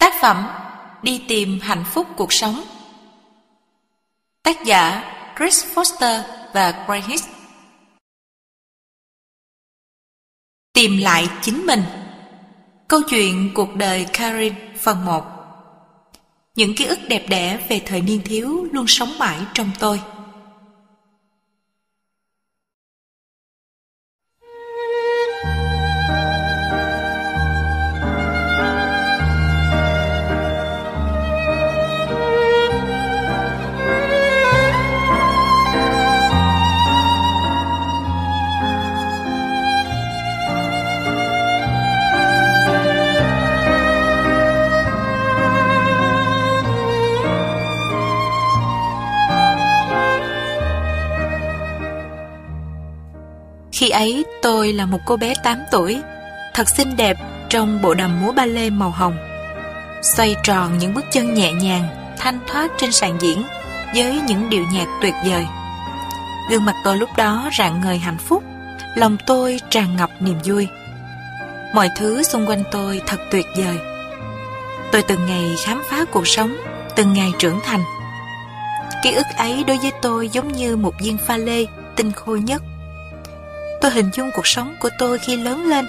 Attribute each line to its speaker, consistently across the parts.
Speaker 1: Tác phẩm Đi tìm hạnh phúc cuộc sống. Tác giả Chris Foster và Gray Hicks. Tìm lại chính mình. Câu chuyện cuộc đời Karin phần 1 Những ký ức đẹp đẽ về thời niên thiếu luôn sống mãi trong tôi. Khi ấy tôi là một cô bé 8 tuổi, thật xinh đẹp trong bộ đầm múa ba lê màu hồng. Xoay tròn những bước chân nhẹ nhàng, thanh thoát trên sàn diễn với những điệu nhạc tuyệt vời. Gương mặt tôi lúc đó rạng ngời hạnh phúc, lòng tôi tràn ngập niềm vui. Mọi thứ xung quanh tôi thật tuyệt vời. Tôi từng ngày khám phá cuộc sống, từng ngày trưởng thành. Ký ức ấy đối với tôi giống như một viên pha lê tinh khôi nhất Tôi hình dung cuộc sống của tôi khi lớn lên,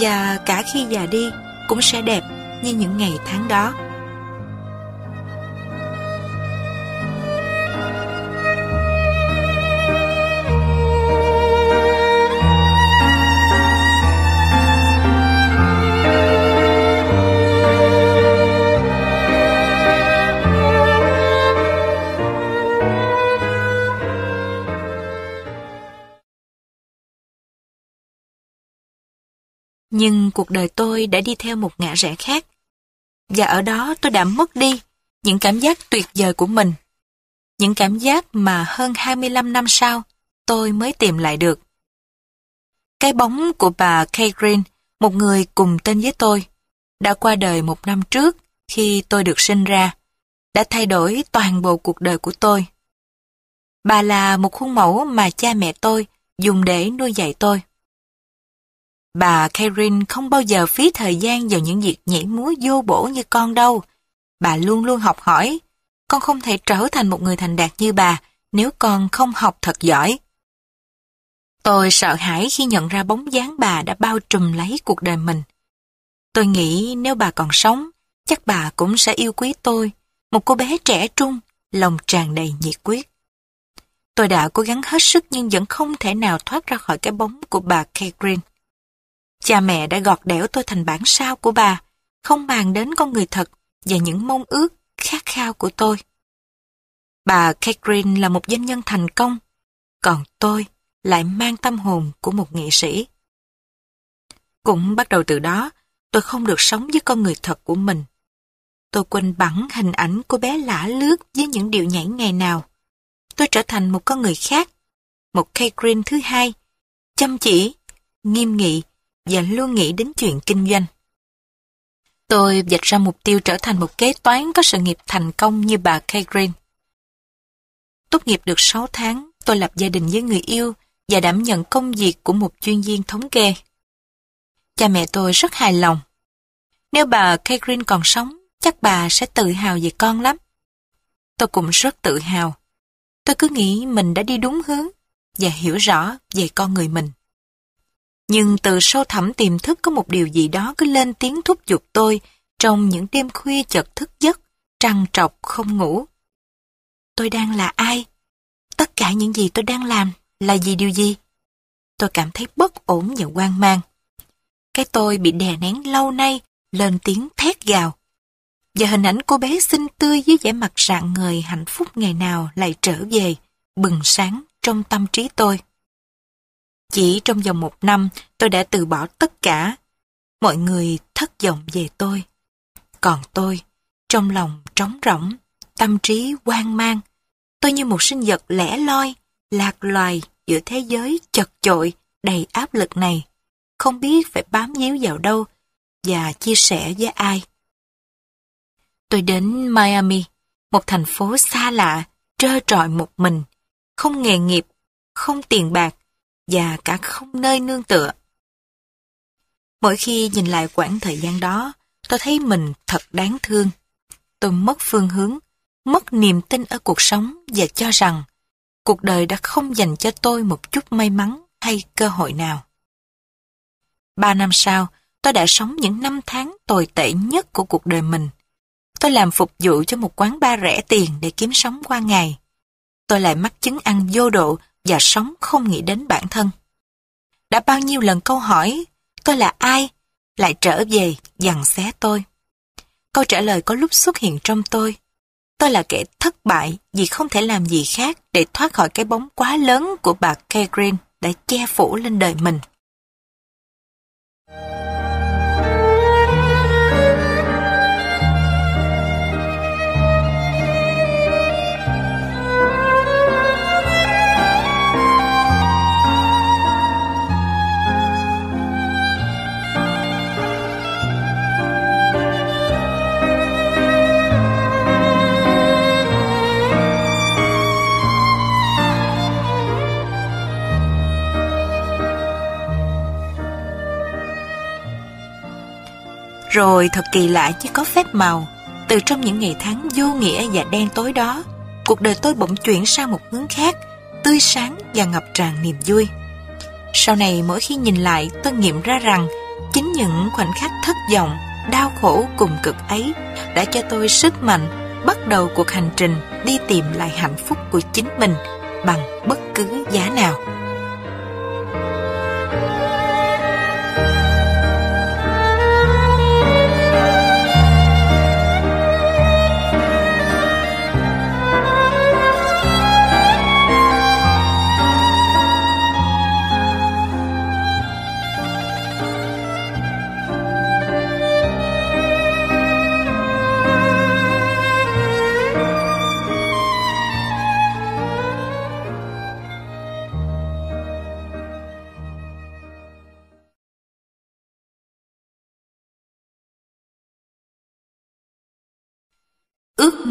Speaker 1: và cả khi già đi cũng sẽ đẹp như những ngày tháng đó. Nhưng cuộc đời tôi đã đi theo một ngã rẽ khác. Và ở đó tôi đã mất đi những cảm giác tuyệt vời của mình. Những cảm giác mà hơn 25 năm sau tôi mới tìm lại được. Cái bóng của bà Kay Green, một người cùng tên với tôi, đã qua đời một năm trước khi tôi được sinh ra, đã thay đổi toàn bộ cuộc đời của tôi. Bà là một khuôn mẫu mà cha mẹ tôi dùng để nuôi dạy tôi. Bà Karen không bao giờ phí thời gian vào những việc nhảy múa vô bổ như con đâu. Bà luôn luôn học hỏi. Con không thể trở thành một người thành đạt như bà nếu con không học thật giỏi. Tôi sợ hãi khi nhận ra bóng dáng bà đã bao trùm lấy cuộc đời mình. Tôi nghĩ nếu bà còn sống, chắc bà cũng sẽ yêu quý tôi, một cô bé trẻ trung, lòng tràn đầy nhiệt quyết. Tôi đã cố gắng hết sức nhưng vẫn không thể nào thoát ra khỏi cái bóng của bà Kate Cha mẹ đã gọt đẽo tôi thành bản sao của bà, không bàn đến con người thật và những mong ước, khát khao của tôi. Bà Catherine là một doanh nhân thành công, còn tôi lại mang tâm hồn của một nghệ sĩ. Cũng bắt đầu từ đó, tôi không được sống với con người thật của mình. Tôi quên bẵng hình ảnh cô bé lả lướt với những điệu nhảy ngày nào. Tôi trở thành một con người khác, một Catherine thứ hai, chăm chỉ, nghiêm nghị và luôn nghĩ đến chuyện kinh doanh. Tôi vạch ra mục tiêu trở thành một kế toán có sự nghiệp thành công như bà Kay Green. Tốt nghiệp được 6 tháng, tôi lập gia đình với người yêu và đảm nhận công việc của một chuyên viên thống kê. Cha mẹ tôi rất hài lòng. Nếu bà Kay Green còn sống, chắc bà sẽ tự hào về con lắm. Tôi cũng rất tự hào. Tôi cứ nghĩ mình đã đi đúng hướng và hiểu rõ về con người mình. Nhưng từ sâu thẳm tiềm thức có một điều gì đó cứ lên tiếng thúc giục tôi trong những đêm khuya chợt thức giấc, trằn trọc không ngủ. Tôi đang là ai? Tất cả những gì tôi đang làm là gì điều gì? Tôi cảm thấy bất ổn và hoang mang. Cái tôi bị đè nén lâu nay lên tiếng thét gào. Và hình ảnh cô bé xinh tươi với vẻ mặt rạng ngời hạnh phúc ngày nào lại trở về, bừng sáng trong tâm trí tôi. Chỉ trong vòng một năm, tôi đã từ bỏ tất cả. Mọi người thất vọng về tôi. Còn tôi, trong lòng trống rỗng, tâm trí hoang mang. Tôi như một sinh vật lẻ loi, lạc loài giữa thế giới chật chội, đầy áp lực này. Không biết phải bám víu vào đâu và chia sẻ với ai. Tôi đến Miami, một thành phố xa lạ, trơ trọi một mình, không nghề nghiệp, không tiền bạc, và cả không nơi nương tựa. Mỗi khi nhìn lại quãng thời gian đó, tôi thấy mình thật đáng thương. Tôi mất phương hướng, mất niềm tin ở cuộc sống và cho rằng cuộc đời đã không dành cho tôi một chút may mắn hay cơ hội nào. Ba năm sau, tôi đã sống những năm tháng tồi tệ nhất của cuộc đời mình. Tôi làm phục vụ cho một quán bar rẻ tiền để kiếm sống qua ngày. Tôi lại mắc chứng ăn vô độ và sống không nghĩ đến bản thân. Đã bao nhiêu lần câu hỏi, tôi là ai, lại trở về dằn xé tôi. Câu trả lời có lúc xuất hiện trong tôi. Tôi là kẻ thất bại vì không thể làm gì khác để thoát khỏi cái bóng quá lớn của bà Kay Green đã che phủ lên đời mình. Rồi thật kỳ lạ chứ có phép màu. Từ trong những ngày tháng vô nghĩa và đen tối đó, cuộc đời tôi bỗng chuyển sang một hướng khác, tươi sáng và ngập tràn niềm vui. Sau này mỗi khi nhìn lại tôi nghiệm ra rằng chính những khoảnh khắc thất vọng, đau khổ cùng cực ấy đã cho tôi sức mạnh bắt đầu cuộc hành trình đi tìm lại hạnh phúc của chính mình bằng bất cứ giá nào.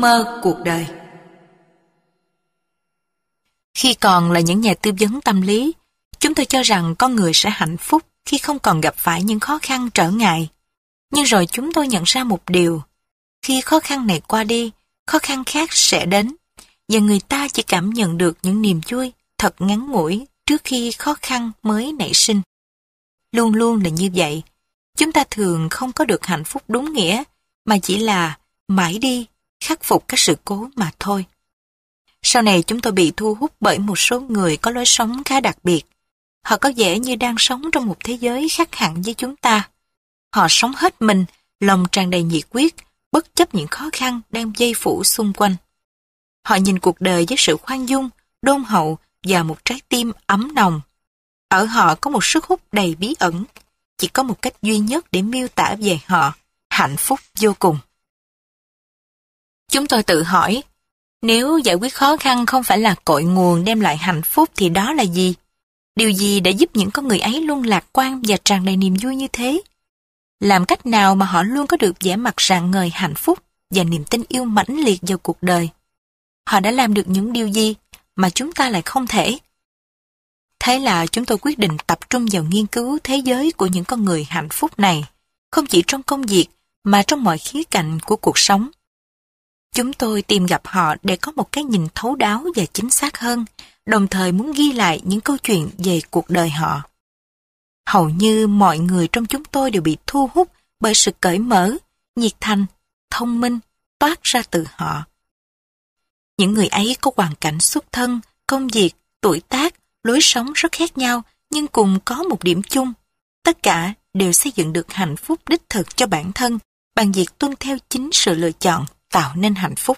Speaker 1: Mơ cuộc đời. Khi còn là những nhà tư vấn tâm lý, chúng tôi cho rằng con người sẽ hạnh phúc khi không còn gặp phải những khó khăn trở ngại. Nhưng rồi chúng tôi nhận ra một điều, khi khó khăn này qua đi, khó khăn khác sẽ đến, và người ta chỉ cảm nhận được những niềm vui thật ngắn ngủi trước khi khó khăn mới nảy sinh. Luôn luôn là như vậy, chúng ta thường không có được hạnh phúc đúng nghĩa, mà chỉ là mãi đi khắc phục các sự cố mà thôi. Sau này chúng tôi bị thu hút bởi một số người có lối sống khá đặc biệt. Họ có vẻ như đang sống trong một thế giới khác hẳn với chúng ta. Họ sống hết mình, lòng tràn đầy nhiệt quyết, bất chấp những khó khăn đang dây phủ xung quanh. Họ nhìn cuộc đời với sự khoan dung, đôn hậu và một trái tim ấm nồng. Ở họ có một sức hút đầy bí ẩn. Chỉ có một cách duy nhất để miêu tả về họ, hạnh phúc vô cùng. Chúng tôi tự hỏi, nếu giải quyết khó khăn không phải là cội nguồn đem lại hạnh phúc thì đó là gì? Điều gì đã giúp những con người ấy luôn lạc quan và tràn đầy niềm vui như thế? Làm cách nào mà họ luôn có được vẻ mặt rạng ngời hạnh phúc và niềm tin yêu mãnh liệt vào cuộc đời? Họ đã làm được những điều gì mà chúng ta lại không thể? Thế là chúng tôi quyết định tập trung vào nghiên cứu thế giới của những con người hạnh phúc này, không chỉ trong công việc mà trong mọi khía cạnh của cuộc sống. Chúng tôi tìm gặp họ để có một cái nhìn thấu đáo và chính xác hơn, đồng thời muốn ghi lại những câu chuyện về cuộc đời họ. Hầu như mọi người trong chúng tôi đều bị thu hút bởi sự cởi mở, nhiệt thành, thông minh toát ra từ họ. Những người ấy có hoàn cảnh xuất thân, công việc, tuổi tác, lối sống rất khác nhau nhưng cùng có một điểm chung. Tất cả đều xây dựng được hạnh phúc đích thực cho bản thân bằng việc tuân theo chính sự lựa chọn tạo nên hạnh phúc.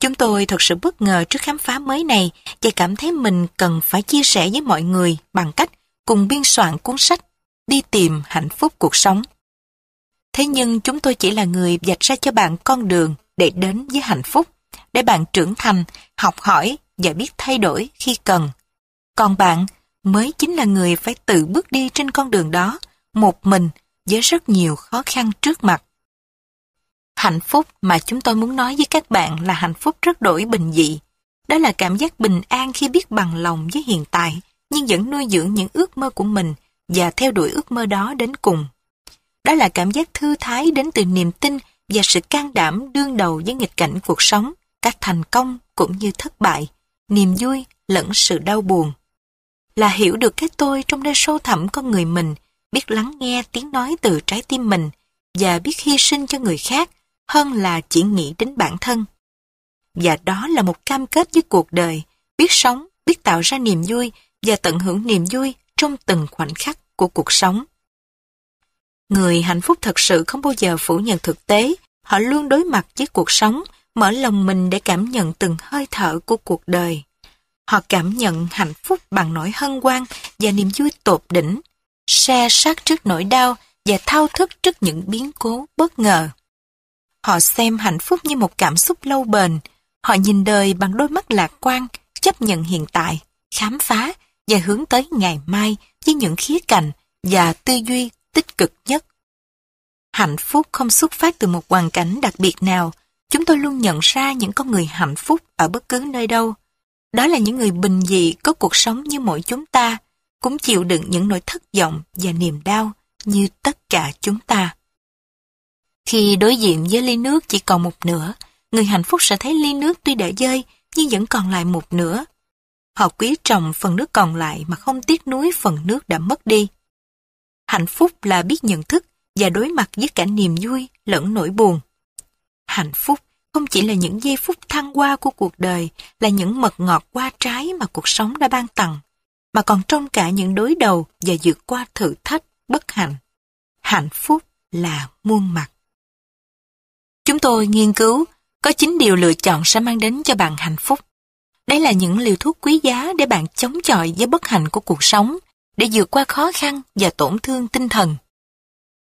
Speaker 1: Chúng tôi thật sự bất ngờ trước khám phá mới này và cảm thấy mình cần phải chia sẻ với mọi người bằng cách cùng biên soạn cuốn sách Đi tìm hạnh phúc cuộc sống. Thế nhưng chúng tôi chỉ là người dạch ra cho bạn con đường để đến với hạnh phúc, để bạn trưởng thành, học hỏi và biết thay đổi khi cần. Còn bạn mới chính là người phải tự bước đi trên con đường đó, một mình với rất nhiều khó khăn trước mặt. Hạnh phúc mà chúng tôi muốn nói với các bạn là hạnh phúc rất đổi bình dị. Đó là cảm giác bình an khi biết bằng lòng với hiện tại, nhưng vẫn nuôi dưỡng những ước mơ của mình và theo đuổi ước mơ đó đến cùng. Đó là cảm giác thư thái đến từ niềm tin và sự can đảm đương đầu với nghịch cảnh cuộc sống, các thành công cũng như thất bại, niềm vui lẫn sự đau buồn. Là hiểu được cái tôi trong nơi sâu thẳm con người mình, biết lắng nghe tiếng nói từ trái tim mình và biết hy sinh cho người khác hơn là chỉ nghĩ đến bản thân. Và đó là một cam kết với cuộc đời, biết sống, biết tạo ra niềm vui và tận hưởng niềm vui trong từng khoảnh khắc của cuộc sống. Người hạnh phúc thật sự không bao giờ phủ nhận thực tế, họ luôn đối mặt với cuộc sống, mở lòng mình để cảm nhận từng hơi thở của cuộc đời. Họ cảm nhận hạnh phúc bằng nỗi hân hoan và niềm vui tột đỉnh, xe sát trước nỗi đau và thao thức trước những biến cố bất ngờ. Họ xem hạnh phúc như một cảm xúc lâu bền, họ nhìn đời bằng đôi mắt lạc quan, chấp nhận hiện tại, khám phá và hướng tới ngày mai với những khía cạnh và tư duy tích cực nhất. Hạnh phúc không xuất phát từ một hoàn cảnh đặc biệt nào, chúng tôi luôn nhận ra những con người hạnh phúc ở bất cứ nơi đâu. Đó là những người bình dị có cuộc sống như mỗi chúng ta, cũng chịu đựng những nỗi thất vọng và niềm đau như tất cả chúng ta. Khi đối diện với ly nước chỉ còn một nửa, người hạnh phúc sẽ thấy ly nước tuy đã dơi nhưng vẫn còn lại một nửa. Họ quý trọng phần nước còn lại mà không tiếc nuối phần nước đã mất đi. Hạnh phúc là biết nhận thức và đối mặt với cả niềm vui lẫn nỗi buồn. Hạnh phúc không chỉ là những giây phút thăng hoa của cuộc đời, là những mật ngọt qua trái mà cuộc sống đã ban tặng, mà còn trong cả những đối đầu và vượt qua thử thách, bất hạnh. Hạnh phúc là muôn mặt. Chúng tôi nghiên cứu có 9 điều lựa chọn sẽ mang đến cho bạn hạnh phúc. Đây là những liều thuốc quý giá để bạn chống chọi với bất hạnh của cuộc sống, để vượt qua khó khăn và tổn thương tinh thần.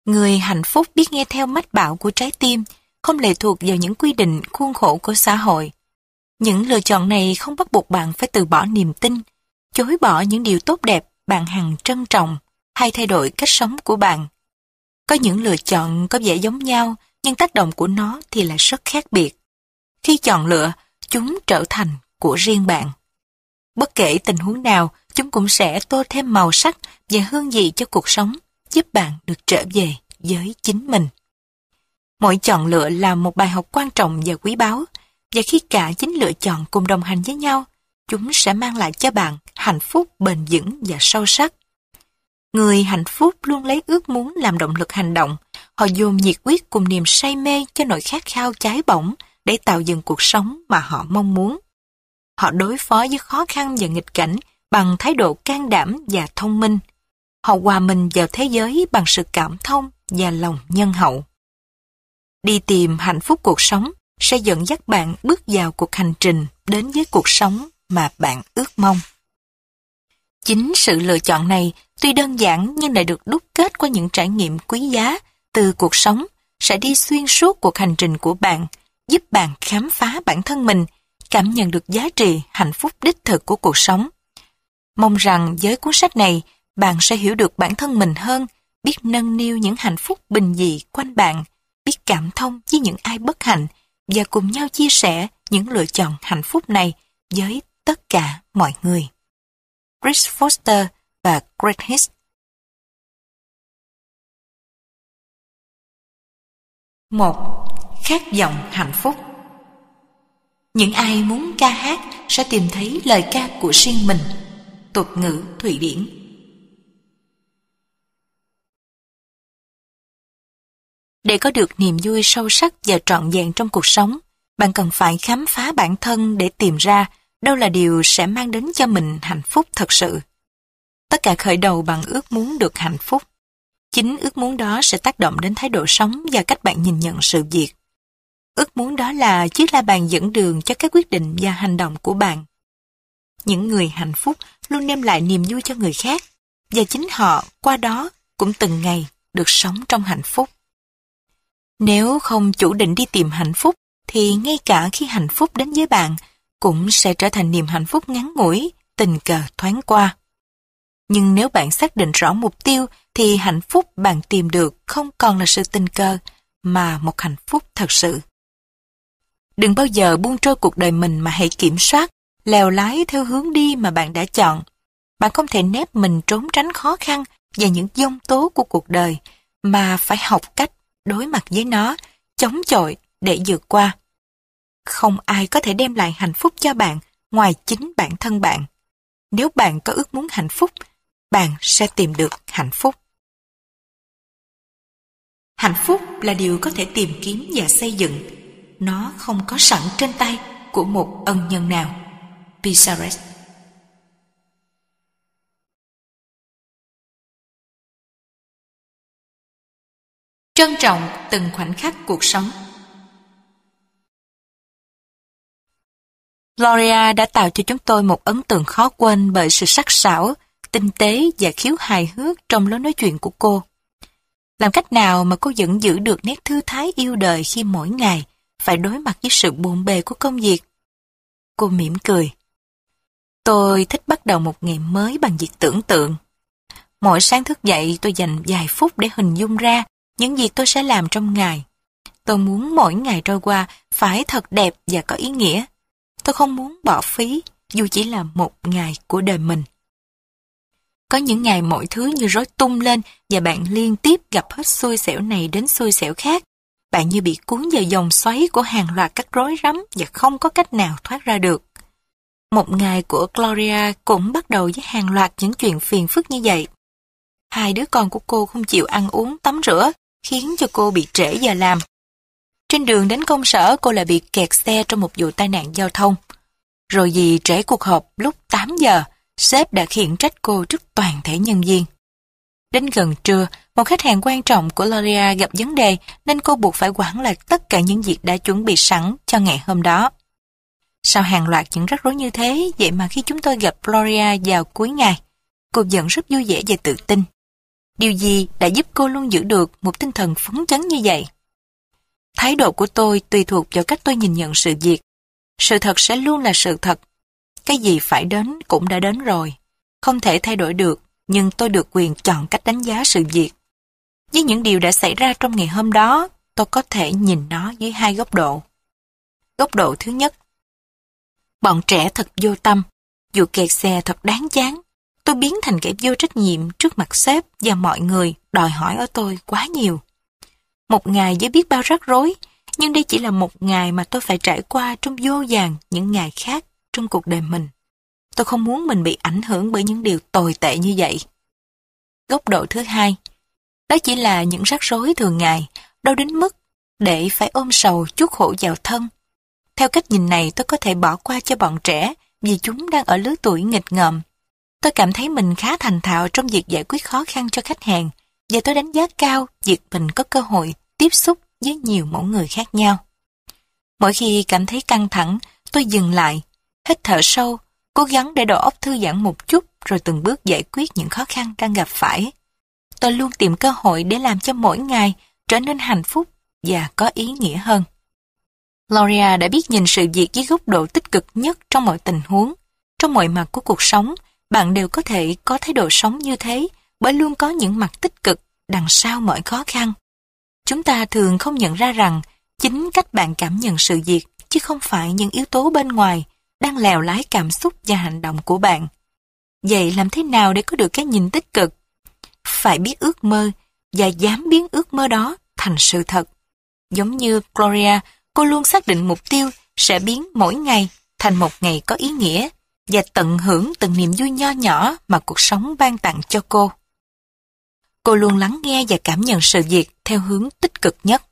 Speaker 1: Người hạnh phúc biết nghe theo mách bảo của trái tim, không lệ thuộc vào những quy định khuôn khổ của xã hội. Những lựa chọn này không bắt buộc bạn phải từ bỏ niềm tin, chối bỏ những điều tốt đẹp bạn hằng trân trọng hay thay đổi cách sống của bạn. Có những lựa chọn có vẻ giống nhau nhưng tác động của nó thì lại rất khác biệt. Khi chọn lựa, chúng trở thành của riêng bạn. Bất kể tình huống nào, chúng cũng sẽ tô thêm màu sắc và hương vị cho cuộc sống, giúp bạn được trở về với chính mình. Mỗi chọn lựa là một bài học quan trọng và quý báu, và khi cả chính lựa chọn cùng đồng hành với nhau, chúng sẽ mang lại cho bạn hạnh phúc bền vững và sâu sắc. Người hạnh phúc luôn lấy ước muốn làm động lực hành động, họ dồn nhiệt quyết cùng niềm say mê cho nỗi khát khao cháy bỏng để tạo dựng cuộc sống mà họ mong muốn. Họ đối phó với khó khăn và nghịch cảnh bằng thái độ can đảm và thông minh. Họ hòa mình vào thế giới bằng sự cảm thông và lòng nhân hậu. Đi tìm hạnh phúc cuộc sống sẽ dẫn dắt bạn bước vào cuộc hành trình đến với cuộc sống mà bạn ước mong. Chính sự lựa chọn này tuy đơn giản nhưng lại được đúc kết qua những trải nghiệm quý giá từ cuộc sống sẽ đi xuyên suốt cuộc hành trình của bạn, giúp bạn khám phá bản thân mình, cảm nhận được giá trị hạnh phúc đích thực của cuộc sống. Mong rằng với cuốn sách này, bạn sẽ hiểu được bản thân mình hơn, biết nâng niu những hạnh phúc bình dị quanh bạn, biết cảm thông với những ai bất hạnh và cùng nhau chia sẻ những lựa chọn hạnh phúc này với tất cả mọi người. Chris Foster và Greg Hicks một Khát vọng hạnh phúc Những ai muốn ca hát sẽ tìm thấy lời ca của riêng mình. Tục ngữ Thụy Điển Để có được niềm vui sâu sắc và trọn vẹn trong cuộc sống, bạn cần phải khám phá bản thân để tìm ra đâu là điều sẽ mang đến cho mình hạnh phúc thật sự. Tất cả khởi đầu bằng ước muốn được hạnh phúc. Chính ước muốn đó sẽ tác động đến thái độ sống và cách bạn nhìn nhận sự việc. Ước muốn đó là chiếc la bàn dẫn đường cho các quyết định và hành động của bạn. Những người hạnh phúc luôn đem lại niềm vui cho người khác, và chính họ qua đó cũng từng ngày được sống trong hạnh phúc. Nếu không chủ định đi tìm hạnh phúc, thì ngay cả khi hạnh phúc đến với bạn, cũng sẽ trở thành niềm hạnh phúc ngắn ngủi, tình cờ thoáng qua. Nhưng nếu bạn xác định rõ mục tiêu, thì hạnh phúc bạn tìm được không còn là sự tình cờ, mà một hạnh phúc thật sự. Đừng bao giờ buông trôi cuộc đời mình mà hãy kiểm soát, lèo lái theo hướng đi mà bạn đã chọn. Bạn không thể nép mình trốn tránh khó khăn và những dông tố của cuộc đời, mà phải học cách đối mặt với nó, chống chọi để vượt qua. Không ai có thể đem lại hạnh phúc cho bạn ngoài chính bản thân bạn. Nếu bạn có ước muốn hạnh phúc, bạn sẽ tìm được hạnh phúc. Hạnh phúc là điều có thể tìm kiếm và xây dựng. Nó không có sẵn trên tay của một ân nhân nào. pizarres Trân trọng từng khoảnh khắc cuộc sống Gloria đã tạo cho chúng tôi một ấn tượng khó quên bởi sự sắc sảo, tinh tế và khiếu hài hước trong lối nói chuyện của cô. Làm cách nào mà cô vẫn giữ được nét thư thái yêu đời khi mỗi ngày phải đối mặt với sự bộn bề của công việc? Cô mỉm cười. Tôi thích bắt đầu một ngày mới bằng việc tưởng tượng. Mỗi sáng thức dậy, tôi dành vài phút để hình dung ra những việc tôi sẽ làm trong ngày. Tôi muốn mỗi ngày trôi qua phải thật đẹp và có ý nghĩa. Tôi không muốn bỏ phí, dù chỉ là một ngày của đời mình. Có những ngày mọi thứ như rối tung lên và bạn liên tiếp gặp hết xui xẻo này đến xui xẻo khác. Bạn như bị cuốn vào dòng xoáy của hàng loạt các rối rắm và không có cách nào thoát ra được. Một ngày của Gloria cũng bắt đầu với hàng loạt những chuyện phiền phức như vậy. Hai đứa con của cô không chịu ăn uống, tắm rửa, khiến cho cô bị trễ giờ làm. Trên đường đến công sở cô lại bị kẹt xe trong một vụ tai nạn giao thông. Rồi vì trễ cuộc họp lúc 8 giờ, sếp đã khiển trách cô trước toàn thể nhân viên. Đến gần trưa, một khách hàng quan trọng của Loria gặp vấn đề nên cô buộc phải quản lại tất cả những việc đã chuẩn bị sẵn cho ngày hôm đó. Sau hàng loạt những rắc rối như thế, vậy mà khi chúng tôi gặp Gloria vào cuối ngày, cô vẫn rất vui vẻ và tự tin. Điều gì đã giúp cô luôn giữ được một tinh thần phấn chấn như vậy? Thái độ của tôi tùy thuộc vào cách tôi nhìn nhận sự việc. Sự thật sẽ luôn là sự thật. Cái gì phải đến cũng đã đến rồi. Không thể thay đổi được, nhưng tôi được quyền chọn cách đánh giá sự việc. Với những điều đã xảy ra trong ngày hôm đó, tôi có thể nhìn nó dưới hai góc độ. Góc độ thứ nhất, bọn trẻ thật vô tâm, dù kẹt xe thật đáng chán. Tôi biến thành kẻ vô trách nhiệm trước mặt sếp và mọi người đòi hỏi ở tôi quá nhiều. Một ngày với biết bao rắc rối, nhưng đây chỉ là một ngày mà tôi phải trải qua trong vô vàng những ngày khác trong cuộc đời mình. Tôi không muốn mình bị ảnh hưởng bởi những điều tồi tệ như vậy. Góc độ thứ hai, đó chỉ là những rắc rối thường ngày, đâu đến mức để phải ôm sầu chuốc khổ vào thân. Theo cách nhìn này tôi có thể bỏ qua cho bọn trẻ vì chúng đang ở lứa tuổi nghịch ngợm. Tôi cảm thấy mình khá thành thạo trong việc giải quyết khó khăn cho khách hàng và tôi đánh giá cao việc mình có cơ hội tiếp xúc với nhiều mẫu người khác nhau. Mỗi khi cảm thấy căng thẳng, tôi dừng lại, hít thở sâu, cố gắng để đầu óc thư giãn một chút rồi từng bước giải quyết những khó khăn đang gặp phải. Tôi luôn tìm cơ hội để làm cho mỗi ngày trở nên hạnh phúc và có ý nghĩa hơn. Gloria đã biết nhìn sự việc với góc độ tích cực nhất trong mọi tình huống. Trong mọi mặt của cuộc sống, bạn đều có thể có thái độ sống như thế bởi luôn có những mặt tích cực đằng sau mọi khó khăn. Chúng ta thường không nhận ra rằng chính cách bạn cảm nhận sự việc chứ không phải những yếu tố bên ngoài đang lèo lái cảm xúc và hành động của bạn. Vậy làm thế nào để có được cái nhìn tích cực? Phải biết ước mơ và dám biến ước mơ đó thành sự thật. Giống như Gloria, cô luôn xác định mục tiêu sẽ biến mỗi ngày thành một ngày có ý nghĩa và tận hưởng từng niềm vui nho nhỏ mà cuộc sống ban tặng cho cô. Cô luôn lắng nghe và cảm nhận sự việc theo hướng tích cực nhất.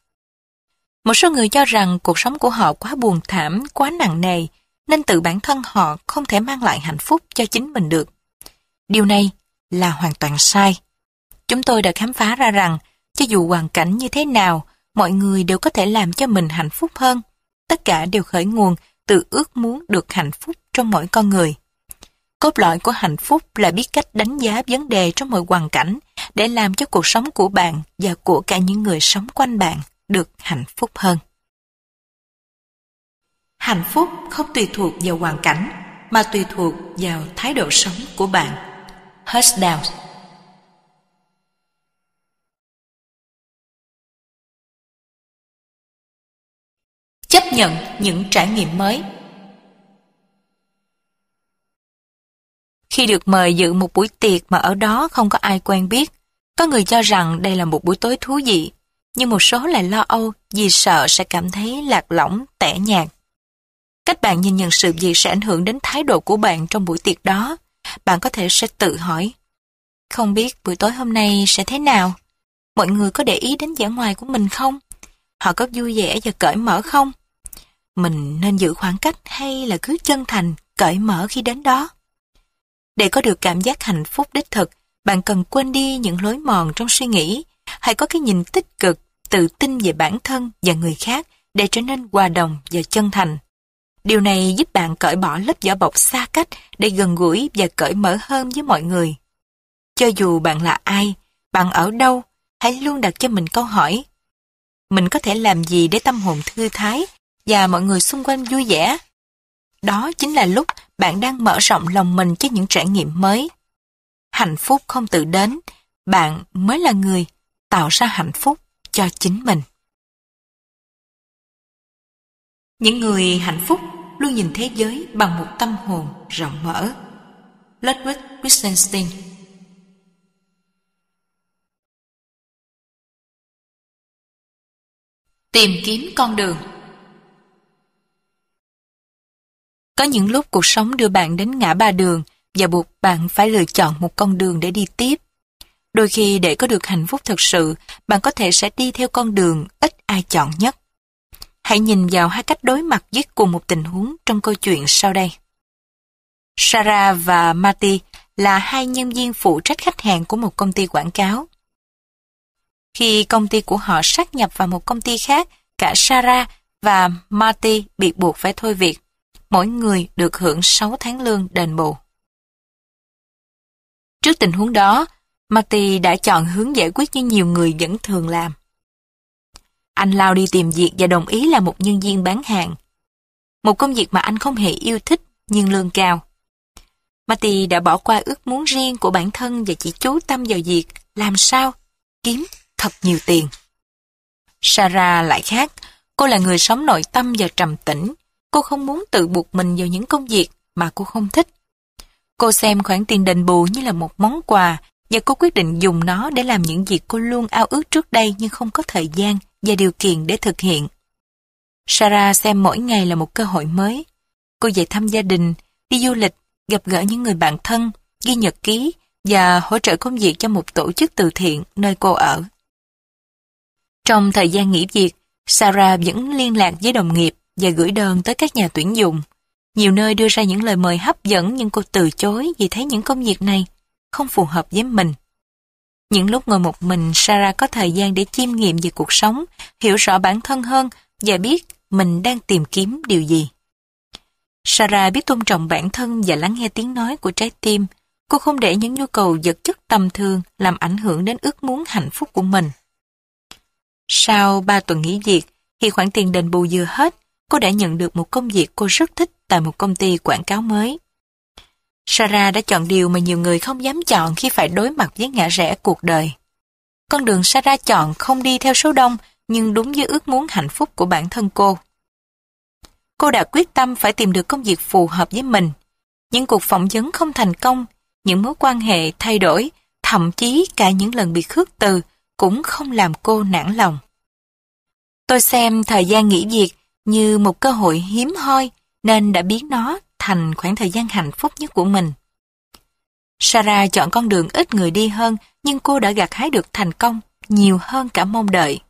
Speaker 1: Một số người cho rằng cuộc sống của họ quá buồn thảm, quá nặng nề, nên tự bản thân họ không thể mang lại hạnh phúc cho chính mình được. Điều này là hoàn toàn sai. Chúng tôi đã khám phá ra rằng, cho dù hoàn cảnh như thế nào, mọi người đều có thể làm cho mình hạnh phúc hơn. Tất cả đều khởi nguồn từ ước muốn được hạnh phúc trong mỗi con người. Cốt lõi của hạnh phúc là biết cách đánh giá vấn đề trong mọi hoàn cảnh để làm cho cuộc sống của bạn và của cả những người sống quanh bạn được hạnh phúc hơn. Hạnh phúc không tùy thuộc vào hoàn cảnh mà tùy thuộc vào thái độ sống của bạn. Husdown Chấp nhận những trải nghiệm mới Khi được mời dự một buổi tiệc mà ở đó không có ai quen biết, Có người cho rằng đây là một buổi tối thú vị, nhưng một số lại lo âu vì sợ sẽ cảm thấy lạc lõng, tẻ nhạt. Cách bạn nhìn nhận sự gì sẽ ảnh hưởng đến thái độ của bạn trong buổi tiệc đó. Bạn có thể sẽ tự hỏi, không biết buổi tối hôm nay sẽ thế nào? Mọi người có để ý đến vẻ ngoài của mình không? Họ có vui vẻ và cởi mở không? Mình nên giữ khoảng cách hay là cứ chân thành, cởi mở khi đến đó? Để có được cảm giác hạnh phúc đích thực, bạn cần quên đi những lối mòn trong suy nghĩ, hãy có cái nhìn tích cực, tự tin về bản thân và người khác để trở nên hòa đồng và chân thành. Điều này giúp bạn cởi bỏ lớp vỏ bọc xa cách để gần gũi và cởi mở hơn với mọi người. Cho dù bạn là ai, bạn ở đâu, hãy luôn đặt cho mình câu hỏi. Mình có thể làm gì để tâm hồn thư thái và mọi người xung quanh vui vẻ? Đó chính là lúc bạn đang mở rộng lòng mình cho những trải nghiệm mới. Hạnh phúc không tự đến, bạn mới là người tạo ra hạnh phúc cho chính mình. Những người hạnh phúc luôn nhìn thế giới bằng một tâm hồn rộng mở. Ludwig Wittgenstein Tìm kiếm con đường Có những lúc cuộc sống đưa bạn đến ngã ba đường và buộc bạn phải lựa chọn một con đường để đi tiếp. Đôi khi để có được hạnh phúc thật sự, bạn có thể sẽ đi theo con đường ít ai chọn nhất. Hãy nhìn vào hai cách đối mặt với cùng một tình huống trong câu chuyện sau đây. Sarah và Marty là hai nhân viên phụ trách khách hàng của một công ty quảng cáo. Khi công ty của họ sát nhập vào một công ty khác, cả Sarah và Marty bị buộc phải thôi việc. Mỗi người được hưởng 6 tháng lương đền bù. Trước tình huống đó, Marty đã chọn hướng giải quyết như nhiều người vẫn thường làm. Anh lao đi tìm việc và đồng ý là một nhân viên bán hàng. Một công việc mà anh không hề yêu thích nhưng lương cao. Matty đã bỏ qua ước muốn riêng của bản thân và chỉ chú tâm vào việc làm sao kiếm thật nhiều tiền. Sarah lại khác, cô là người sống nội tâm và trầm tĩnh. Cô không muốn tự buộc mình vào những công việc mà cô không thích. Cô xem khoản tiền đền bù như là một món quà và cô quyết định dùng nó để làm những việc cô luôn ao ước trước đây nhưng không có thời gian và điều kiện để thực hiện. Sarah xem mỗi ngày là một cơ hội mới. Cô về thăm gia đình, đi du lịch, gặp gỡ những người bạn thân, ghi nhật ký và hỗ trợ công việc cho một tổ chức từ thiện nơi cô ở. Trong thời gian nghỉ việc, Sarah vẫn liên lạc với đồng nghiệp và gửi đơn tới các nhà tuyển dụng. Nhiều nơi đưa ra những lời mời hấp dẫn nhưng cô từ chối vì thấy những công việc này không phù hợp với mình. Những lúc ngồi một mình, Sarah có thời gian để chiêm nghiệm về cuộc sống, hiểu rõ bản thân hơn và biết mình đang tìm kiếm điều gì. Sarah biết tôn trọng bản thân và lắng nghe tiếng nói của trái tim. Cô không để những nhu cầu vật chất tầm thường làm ảnh hưởng đến ước muốn hạnh phúc của mình. Sau 3 tuần nghỉ việc, khi khoản tiền đền bù vừa hết, cô đã nhận được một công việc cô rất thích tại một công ty quảng cáo mới. Sarah đã chọn điều mà nhiều người không dám chọn khi phải đối mặt với ngã rẽ cuộc đời. Con đường Sarah chọn không đi theo số đông, nhưng đúng với ước muốn hạnh phúc của bản thân cô. Cô đã quyết tâm phải tìm được công việc phù hợp với mình. Những cuộc phỏng vấn không thành công, những mối quan hệ thay đổi, thậm chí cả những lần bị khước từ cũng không làm cô nản lòng. Tôi xem thời gian nghỉ việc như một cơ hội hiếm hoi nên đã biến nó thành khoảng thời gian hạnh phúc nhất của mình. Sarah chọn con đường ít người đi hơn nhưng cô đã gặt hái được thành công nhiều hơn cả mong đợi.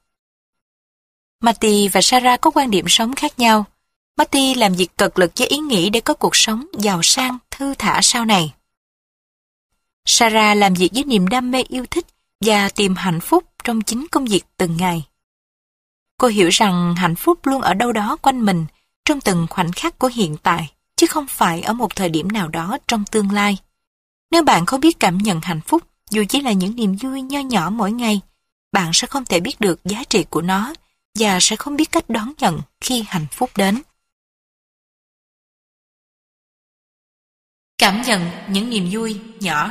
Speaker 1: Matty và Sarah có quan điểm sống khác nhau. Matty làm việc cực lực với ý nghĩ để có cuộc sống giàu sang, thư thả sau này. Sarah làm việc với niềm đam mê yêu thích và tìm hạnh phúc trong chính công việc từng ngày. Cô hiểu rằng hạnh phúc luôn ở đâu đó quanh mình, trong từng khoảnh khắc của hiện tại, chứ không phải ở một thời điểm nào đó trong tương lai. Nếu bạn không biết cảm nhận hạnh phúc, dù chỉ là những niềm vui nho nhỏ mỗi ngày, bạn sẽ không thể biết được giá trị của nó và sẽ không biết cách đón nhận khi hạnh phúc đến. Cảm nhận những niềm vui nhỏ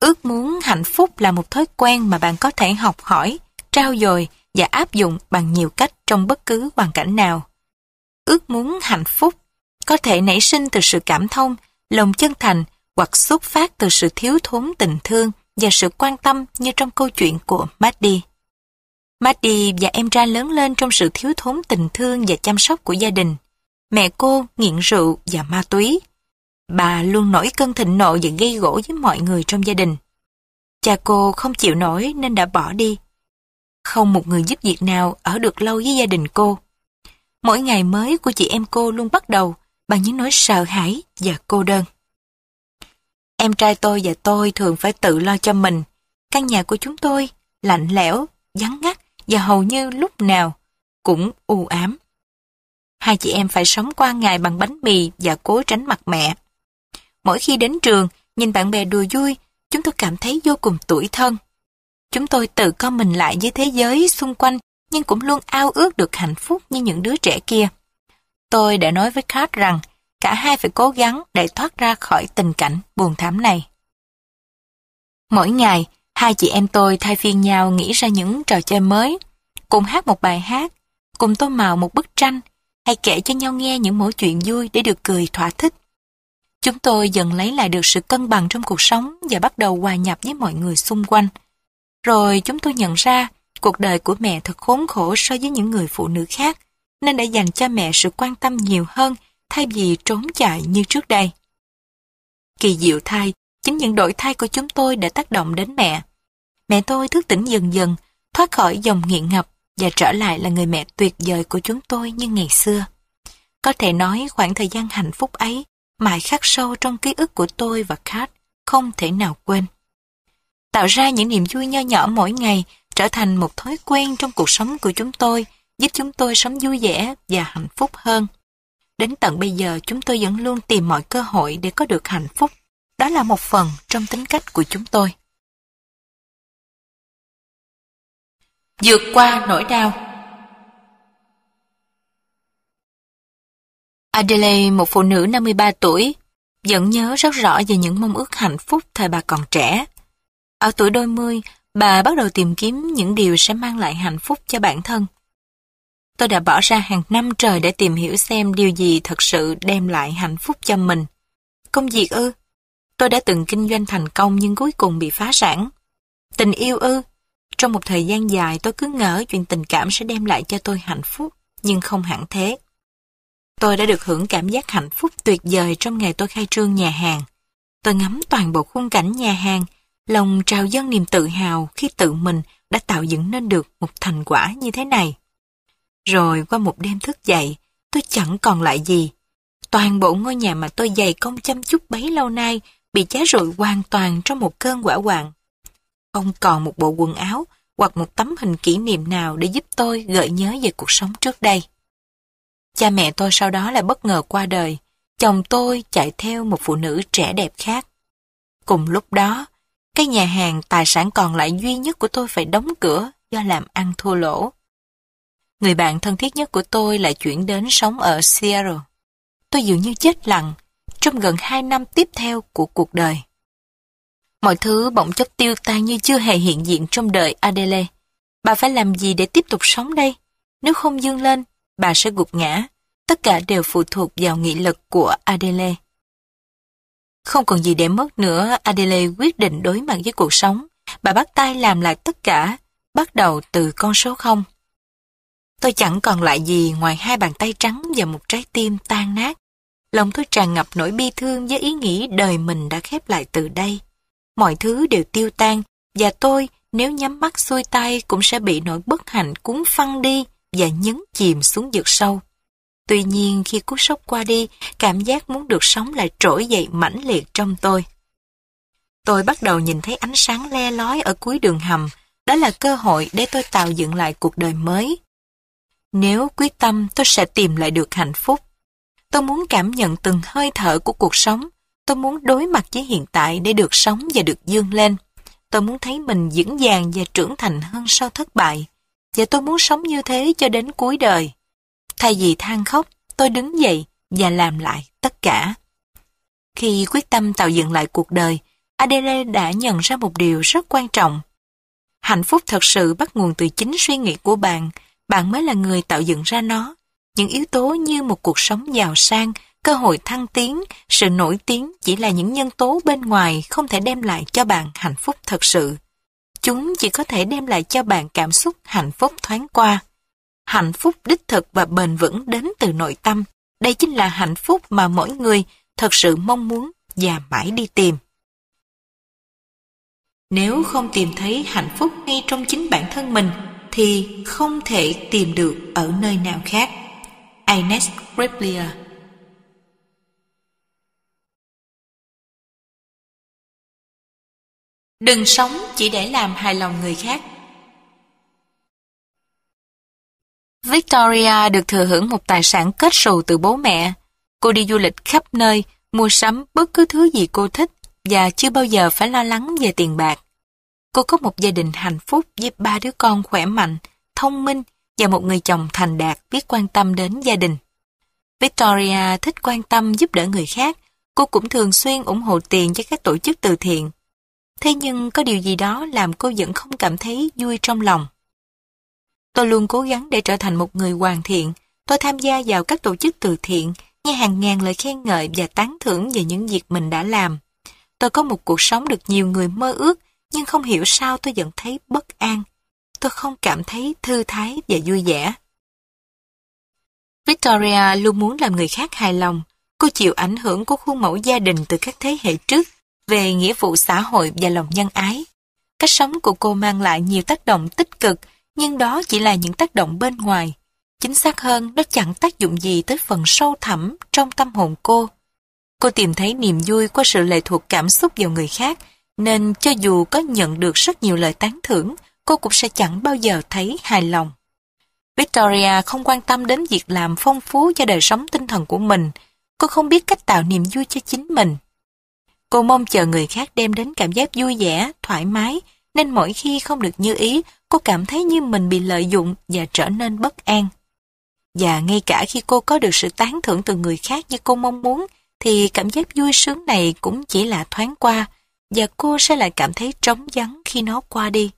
Speaker 1: Ước muốn hạnh phúc là một thói quen mà bạn có thể học hỏi, trao dồi và áp dụng bằng nhiều cách trong bất cứ hoàn cảnh nào. Ước muốn hạnh phúc có thể nảy sinh từ sự cảm thông, lòng chân thành hoặc xuất phát từ sự thiếu thốn tình thương và sự quan tâm như trong câu chuyện của Maddie. Maddie và em trai lớn lên trong sự thiếu thốn tình thương và chăm sóc của gia đình. Mẹ cô nghiện rượu và ma túy. Bà luôn nổi cơn thịnh nộ và gây gỗ với mọi người trong gia đình. Cha cô không chịu nổi nên đã bỏ đi. Không một người giúp việc nào ở được lâu với gia đình cô. Mỗi ngày mới của chị em cô luôn bắt đầu bằng những nỗi sợ hãi và cô đơn. Em trai tôi và tôi thường phải tự lo cho mình. Căn nhà của chúng tôi lạnh lẽo, vắng ngắt và hầu như lúc nào cũng u ám. Hai chị em phải sống qua ngày bằng bánh mì và cố tránh mặt mẹ. Mỗi khi đến trường, nhìn bạn bè đùa vui, chúng tôi cảm thấy vô cùng tủi thân. Chúng tôi tự co mình lại với thế giới xung quanh, nhưng cũng luôn ao ước được hạnh phúc như những đứa trẻ kia. Tôi đã nói với Kat rằng cả hai phải cố gắng để thoát ra khỏi tình cảnh buồn thảm này. Mỗi ngày, hai chị em tôi thay phiên nhau nghĩ ra những trò chơi mới, cùng hát một bài hát, cùng tô màu một bức tranh, hay kể cho nhau nghe những mẫu chuyện vui để được cười thỏa thích. Chúng tôi dần lấy lại được sự cân bằng trong cuộc sống và bắt đầu hòa nhập với mọi người xung quanh. Rồi chúng tôi nhận ra cuộc đời của mẹ thật khốn khổ so với những người phụ nữ khác, nên đã dành cho mẹ sự quan tâm nhiều hơn thay vì trốn chạy như trước đây. Kỳ diệu thay, chính những đổi thay của chúng tôi đã tác động đến mẹ. Mẹ tôi thức tỉnh dần dần, thoát khỏi dòng nghiện ngập và trở lại là người mẹ tuyệt vời của chúng tôi như ngày xưa. Có thể nói khoảng thời gian hạnh phúc ấy mãi khắc sâu trong ký ức của tôi và Kat, không thể nào quên. Tạo ra những niềm vui nho nhỏ mỗi ngày trở thành một thói quen trong cuộc sống của chúng tôi, giúp chúng tôi sống vui vẻ và hạnh phúc hơn. Đến tận bây giờ chúng tôi vẫn luôn tìm mọi cơ hội để có được hạnh phúc. Đó là một phần trong tính cách của chúng tôi. Vượt qua nỗi đau Adelaide, một phụ nữ 53 tuổi, vẫn nhớ rất rõ về những mong ước hạnh phúc thời bà còn trẻ. Ở tuổi đôi mươi, bà bắt đầu tìm kiếm những điều sẽ mang lại hạnh phúc cho bản thân. Tôi đã bỏ ra hàng năm trời để tìm hiểu xem điều gì thật sự đem lại hạnh phúc cho mình. Công việc ư? Tôi đã từng kinh doanh thành công nhưng cuối cùng bị phá sản. Tình yêu ư? Trong một thời gian dài tôi cứ ngỡ chuyện tình cảm sẽ đem lại cho tôi hạnh phúc, nhưng không hẳn thế. Tôi đã được hưởng cảm giác hạnh phúc tuyệt vời trong ngày tôi khai trương nhà hàng. Tôi ngắm toàn bộ khung cảnh nhà hàng, lòng trào dâng niềm tự hào khi tự mình đã tạo dựng nên được một thành quả như thế này. Rồi qua một đêm thức dậy, tôi chẳng còn lại gì. Toàn bộ ngôi nhà mà tôi dày công chăm chút bấy lâu nay bị cháy rụi hoàn toàn trong một cơn quả hoạn. Không còn một bộ quần áo hoặc một tấm hình kỷ niệm nào để giúp tôi gợi nhớ về cuộc sống trước đây. Cha mẹ tôi sau đó lại bất ngờ qua đời. Chồng tôi chạy theo một phụ nữ trẻ đẹp khác. Cùng lúc đó, cái nhà hàng tài sản còn lại duy nhất của tôi phải đóng cửa do làm ăn thua lỗ. Người bạn thân thiết nhất của tôi lại chuyển đến sống ở Seattle. Tôi dường như chết lặng trong gần hai năm tiếp theo của cuộc đời. Mọi thứ bỗng chốc tiêu tan như chưa hề hiện diện trong đời Adele. Bà phải làm gì để tiếp tục sống đây? Nếu không dương lên, bà sẽ gục ngã. Tất cả đều phụ thuộc vào nghị lực của Adele. Không còn gì để mất nữa, Adele quyết định đối mặt với cuộc sống. Bà bắt tay làm lại tất cả, bắt đầu từ con số 0. Tôi chẳng còn lại gì ngoài hai bàn tay trắng và một trái tim tan nát. Lòng tôi tràn ngập nỗi bi thương với ý nghĩ đời mình đã khép lại từ đây. Mọi thứ đều tiêu tan, và tôi nếu nhắm mắt xuôi tay cũng sẽ bị nỗi bất hạnh cuốn phăng đi và nhấn chìm xuống vực sâu. Tuy nhiên khi cú sốc qua đi, cảm giác muốn được sống lại trỗi dậy mãnh liệt trong tôi. Tôi bắt đầu nhìn thấy ánh sáng le lói ở cuối đường hầm, đó là cơ hội để tôi tạo dựng lại cuộc đời mới. Nếu quyết tâm tôi sẽ tìm lại được hạnh phúc. Tôi muốn cảm nhận từng hơi thở của cuộc sống, tôi muốn đối mặt với hiện tại để được sống và được dương lên. Tôi muốn thấy mình vững vàng và trưởng thành hơn sau thất bại và tôi muốn sống như thế cho đến cuối đời. Thay vì than khóc, tôi đứng dậy và làm lại tất cả. Khi quyết tâm tạo dựng lại cuộc đời, Adele đã nhận ra một điều rất quan trọng. Hạnh phúc thật sự bắt nguồn từ chính suy nghĩ của bạn, bạn mới là người tạo dựng ra nó. Những yếu tố như một cuộc sống giàu sang cơ hội thăng tiến, sự nổi tiếng chỉ là những nhân tố bên ngoài không thể đem lại cho bạn hạnh phúc thật sự. Chúng chỉ có thể đem lại cho bạn cảm xúc hạnh phúc thoáng qua. Hạnh phúc đích thực và bền vững đến từ nội tâm. Đây chính là hạnh phúc mà mỗi người thật sự mong muốn và mãi đi tìm. Nếu không tìm thấy hạnh phúc ngay trong chính bản thân mình, thì không thể tìm được ở nơi nào khác. Ines Riplier Đừng sống chỉ để làm hài lòng người khác. Victoria được thừa hưởng một tài sản kết sù từ bố mẹ. Cô đi du lịch khắp nơi, mua sắm bất cứ thứ gì cô thích và chưa bao giờ phải lo lắng về tiền bạc. Cô có một gia đình hạnh phúc với ba đứa con khỏe mạnh, thông minh và một người chồng thành đạt biết quan tâm đến gia đình. Victoria thích quan tâm giúp đỡ người khác, cô cũng thường xuyên ủng hộ tiền cho các tổ chức từ thiện. Thế nhưng có điều gì đó làm cô vẫn không cảm thấy vui trong lòng. Tôi luôn cố gắng để trở thành một người hoàn thiện. Tôi tham gia vào các tổ chức từ thiện, nghe hàng ngàn lời khen ngợi và tán thưởng về những việc mình đã làm. Tôi có một cuộc sống được nhiều người mơ ước, nhưng không hiểu sao tôi vẫn thấy bất an. Tôi không cảm thấy thư thái và vui vẻ. Victoria luôn muốn làm người khác hài lòng. Cô chịu ảnh hưởng của khuôn mẫu gia đình từ các thế hệ trước về nghĩa vụ xã hội và lòng nhân ái. Cách sống của cô mang lại nhiều tác động tích cực, nhưng đó chỉ là những tác động bên ngoài. Chính xác hơn, nó chẳng tác dụng gì tới phần sâu thẳm trong tâm hồn cô. Cô tìm thấy niềm vui qua sự lệ thuộc cảm xúc vào người khác, nên cho dù có nhận được rất nhiều lời tán thưởng, cô cũng sẽ chẳng bao giờ thấy hài lòng. Victoria không quan tâm đến việc làm phong phú cho đời sống tinh thần của mình. Cô không biết cách tạo niềm vui cho chính mình. Cô mong chờ người khác đem đến cảm giác vui vẻ, thoải mái, nên mỗi khi không được như ý, cô cảm thấy như mình bị lợi dụng và trở nên bất an. Và ngay cả khi cô có được sự tán thưởng từ người khác như cô mong muốn, thì cảm giác vui sướng này cũng chỉ là thoáng qua, và cô sẽ lại cảm thấy trống vắng khi nó qua đi.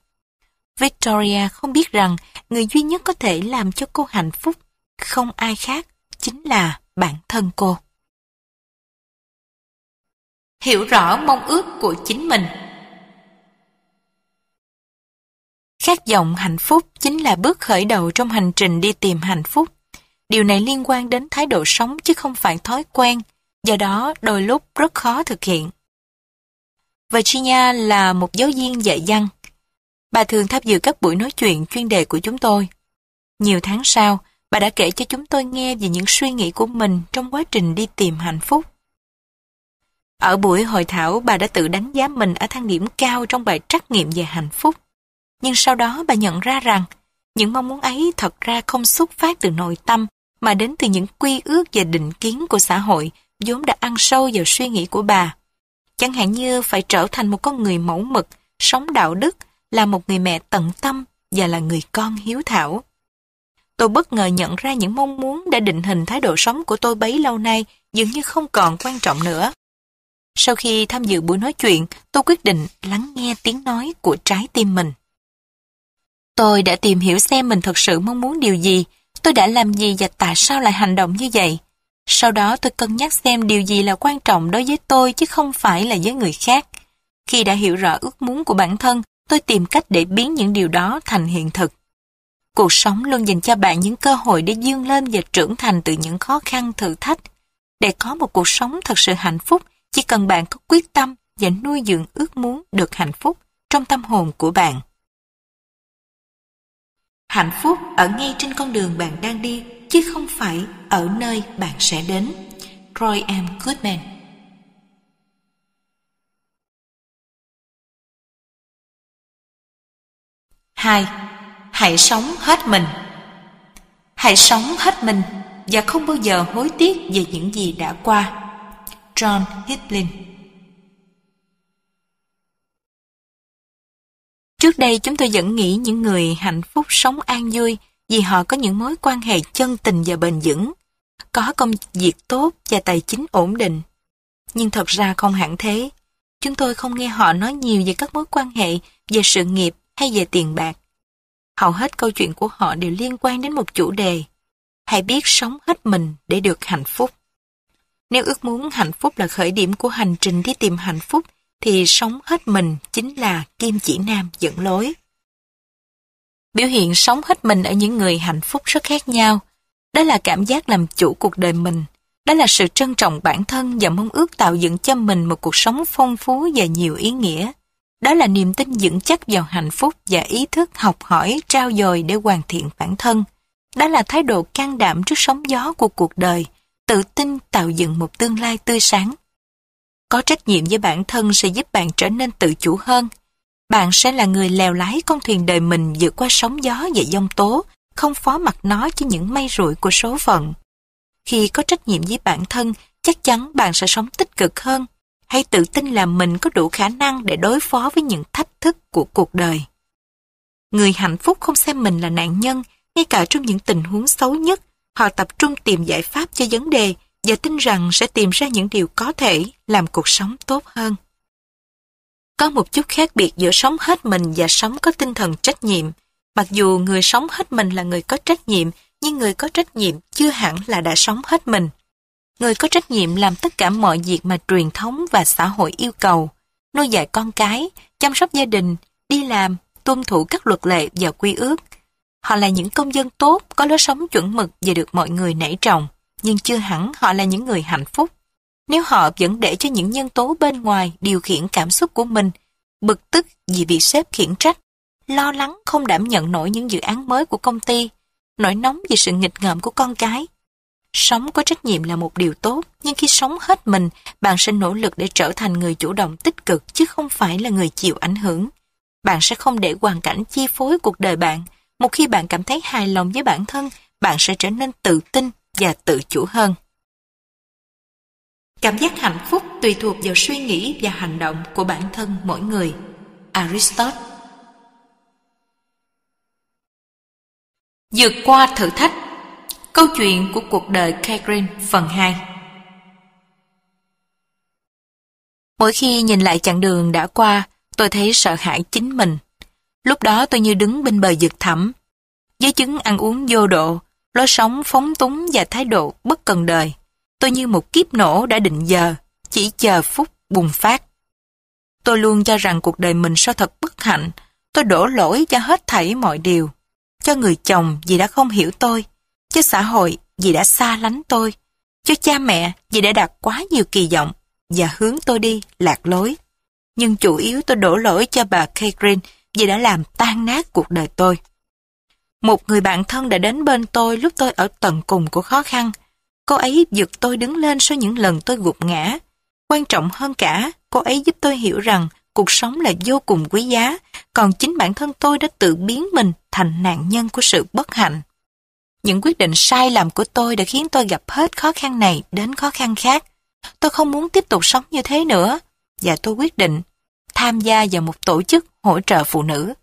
Speaker 1: Victoria không biết rằng người duy nhất có thể làm cho cô hạnh phúc, không ai khác, chính là bản thân cô. Hiểu rõ mong ước của chính mình Khát vọng hạnh phúc chính là bước khởi đầu trong hành trình đi tìm hạnh phúc. Điều này liên quan đến thái độ sống chứ không phải thói quen, do đó đôi lúc rất khó thực hiện. Virginia là một giáo viên dạy văn. Bà thường tham dự các buổi nói chuyện chuyên đề của chúng tôi. Nhiều tháng sau, bà đã kể cho chúng tôi nghe về những suy nghĩ của mình trong quá trình đi tìm hạnh phúc. Ở buổi hội thảo, bà đã tự đánh giá mình ở thang điểm cao trong bài trắc nghiệm về hạnh phúc. Nhưng sau đó bà nhận ra rằng, những mong muốn ấy thật ra không xuất phát từ nội tâm, mà đến từ những quy ước và định kiến của xã hội vốn đã ăn sâu vào suy nghĩ của bà. Chẳng hạn như phải trở thành một con người mẫu mực, sống đạo đức, là một người mẹ tận tâm và là người con hiếu thảo. Tôi bất ngờ nhận ra những mong muốn đã định hình thái độ sống của tôi bấy lâu nay dường như không còn quan trọng nữa. Sau khi tham dự buổi nói chuyện, tôi quyết định lắng nghe tiếng nói của trái tim mình. Tôi đã tìm hiểu xem mình thật sự mong muốn điều gì, tôi đã làm gì và tại sao lại hành động như vậy. Sau đó tôi cân nhắc xem điều gì là quan trọng đối với tôi chứ không phải là với người khác. Khi đã hiểu rõ ước muốn của bản thân, tôi tìm cách để biến những điều đó thành hiện thực. Cuộc sống luôn dành cho bạn những cơ hội để dương lên và trưởng thành từ những khó khăn thử thách. Để có một cuộc sống thật sự hạnh phúc, chỉ cần bạn có quyết tâm và nuôi dưỡng ước muốn được hạnh phúc trong tâm hồn của bạn. Hạnh phúc ở ngay trên con đường bạn đang đi, chứ không phải ở nơi bạn sẽ đến. Roy M. Goodman hai Hãy sống hết mình Hãy sống hết mình và không bao giờ hối tiếc về những gì đã qua. John Hitlin Trước đây chúng tôi vẫn nghĩ những người hạnh phúc sống an vui vì họ có những mối quan hệ chân tình và bền vững, có công việc tốt và tài chính ổn định. Nhưng thật ra không hẳn thế. Chúng tôi không nghe họ nói nhiều về các mối quan hệ, về sự nghiệp hay về tiền bạc. Hầu hết câu chuyện của họ đều liên quan đến một chủ đề. Hãy biết sống hết mình để được hạnh phúc. Nếu ước muốn hạnh phúc là khởi điểm của hành trình đi tìm hạnh phúc, thì sống hết mình chính là kim chỉ nam dẫn lối. Biểu hiện sống hết mình ở những người hạnh phúc rất khác nhau. Đó là cảm giác làm chủ cuộc đời mình. Đó là sự trân trọng bản thân và mong ước tạo dựng cho mình một cuộc sống phong phú và nhiều ý nghĩa. Đó là niềm tin vững chắc vào hạnh phúc và ý thức học hỏi, trao dồi để hoàn thiện bản thân. Đó là thái độ can đảm trước sóng gió của cuộc đời, tự tin tạo dựng một tương lai tươi sáng. Có trách nhiệm với bản thân sẽ giúp bạn trở nên tự chủ hơn. Bạn sẽ là người lèo lái con thuyền đời mình vượt qua sóng gió và giông tố, không phó mặc nó cho những may rủi của số phận. Khi có trách nhiệm với bản thân, chắc chắn bạn sẽ sống tích cực hơn. Hãy tự tin là mình có đủ khả năng để đối phó với những thách thức của cuộc đời. Người hạnh phúc không xem mình là nạn nhân, ngay cả trong những tình huống xấu nhất, họ tập trung tìm giải pháp cho vấn đề và tin rằng sẽ tìm ra những điều có thể làm cuộc sống tốt hơn. Có một chút khác biệt giữa sống hết mình và sống có tinh thần trách nhiệm. Mặc dù người sống hết mình là người có trách nhiệm, nhưng người có trách nhiệm chưa hẳn là đã sống hết mình. Người có trách nhiệm làm tất cả mọi việc mà truyền thống và xã hội yêu cầu, nuôi dạy con cái, chăm sóc gia đình, đi làm, tuân thủ các luật lệ và quy ước. Họ là những công dân tốt, có lối sống chuẩn mực và được mọi người nể trọng, nhưng chưa hẳn họ là những người hạnh phúc. Nếu họ vẫn để cho những nhân tố bên ngoài điều khiển cảm xúc của mình, bực tức vì bị sếp khiển trách, lo lắng không đảm nhận nổi những dự án mới của công ty, nỗi nóng vì sự nghịch ngợm của con cái. Sống có trách nhiệm là một điều tốt, nhưng khi sống hết mình, bạn sẽ nỗ lực để trở thành người chủ động tích cực chứ không phải là người chịu ảnh hưởng. Bạn sẽ không để hoàn cảnh chi phối cuộc đời bạn. Một khi bạn cảm thấy hài lòng với bản thân, bạn sẽ trở nên tự tin và tự chủ hơn. Cảm giác hạnh phúc tùy thuộc vào suy nghĩ và hành động của bản thân mỗi người. Aristotle Vượt qua thử thách Câu chuyện của cuộc đời Catherine phần 2 Mỗi khi nhìn lại chặng đường đã qua, tôi thấy sợ hãi chính mình. Lúc đó tôi như đứng bên bờ vực thẳm. Với chứng ăn uống vô độ, lối sống phóng túng và thái độ bất cần đời. Tôi như một kiếp nổ đã định giờ, chỉ chờ phút bùng phát. Tôi luôn cho rằng cuộc đời mình sao thật bất hạnh, tôi đổ lỗi cho hết thảy mọi điều. Cho người chồng vì đã không hiểu tôi, cho xã hội vì đã xa lánh tôi, cho cha mẹ vì đã đặt quá nhiều kỳ vọng và hướng tôi đi lạc lối. Nhưng chủ yếu tôi đổ lỗi cho bà Catherine vì đã làm tan nát cuộc đời tôi. Một người bạn thân đã đến bên tôi lúc tôi ở tận cùng của khó khăn. Cô ấy giật tôi đứng lên sau những lần tôi gục ngã. Quan trọng hơn cả, cô ấy giúp tôi hiểu rằng cuộc sống là vô cùng quý giá, còn chính bản thân tôi đã tự biến mình thành nạn nhân của sự bất hạnh. Những quyết định sai lầm của tôi đã khiến tôi gặp hết khó khăn này đến khó khăn khác. Tôi không muốn tiếp tục sống như thế nữa, và tôi quyết định tham gia vào một tổ chức hỗ trợ phụ nữ.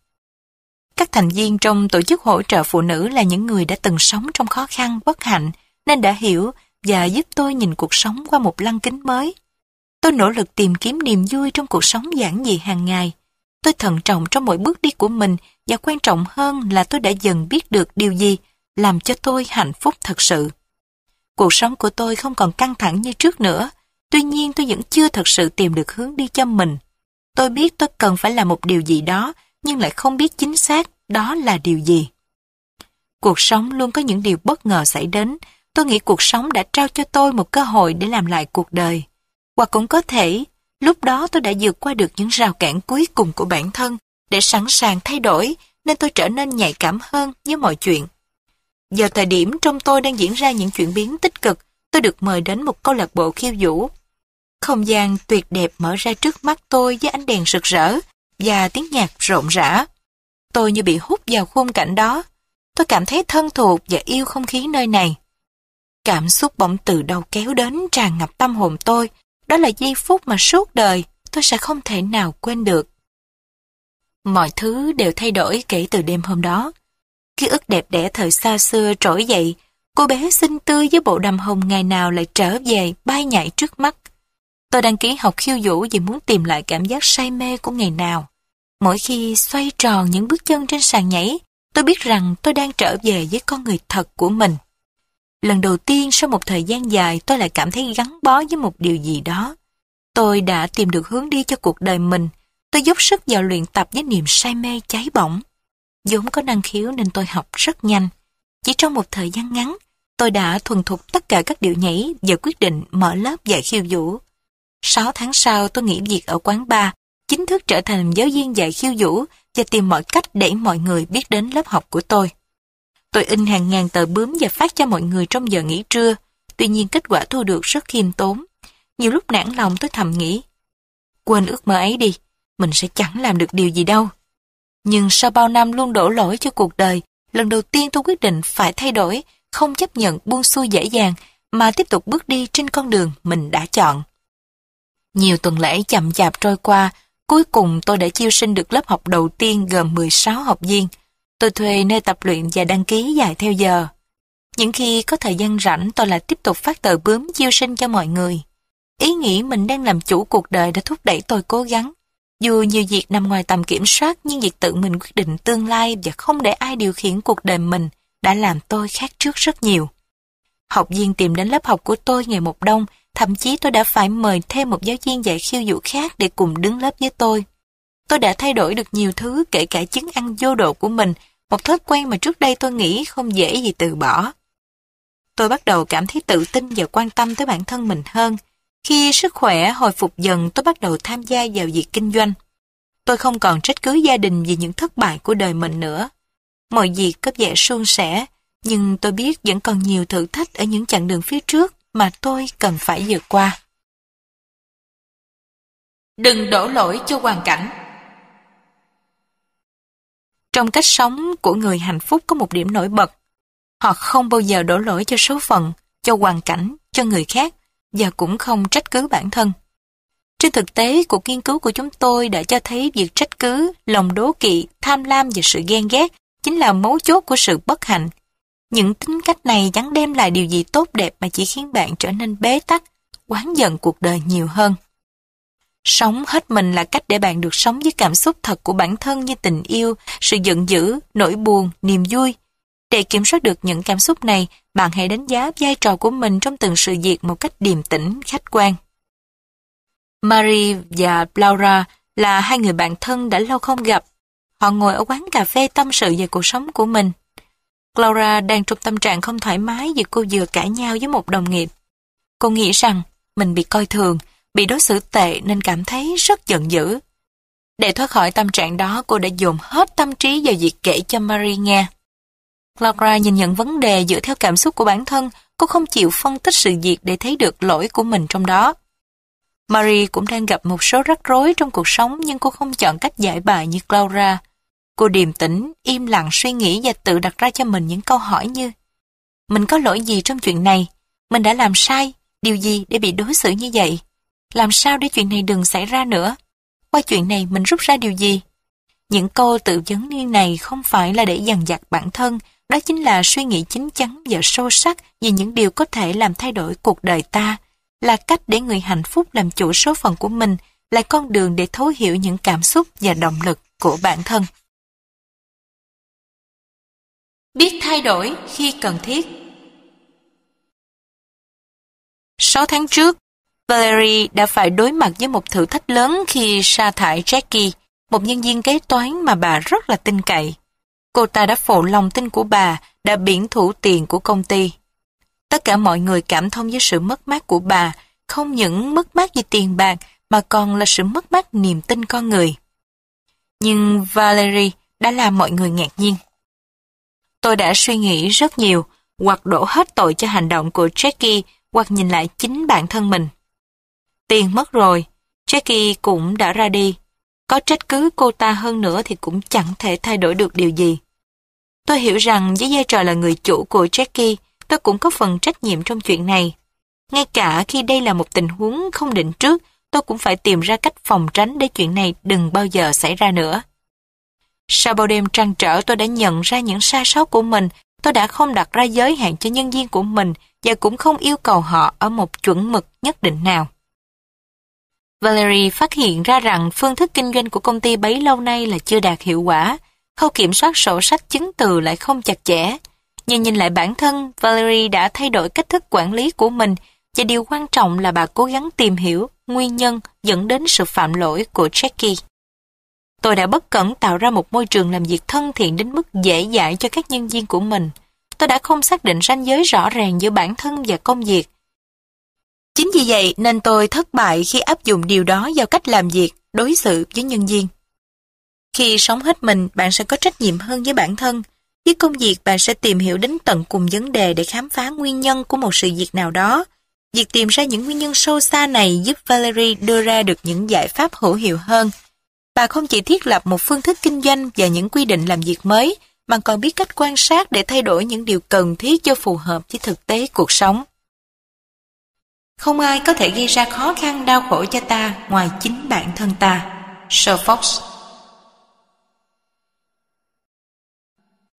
Speaker 1: Các thành viên trong tổ chức hỗ trợ phụ nữ là những người đã từng sống trong khó khăn, bất hạnh, nên đã hiểu và giúp tôi nhìn cuộc sống qua một lăng kính mới. Tôi nỗ lực tìm kiếm niềm vui trong cuộc sống giản dị hàng ngày. Tôi thận trọng trong mỗi bước đi của mình và quan trọng hơn là tôi đã dần biết được điều gì làm cho tôi hạnh phúc thật sự. Cuộc sống của tôi không còn căng thẳng như trước nữa, tuy nhiên tôi vẫn chưa thật sự tìm được hướng đi cho mình. Tôi biết tôi cần phải làm một điều gì đó, nhưng lại không biết chính xác đó là điều gì. Cuộc sống luôn có những điều bất ngờ xảy đến, tôi nghĩ cuộc sống đã trao cho tôi một cơ hội để làm lại cuộc đời. Hoặc cũng có thể, lúc đó tôi đã vượt qua được những rào cản cuối cùng của bản thân, để sẵn sàng thay đổi, nên tôi trở nên nhạy cảm hơn với mọi chuyện. Giờ thời điểm trong tôi đang diễn ra những chuyển biến tích cực, tôi được mời đến một câu lạc bộ khiêu vũ. Không gian tuyệt đẹp mở ra trước mắt tôi với ánh đèn rực rỡ và tiếng nhạc rộn rã. Tôi như bị hút vào khung cảnh đó. Tôi cảm thấy thân thuộc và yêu không khí nơi này. Cảm xúc bỗng từ đầu kéo đến tràn ngập tâm hồn tôi. Đó là giây phút mà suốt đời tôi sẽ không thể nào quên được. Mọi thứ đều thay đổi kể từ đêm hôm đó. Ký ức đẹp đẽ thời xa xưa trỗi dậy, cô bé xinh tươi với bộ đầm hồng ngày nào lại trở về bay nhảy trước mắt. Tôi đăng ký học khiêu vũ vì muốn tìm lại cảm giác say mê của ngày nào. Mỗi khi xoay tròn những bước chân trên sàn nhảy, tôi biết rằng tôi đang trở về với con người thật của mình. Lần đầu tiên sau một thời gian dài tôi lại cảm thấy gắn bó với một điều gì đó. Tôi đã tìm được hướng đi cho cuộc đời mình. Tôi dốc sức vào luyện tập với niềm say mê cháy bỏng. vốn có năng khiếu nên tôi học rất nhanh. Chỉ trong một thời gian ngắn, tôi đã thuần thục tất cả các điệu nhảy và quyết định mở lớp dạy khiêu vũ. Sáu tháng sau tôi nghỉ việc ở quán bar, chính thức trở thành giáo viên dạy khiêu vũ và tìm mọi cách để mọi người biết đến lớp học của tôi. Tôi in hàng ngàn tờ bướm và phát cho mọi người trong giờ nghỉ trưa, tuy nhiên kết quả thu được rất khiêm tốn. Nhiều lúc nản lòng tôi thầm nghĩ, quên ước mơ ấy đi, mình sẽ chẳng làm được điều gì đâu. Nhưng sau bao năm luôn đổ lỗi cho cuộc đời, lần đầu tiên tôi quyết định phải thay đổi, không chấp nhận buông xuôi dễ dàng, mà tiếp tục bước đi trên con đường mình đã chọn. Nhiều tuần lễ chậm chạp trôi qua, cuối cùng tôi đã chiêu sinh được lớp học đầu tiên gồm 16 học viên. Tôi thuê nơi tập luyện và đăng ký dài theo giờ. Những khi có thời gian rảnh tôi lại tiếp tục phát tờ bướm chiêu sinh cho mọi người. Ý nghĩ mình đang làm chủ cuộc đời đã thúc đẩy tôi cố gắng. Dù nhiều việc nằm ngoài tầm kiểm soát nhưng việc tự mình quyết định tương lai và không để ai điều khiển cuộc đời mình đã làm tôi khác trước rất nhiều. Học viên tìm đến lớp học của tôi ngày một đông, thậm chí tôi đã phải mời thêm một giáo viên dạy khiêu vũ khác để cùng đứng lớp với tôi. Tôi đã thay đổi được nhiều thứ kể cả chứng ăn vô độ của mình, một thói quen mà trước đây tôi nghĩ không dễ gì từ bỏ. Tôi bắt đầu cảm thấy tự tin và quan tâm tới bản thân mình hơn. Khi sức khỏe hồi phục dần tôi bắt đầu tham gia vào việc kinh doanh. Tôi không còn trách cứ gia đình vì những thất bại của đời mình nữa. Mọi việc có vẻ suôn sẻ, nhưng tôi biết vẫn còn nhiều thử thách ở những chặng đường phía trước mà tôi cần phải vượt qua. Đừng đổ lỗi cho hoàn cảnh. Trong cách sống của người hạnh phúc có một điểm nổi bật. Họ không bao giờ đổ lỗi cho số phận, cho hoàn cảnh, cho người khác và cũng không trách cứ bản thân. Trên thực tế, cuộc nghiên cứu của chúng tôi đã cho thấy việc trách cứ, lòng đố kỵ, tham lam và sự ghen ghét chính là mấu chốt của sự bất hạnh. Những tính cách này chẳng đem lại điều gì tốt đẹp mà chỉ khiến bạn trở nên bế tắc, quán giận cuộc đời nhiều hơn. Sống hết mình là cách để bạn được sống với cảm xúc thật của bản thân như tình yêu, sự giận dữ, nỗi buồn, niềm vui. Để kiểm soát được những cảm xúc này, bạn hãy đánh giá vai trò của mình trong từng sự việc một cách điềm tĩnh, khách quan. Marie và Laura là hai người bạn thân đã lâu không gặp. Họ ngồi ở quán cà phê tâm sự về cuộc sống của mình. Laura đang trong tâm trạng không thoải mái vì cô vừa cãi nhau với một đồng nghiệp. Cô nghĩ rằng mình bị coi thường, bị đối xử tệ nên cảm thấy rất giận dữ. Để thoát khỏi tâm trạng đó, cô đã dồn hết tâm trí vào việc kể cho Marie nghe. Laura nhìn nhận vấn đề dựa theo cảm xúc của bản thân, cô không chịu phân tích sự việc để thấy được lỗi của mình trong đó. Marie cũng đang gặp một số rắc rối trong cuộc sống nhưng cô không chọn cách giải bài như Laura. Cô điềm tĩnh, im lặng suy nghĩ và tự đặt ra cho mình những câu hỏi như Mình có lỗi gì trong chuyện này? Mình đã làm sai? Điều gì để bị đối xử như vậy? Làm sao để chuyện này đừng xảy ra nữa? Qua chuyện này mình rút ra điều gì? Những câu tự vấn như này không phải là để dằn vặt bản thân, đó chính là suy nghĩ chính chắn và sâu sắc về những điều có thể làm thay đổi cuộc đời ta, là cách để người hạnh phúc làm chủ số phận của mình, là con đường để thấu hiểu những cảm xúc và động lực của bản thân. Biết thay đổi khi cần thiết Sáu tháng trước, Valerie đã phải đối mặt với một thử thách lớn khi sa thải Jackie, một nhân viên kế toán mà bà rất là tin cậy. Cô ta đã phụ lòng tin của bà, đã biển thủ tiền của công ty. Tất cả mọi người cảm thông với sự mất mát của bà, không những mất mát về tiền bạc mà còn là sự mất mát niềm tin con người. Nhưng Valerie đã làm mọi người ngạc nhiên. Tôi đã suy nghĩ rất nhiều, hoặc đổ hết tội cho hành động của Jackie, hoặc nhìn lại chính bản thân mình. Tiền mất rồi, Jackie cũng đã ra đi. Có trách cứ cô ta hơn nữa thì cũng chẳng thể thay đổi được điều gì. Tôi hiểu rằng với vai trò là người chủ của Jackie, tôi cũng có phần trách nhiệm trong chuyện này. Ngay cả khi đây là một tình huống không định trước, tôi cũng phải tìm ra cách phòng tránh để chuyện này đừng bao giờ xảy ra nữa. Sau bao đêm trăn trở tôi đã nhận ra những sai sót của mình, tôi đã không đặt ra giới hạn cho nhân viên của mình và cũng không yêu cầu họ ở một chuẩn mực nhất định nào. Valerie phát hiện ra rằng phương thức kinh doanh của công ty bấy lâu nay là chưa đạt hiệu quả, khâu kiểm soát sổ sách chứng từ lại không chặt chẽ. Nhưng nhìn lại bản thân, Valerie đã thay đổi cách thức quản lý của mình và điều quan trọng là bà cố gắng tìm hiểu nguyên nhân dẫn đến sự phạm lỗi của Jackie. Tôi đã bất cẩn tạo ra một môi trường làm việc thân thiện đến mức dễ dãi cho các nhân viên của mình. Tôi đã không xác định ranh giới rõ ràng giữa bản thân và công việc. Chính vì vậy nên tôi thất bại khi áp dụng điều đó vào cách làm việc, đối xử với nhân viên. Khi sống hết mình, bạn sẽ có trách nhiệm hơn với bản thân. Với công việc, bạn sẽ tìm hiểu đến tận cùng vấn đề để khám phá nguyên nhân của một sự việc nào đó. Việc tìm ra những nguyên nhân sâu xa này giúp Valerie đưa ra được những giải pháp hữu hiệu hơn. Bà không chỉ thiết lập một phương thức kinh doanh và những quy định làm việc mới, mà còn biết cách quan sát để thay đổi những điều cần thiết cho phù hợp với thực tế cuộc sống. Không ai có thể gây ra khó khăn đau khổ cho ta ngoài chính bản thân ta. Sir Fox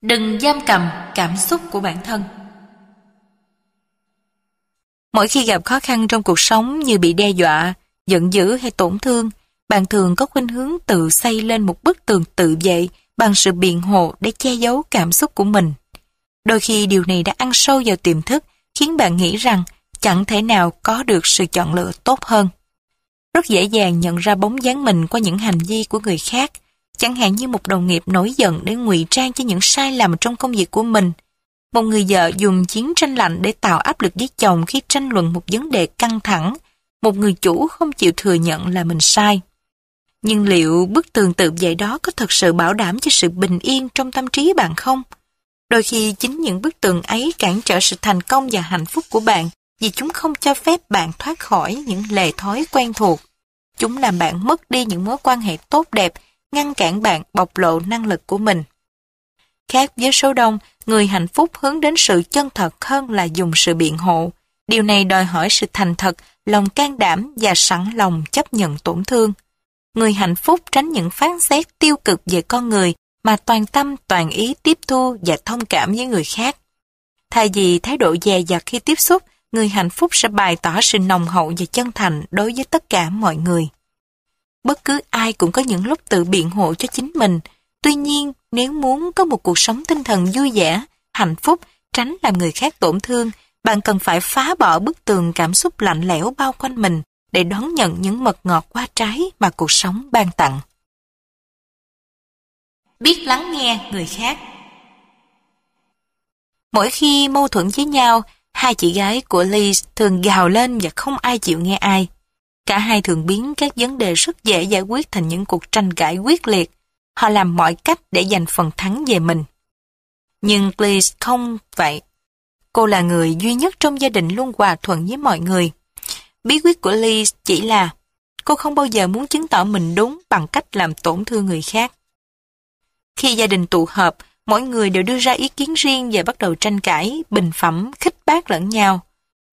Speaker 1: Đừng giam cầm cảm xúc của bản thân. Mỗi khi gặp khó khăn trong cuộc sống như bị đe dọa, giận dữ hay tổn thương, bạn thường có khuynh hướng tự xây lên một bức tường tự vệ bằng sự biện hộ để che giấu cảm xúc của mình. Đôi khi điều này đã ăn sâu vào tiềm thức, khiến bạn nghĩ rằng chẳng thể nào có được sự chọn lựa tốt hơn. Rất dễ dàng nhận ra bóng dáng mình qua những hành vi của người khác, chẳng hạn như một đồng nghiệp nổi giận để ngụy trang cho những sai lầm trong công việc của mình. Một người vợ dùng chiến tranh lạnh để tạo áp lực với chồng khi tranh luận một vấn đề căng thẳng. Một người chủ không chịu thừa nhận là mình sai. Nhưng liệu bức tường tự dạy đó có thật sự bảo đảm cho sự bình yên trong tâm trí bạn không? Đôi khi chính những bức tường ấy cản trở sự thành công và hạnh phúc của bạn vì chúng không cho phép bạn thoát khỏi những lề thói quen thuộc. Chúng làm bạn mất đi những mối quan hệ tốt đẹp, ngăn cản bạn bộc lộ năng lực của mình. Khác với số đông, người hạnh phúc hướng đến sự chân thật hơn là dùng sự biện hộ. Điều này đòi hỏi sự thành thật, lòng can đảm và sẵn lòng chấp nhận tổn thương. Người hạnh phúc tránh những phán xét tiêu cực về con người mà toàn tâm toàn ý tiếp thu và thông cảm với người khác. Thay vì thái độ dè dặt khi tiếp xúc, người hạnh phúc sẽ bày tỏ sự nồng hậu và chân thành đối với tất cả mọi người. Bất cứ ai cũng có những lúc tự biện hộ cho chính mình. Tuy nhiên, nếu muốn có một cuộc sống tinh thần vui vẻ, hạnh phúc, tránh làm người khác tổn thương, bạn cần phải phá bỏ bức tường cảm xúc lạnh lẽo bao quanh mình để đón nhận những mật ngọt qua trái mà cuộc sống ban tặng. Biết lắng nghe người khác Mỗi khi mâu thuẫn với nhau, hai chị gái của Liz thường gào lên và không ai chịu nghe ai. Cả hai thường biến các vấn đề rất dễ giải quyết thành những cuộc tranh cãi quyết liệt. Họ làm mọi cách để giành phần thắng về mình. Nhưng Liz không vậy. Cô là người duy nhất trong gia đình luôn hòa thuận với mọi người. Bí quyết của Lee chỉ là cô không bao giờ muốn chứng tỏ mình đúng bằng cách làm tổn thương người khác. Khi gia đình tụ họp, mỗi người đều đưa ra ý kiến riêng và bắt đầu tranh cãi, bình phẩm, khích bác lẫn nhau.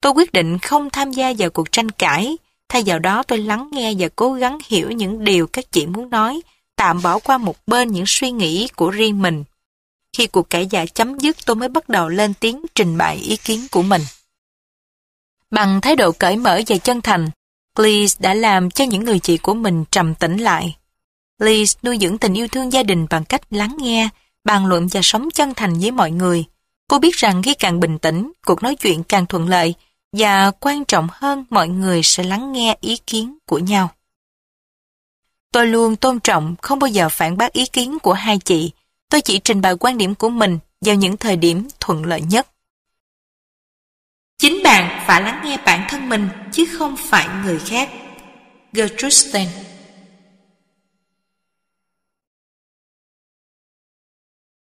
Speaker 1: Tôi quyết định không tham gia vào cuộc tranh cãi, thay vào đó tôi lắng nghe và cố gắng hiểu những điều các chị muốn nói, tạm bỏ qua một bên những suy nghĩ của riêng mình. Khi cuộc cãi giả chấm dứt tôi mới bắt đầu lên tiếng trình bày ý kiến của mình. Bằng thái độ cởi mở và chân thành, Liz đã làm cho những người chị của mình trầm tĩnh lại. Liz nuôi dưỡng tình yêu thương gia đình bằng cách lắng nghe, bàn luận và sống chân thành với mọi người. Cô biết rằng khi càng bình tĩnh, cuộc nói chuyện càng thuận lợi và quan trọng hơn mọi người sẽ lắng nghe ý kiến của nhau. Tôi luôn tôn trọng, không bao giờ phản bác ý kiến của hai chị. Tôi chỉ trình bày quan điểm của mình vào những thời điểm thuận lợi nhất. Chính bạn phải lắng nghe bản thân mình chứ không phải người khác. Gertrude Stein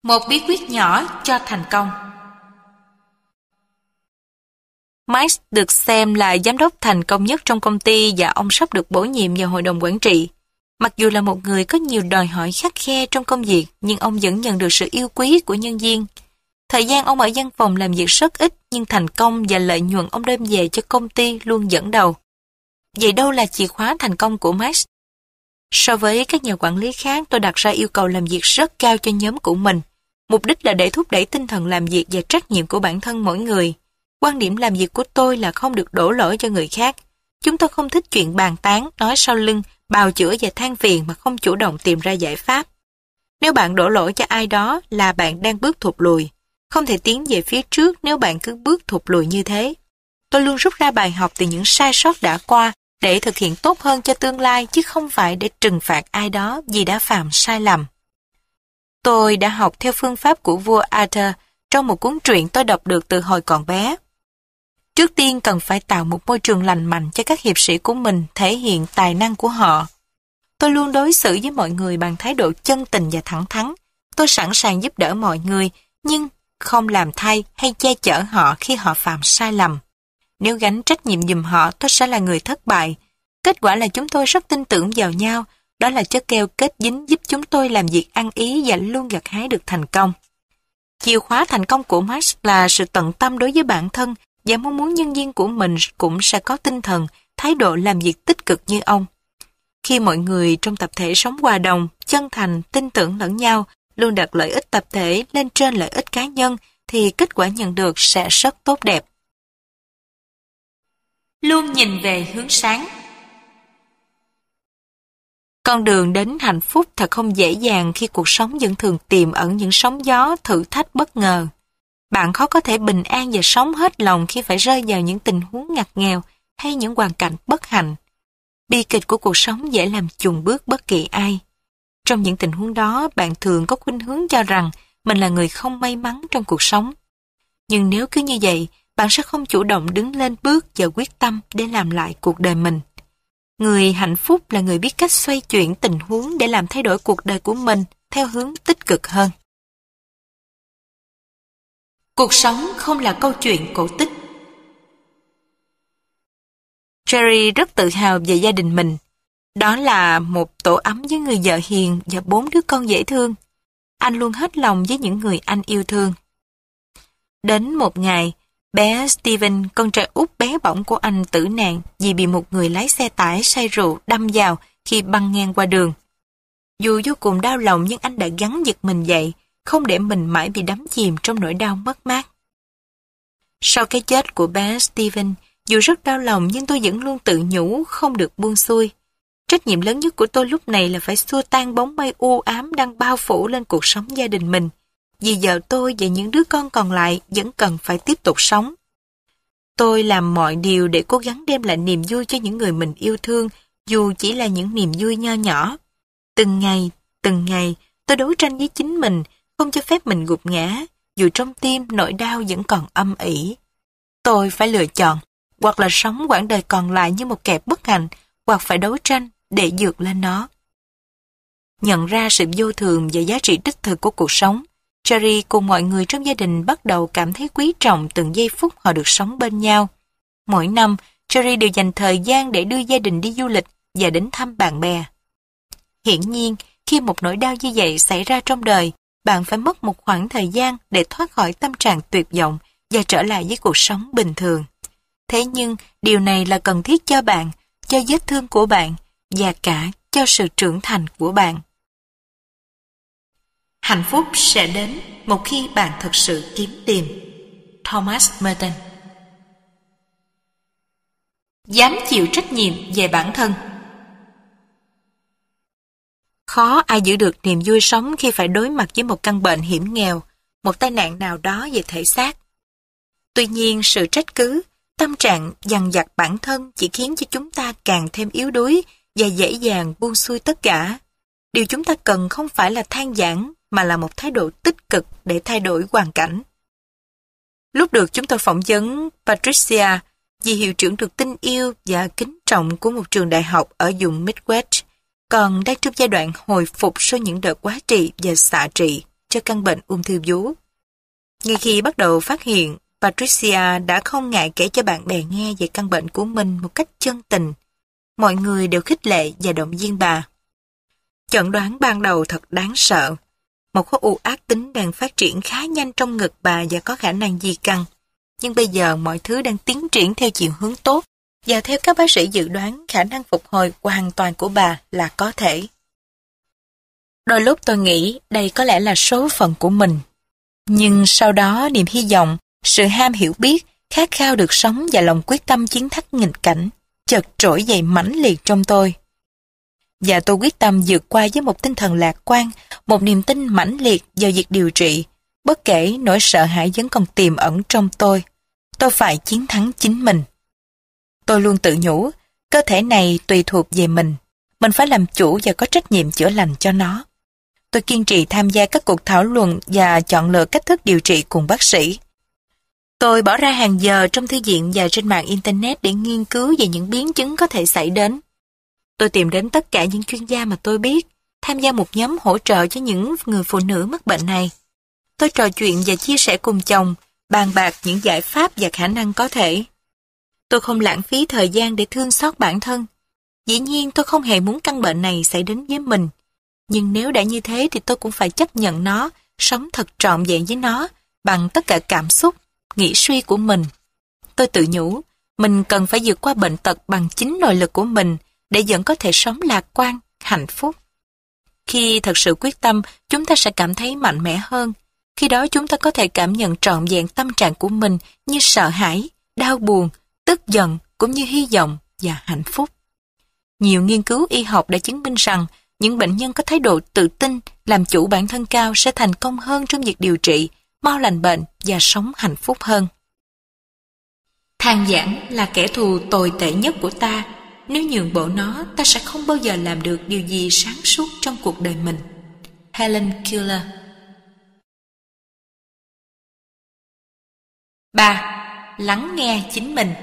Speaker 1: Một bí quyết nhỏ cho thành công Mike được xem là giám đốc thành công nhất trong công ty và ông sắp được bổ nhiệm vào hội đồng quản trị. Mặc dù là một người có nhiều đòi hỏi khắc khe trong công việc, nhưng ông vẫn nhận được sự yêu quý của nhân viên. Thời gian ông ở văn phòng làm việc rất ít, nhưng thành công và lợi nhuận ông đem về cho công ty luôn dẫn đầu. Vậy đâu là chìa khóa thành công của Max? So với các nhà quản lý khác, tôi đặt ra yêu cầu làm việc rất cao cho nhóm của mình. Mục đích là để thúc đẩy tinh thần làm việc và trách nhiệm của bản thân mỗi người. Quan điểm làm việc của tôi là không được đổ lỗi cho người khác. Chúng tôi không thích chuyện bàn tán, nói sau lưng, bào chữa và than phiền mà không chủ động tìm ra giải pháp. Nếu bạn đổ lỗi cho ai đó là bạn đang bước thụt lùi không thể tiến về phía trước nếu bạn cứ bước thụt lùi như thế. Tôi luôn rút ra bài học từ những sai sót đã qua để thực hiện tốt hơn cho tương lai chứ không phải để trừng phạt ai đó vì đã phạm sai lầm. Tôi đã học theo phương pháp của vua Arthur trong một cuốn truyện tôi đọc được từ hồi còn bé. Trước tiên cần phải tạo một môi trường lành mạnh cho các hiệp sĩ của mình thể hiện tài năng của họ. Tôi luôn đối xử với mọi người bằng thái độ chân tình và thẳng thắn. Tôi sẵn sàng giúp đỡ mọi người, nhưng không làm thay hay che chở họ khi họ phạm sai lầm. Nếu gánh trách nhiệm dùm họ, tôi sẽ là người thất bại. Kết quả là chúng tôi rất tin tưởng vào nhau, đó là chất keo kết dính giúp chúng tôi làm việc ăn ý và luôn gặt hái được thành công. Chìa khóa thành công của Max là sự tận tâm đối với bản thân và mong muốn nhân viên của mình cũng sẽ có tinh thần, thái độ làm việc tích cực như ông. Khi mọi người trong tập thể sống hòa đồng, chân thành, tin tưởng lẫn nhau, luôn đặt lợi ích tập thể lên trên lợi ích cá nhân, thì kết quả nhận được sẽ rất tốt đẹp. Luôn nhìn về hướng sáng Con đường đến hạnh phúc thật không dễ dàng khi cuộc sống vẫn thường tiềm ẩn những sóng gió, thử thách bất ngờ. Bạn khó có thể bình an và sống hết lòng khi phải rơi vào những tình huống ngặt nghèo hay những hoàn cảnh bất hạnh. Bi kịch của cuộc sống dễ làm chùn bước bất kỳ ai. Trong những tình huống đó, bạn thường có khuynh hướng cho rằng mình là người không may mắn trong cuộc sống. Nhưng nếu cứ như vậy, bạn sẽ không chủ động đứng lên bước và quyết tâm để làm lại cuộc đời mình. Người hạnh phúc là người biết cách xoay chuyển tình huống để làm thay đổi cuộc đời của mình theo hướng tích cực hơn. Cuộc sống không là câu chuyện cổ tích. Jerry rất tự hào về gia đình mình. Đó là một tổ ấm với người vợ hiền và bốn đứa con dễ thương. Anh luôn hết lòng với những người anh yêu thương. Đến một ngày, bé Steven, con trai út bé bỏng của anh tử nạn vì bị một người lái xe tải say rượu đâm vào khi băng ngang qua đường. Dù vô cùng đau lòng nhưng anh đã gắn giật mình dậy, không để mình mãi bị đắm chìm trong nỗi đau mất mát. Sau cái chết của bé Steven, dù rất đau lòng nhưng tôi vẫn luôn tự nhủ không được buông xuôi. Trách nhiệm lớn nhất của tôi lúc này là phải xua tan bóng mây u ám đang bao phủ lên cuộc sống gia đình mình. Vì vợ tôi và những đứa con còn lại vẫn cần phải tiếp tục sống. Tôi làm mọi điều để cố gắng đem lại niềm vui cho những người mình yêu thương, dù chỉ là những niềm vui nho nhỏ. Từng ngày, từng ngày, tôi đấu tranh với chính mình, không cho phép mình gục ngã, dù trong tim nỗi đau vẫn còn âm ỉ. Tôi phải lựa chọn, hoặc là sống quãng đời còn lại như một kẻ bất hạnh, hoặc phải đấu tranh để dược lên nó. Nhận ra sự vô thường và giá trị đích thực của cuộc sống, Cherry cùng mọi người trong gia đình bắt đầu cảm thấy quý trọng từng giây phút họ được sống bên nhau. Mỗi năm, Cherry đều dành thời gian để đưa gia đình đi du lịch và đến thăm bạn bè. Hiển nhiên, khi một nỗi đau như vậy xảy ra trong đời, bạn phải mất một khoảng thời gian để thoát khỏi tâm trạng tuyệt vọng và trở lại với cuộc sống bình thường. Thế nhưng, điều này là cần thiết cho bạn, cho vết thương của bạn và cả cho sự trưởng thành của bạn. Hạnh phúc sẽ đến một khi bạn thực sự kiếm tìm. Thomas Merton Dám chịu trách nhiệm về bản thân Khó ai giữ được niềm vui sống khi phải đối mặt với một căn bệnh hiểm nghèo, một tai nạn nào đó về thể xác. Tuy nhiên, sự trách cứ, tâm trạng dằn vặt bản thân chỉ khiến cho chúng ta càng thêm yếu đuối và dễ dàng buông xuôi tất cả. Điều chúng ta cần không phải là than giảng, mà là một thái độ tích cực để thay đổi hoàn cảnh. Lúc được chúng tôi phỏng vấn Patricia, vì hiệu trưởng được tin yêu và kính trọng của một trường đại học ở vùng Midwest, còn đang trong giai đoạn hồi phục sau những đợt quá trị và xạ trị cho căn bệnh ung thư vú. Ngay khi bắt đầu phát hiện, Patricia đã không ngại kể cho bạn bè nghe về căn bệnh của mình một cách chân tình. Mọi người đều khích lệ và động viên bà. Chẩn đoán ban đầu thật đáng sợ. Một khối u ác tính đang phát triển khá nhanh trong ngực bà và có khả năng di căn. Nhưng bây giờ mọi thứ đang tiến triển theo chiều hướng tốt và theo các bác sĩ dự đoán khả năng phục hồi hoàn toàn của bà là có thể. Đôi lúc tôi nghĩ đây có lẽ là số phận của mình. Nhưng sau đó niềm hy vọng, sự ham hiểu biết, khát khao được sống và lòng quyết tâm chiến thắng nghịch cảnh chợt trỗi dậy mãnh liệt trong tôi. Và tôi quyết tâm vượt qua với một tinh thần lạc quan, một niềm tin mãnh liệt vào việc điều trị, bất kể nỗi sợ hãi vẫn còn tiềm ẩn trong tôi. Tôi phải chiến thắng chính mình. Tôi luôn tự nhủ, cơ thể này tùy thuộc về mình. Mình phải làm chủ và có trách nhiệm chữa lành cho nó. Tôi kiên trì tham gia các cuộc thảo luận và chọn lựa cách thức điều trị cùng bác sĩ. Tôi bỏ ra hàng giờ trong thư viện và trên mạng Internet để nghiên cứu về những biến chứng có thể xảy đến. Tôi tìm đến tất cả những chuyên gia mà tôi biết, tham gia một nhóm hỗ trợ cho những người phụ nữ mắc bệnh này. Tôi trò chuyện và chia sẻ cùng chồng, bàn bạc những giải pháp và khả năng có thể. Tôi không lãng phí thời gian để thương xót bản thân. Dĩ nhiên tôi không hề muốn căn bệnh này xảy đến với mình. Nhưng nếu đã như thế thì tôi cũng phải chấp nhận nó, sống thật trọn vẹn với nó, bằng tất cả cảm xúc, nghĩ suy của mình. Tôi tự nhủ, mình cần phải vượt qua bệnh tật bằng chính nội lực của mình để vẫn có thể sống lạc quan, hạnh phúc. Khi thật sự quyết tâm, chúng ta sẽ cảm thấy mạnh mẽ hơn. Khi đó chúng ta có thể cảm nhận trọn vẹn tâm trạng của mình như sợ hãi, đau buồn, tức giận cũng như hy vọng và hạnh phúc. Nhiều nghiên cứu y học đã chứng minh rằng những bệnh nhân có thái độ tự tin, làm chủ bản thân cao sẽ thành công hơn trong việc điều trị, mau lành bệnh và sống hạnh phúc hơn. Than giảng là kẻ thù tồi tệ nhất của ta. Nếu nhường bộ nó, ta sẽ không bao giờ làm được điều gì sáng suốt trong cuộc đời mình. Helen Keller 3. Lắng nghe chính mình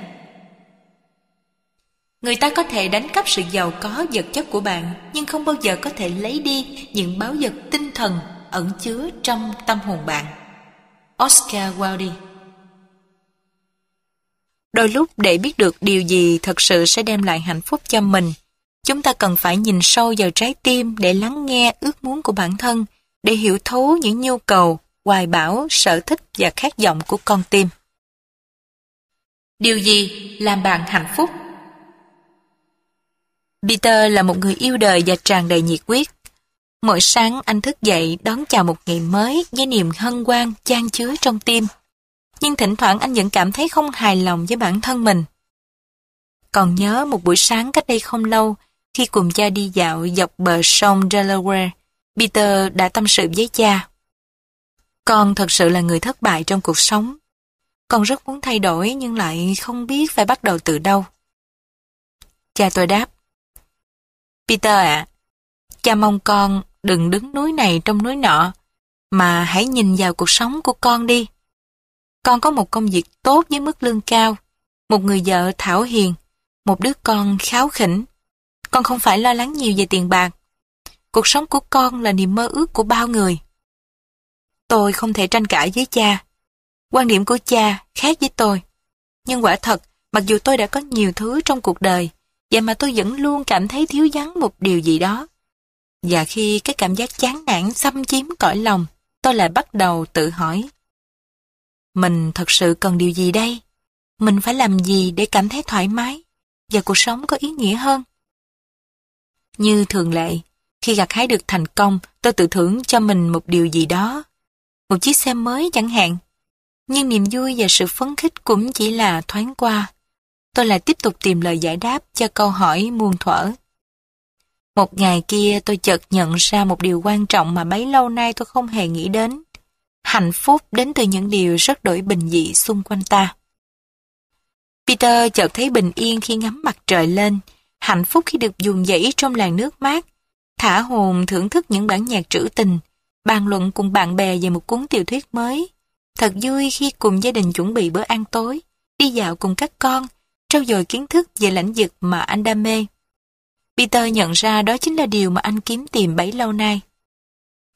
Speaker 1: Người ta có thể đánh cắp sự giàu có vật chất của bạn, nhưng không bao giờ có thể lấy đi những báo vật tinh thần ẩn chứa trong tâm hồn bạn. Oscar Wilde Đôi lúc để biết được điều gì thật sự sẽ đem lại hạnh phúc cho mình, chúng ta cần phải nhìn sâu vào trái tim để lắng nghe ước muốn của bản thân, để hiểu thấu những nhu cầu, hoài bão, sở thích và khát vọng của con tim. Điều gì làm bạn hạnh phúc? Peter là một người yêu đời và tràn đầy nhiệt huyết. Mỗi sáng anh thức dậy đón chào một ngày mới với niềm hân hoan chan chứa trong tim. Nhưng thỉnh thoảng anh vẫn cảm thấy không hài lòng với bản thân mình. Còn nhớ một buổi sáng cách đây không lâu, khi cùng cha đi dạo dọc bờ sông Delaware, Peter đã tâm sự với cha. Con thật sự là người thất bại trong cuộc sống. Con rất muốn thay đổi nhưng lại không biết phải bắt đầu từ đâu. Cha tôi đáp, Peter ạ, cha mong con đừng đứng núi này trong núi nọ, mà hãy nhìn vào cuộc sống của con đi. Con có một công việc tốt với mức lương cao, một người vợ thảo hiền, một đứa con kháo khỉnh. Con không phải lo lắng nhiều về tiền bạc. Cuộc sống của con là niềm mơ ước của bao người. Tôi không thể tranh cãi với cha. Quan điểm của cha khác với tôi. Nhưng quả thật, mặc dù tôi đã có nhiều thứ trong cuộc đời, Vậy mà tôi vẫn luôn cảm thấy thiếu vắng một điều gì đó. Và khi cái cảm giác chán nản xâm chiếm cõi lòng, tôi lại bắt đầu tự hỏi. Mình thật sự cần điều gì đây? Mình phải làm gì để cảm thấy thoải mái và cuộc sống có ý nghĩa hơn? Như thường lệ, khi gặt hái được thành công, tôi tự thưởng cho mình một điều gì đó. Một chiếc xe mới chẳng hạn. Nhưng niềm vui và sự phấn khích cũng chỉ là thoáng qua tôi lại tiếp tục tìm lời giải đáp cho câu hỏi muôn thuở. Một ngày kia tôi chợt nhận ra một điều quan trọng mà bấy lâu nay tôi không hề nghĩ đến. Hạnh phúc đến từ những điều rất đổi bình dị xung quanh ta. Peter chợt thấy bình yên khi ngắm mặt trời lên, hạnh phúc khi được dùng dãy trong làn nước mát, thả hồn thưởng thức những bản nhạc trữ tình, bàn luận cùng bạn bè về một cuốn tiểu thuyết mới. Thật vui khi cùng gia đình chuẩn bị bữa ăn tối, đi dạo cùng các con, trau dồi kiến thức về lãnh vực mà anh đam mê. Peter nhận ra đó chính là điều mà anh kiếm tìm bấy lâu nay.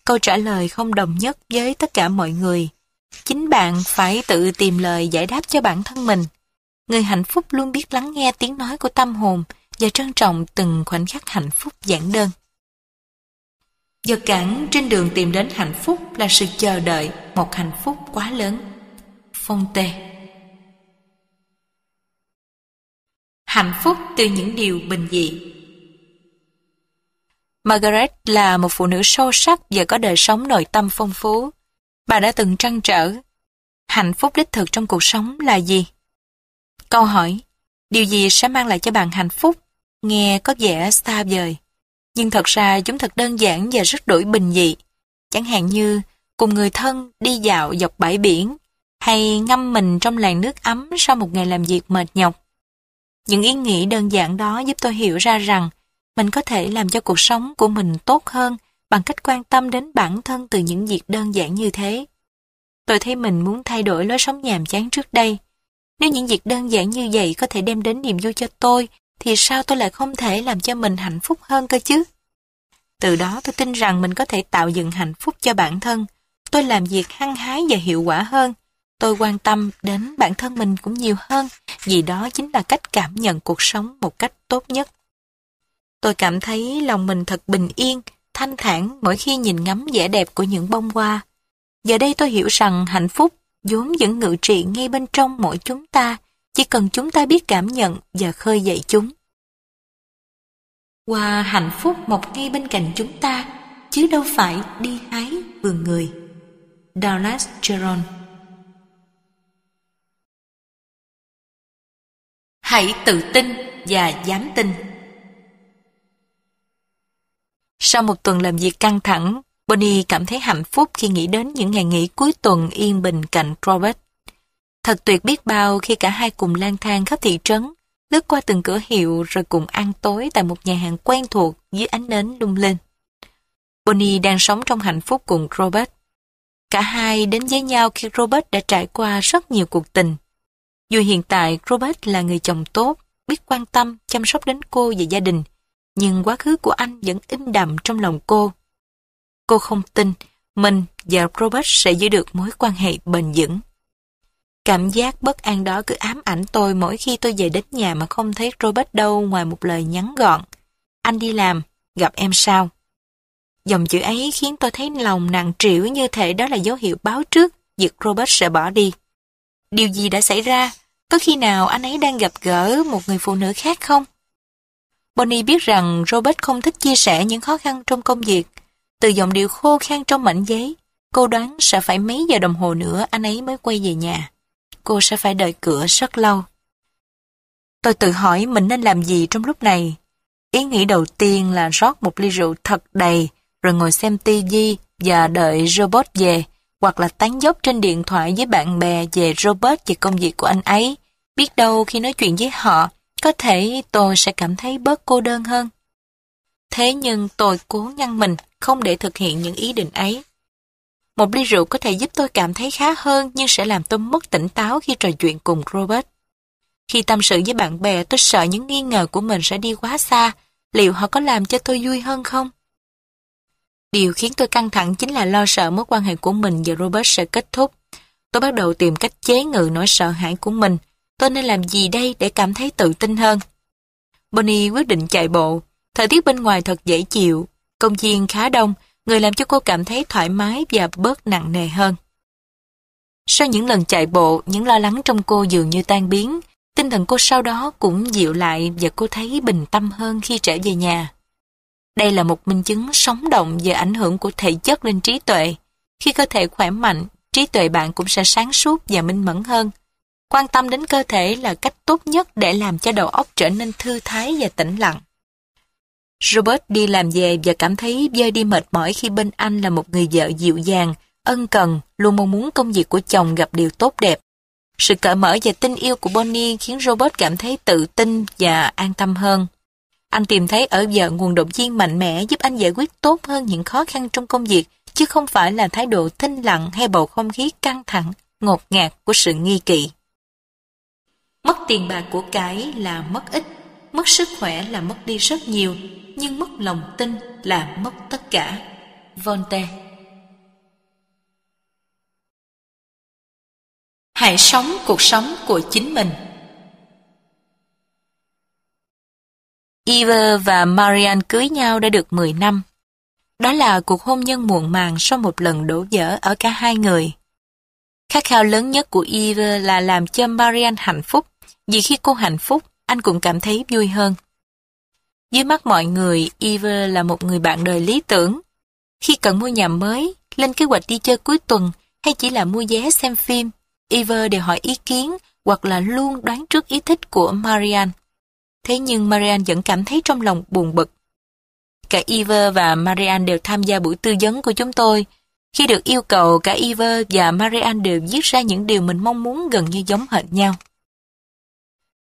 Speaker 1: Câu trả lời không đồng nhất với tất cả mọi người. Chính bạn phải tự tìm lời giải đáp cho bản thân mình. Người hạnh phúc luôn biết lắng nghe tiếng nói của tâm hồn và trân trọng từng khoảnh khắc hạnh phúc giản đơn. Vật cản trên đường tìm đến hạnh phúc là sự chờ đợi một hạnh phúc quá lớn. Phong tê hạnh phúc từ những điều bình dị. Margaret là một phụ nữ sâu sắc và có đời sống nội tâm phong phú. Bà đã từng trăn trở, hạnh phúc đích thực trong cuộc sống là gì? Câu hỏi, điều gì sẽ mang lại cho bạn hạnh phúc? Nghe có vẻ xa vời. Nhưng thật ra chúng thật đơn giản và rất đổi bình dị. Chẳng hạn như, cùng người thân đi dạo dọc bãi biển, hay ngâm mình trong làn nước ấm sau một ngày làm việc mệt nhọc. Những ý nghĩ đơn giản đó giúp tôi hiểu ra rằng mình có thể làm cho cuộc sống của mình tốt hơn bằng cách quan tâm đến bản thân từ những việc đơn giản như thế. Tôi thấy mình muốn thay đổi lối sống nhàm chán trước đây. Nếu những việc đơn giản như vậy có thể đem đến niềm vui cho tôi, thì sao tôi lại không thể làm cho mình hạnh phúc hơn cơ chứ? Từ đó tôi tin rằng mình có thể tạo dựng hạnh phúc cho bản thân. Tôi làm việc hăng hái và hiệu quả hơn. Tôi quan tâm đến bản thân mình cũng nhiều hơn, vì đó chính là cách cảm nhận cuộc sống một cách tốt nhất. Tôi cảm thấy lòng mình thật bình yên, thanh thản mỗi khi nhìn ngắm vẻ đẹp của những bông hoa. Giờ đây tôi hiểu rằng hạnh phúc vốn vẫn ngự trị ngay bên trong mỗi chúng ta, chỉ cần chúng ta biết cảm nhận và khơi dậy chúng. Hoa hạnh phúc mọc ngay bên cạnh chúng ta, chứ đâu phải đi hái vườn người. Dallas Jerome Hãy tự tin và dám tin. Sau một tuần làm việc căng thẳng, Bonnie cảm thấy hạnh phúc khi nghĩ đến những ngày nghỉ cuối tuần yên bình cạnh Robert. Thật tuyệt biết bao khi cả hai cùng lang thang khắp thị trấn, lướt qua từng cửa hiệu rồi cùng ăn tối tại một nhà hàng quen thuộc dưới ánh nến lung linh. Bonnie đang sống trong hạnh phúc cùng Robert. Cả hai đến với nhau khi Robert đã trải qua rất nhiều cuộc tình. Dù hiện tại Robert là người chồng tốt, biết quan tâm, chăm sóc đến cô và gia đình, nhưng quá khứ của anh vẫn in đậm trong lòng cô. Cô không tin mình và Robert sẽ giữ được mối quan hệ bền vững. Cảm giác bất an đó cứ ám ảnh tôi mỗi khi tôi về đến nhà mà không thấy Robert đâu ngoài một lời nhắn gọn. Anh đi làm, gặp em sao? Dòng chữ ấy khiến tôi thấy lòng nặng trĩu như thể đó là dấu hiệu báo trước việc Robert sẽ bỏ đi. Điều gì đã xảy ra? Có khi nào anh ấy đang gặp gỡ một người phụ nữ khác không? Bonnie biết rằng Robert không thích chia sẻ những khó khăn trong công việc. Từ giọng điệu khô khan trong mảnh giấy, cô đoán sẽ phải mấy giờ đồng hồ nữa anh ấy mới quay về nhà. Cô sẽ phải đợi cửa rất lâu. Tôi tự hỏi mình nên làm gì trong lúc này. Ý nghĩ đầu tiên là rót một ly rượu thật đầy, rồi ngồi xem tivi và đợi Robert về, hoặc là tán dốc trên điện thoại với bạn bè về Robert và công việc của anh ấy. Biết đâu khi nói chuyện với họ, có thể tôi sẽ cảm thấy bớt cô đơn hơn. Thế nhưng tôi cố ngăn mình không để thực hiện những ý định ấy. Một ly rượu có thể giúp tôi cảm thấy khá hơn nhưng sẽ làm tôi mất tỉnh táo khi trò chuyện cùng Robert. Khi tâm sự với bạn bè tôi sợ những nghi ngờ của mình sẽ đi quá xa, liệu họ có làm cho tôi vui hơn không? Điều khiến tôi căng thẳng chính là lo sợ mối quan hệ của mình và Robert sẽ kết thúc. Tôi bắt đầu tìm cách chế ngự nỗi sợ hãi của mình, tôi nên làm gì đây để cảm thấy tự tin hơn? Bonnie quyết định chạy bộ. Thời tiết bên ngoài thật dễ chịu, công viên khá đông, người làm cho cô cảm thấy thoải mái và bớt nặng nề hơn. Sau những lần chạy bộ, những lo lắng trong cô dường như tan biến, tinh thần cô sau đó cũng dịu lại và cô thấy bình tâm hơn khi trở về nhà. Đây là một minh chứng sống động về ảnh hưởng của thể chất lên trí tuệ. Khi cơ thể khỏe mạnh, trí tuệ bạn cũng sẽ sáng suốt và minh mẫn hơn. Quan tâm đến cơ thể là cách tốt nhất để làm cho đầu óc trở nên thư thái và tĩnh lặng. Robert đi làm về và cảm thấy vơi đi mệt mỏi khi bên anh là một người vợ dịu dàng, ân cần, luôn mong muốn công việc của chồng gặp điều tốt đẹp. Sự cởi mở và tình yêu của Bonnie khiến Robert cảm thấy tự tin và an tâm hơn. Anh tìm thấy ở vợ nguồn động viên mạnh mẽ giúp anh giải quyết tốt hơn những khó khăn trong công việc, chứ không phải là thái độ thinh lặng hay bầu không khí căng thẳng, ngột ngạt của sự nghi kỵ. Mất tiền bạc của cái là mất ít, mất sức khỏe là mất đi rất nhiều, nhưng mất lòng tin là mất tất cả. Voltaire Hãy sống cuộc sống của chính mình. Eva và Marian cưới nhau đã được 10 năm. Đó là cuộc hôn nhân muộn màng sau một lần đổ vỡ ở cả hai người. Khát khao lớn nhất của Eva là làm cho Marian hạnh phúc vì khi cô hạnh phúc, anh cũng cảm thấy vui hơn. Dưới mắt mọi người, Eva là một người bạn đời lý tưởng. Khi cần mua nhà mới, lên kế hoạch đi chơi cuối tuần hay chỉ là mua vé xem phim, Eva đều hỏi ý kiến hoặc là luôn đoán trước ý thích của Marianne. Thế nhưng Marianne vẫn cảm thấy trong lòng buồn bực. Cả Eva và Marianne đều tham gia buổi tư vấn của chúng tôi. Khi được yêu cầu, cả Eva và Marianne đều viết ra những điều mình mong muốn gần như giống hệt nhau.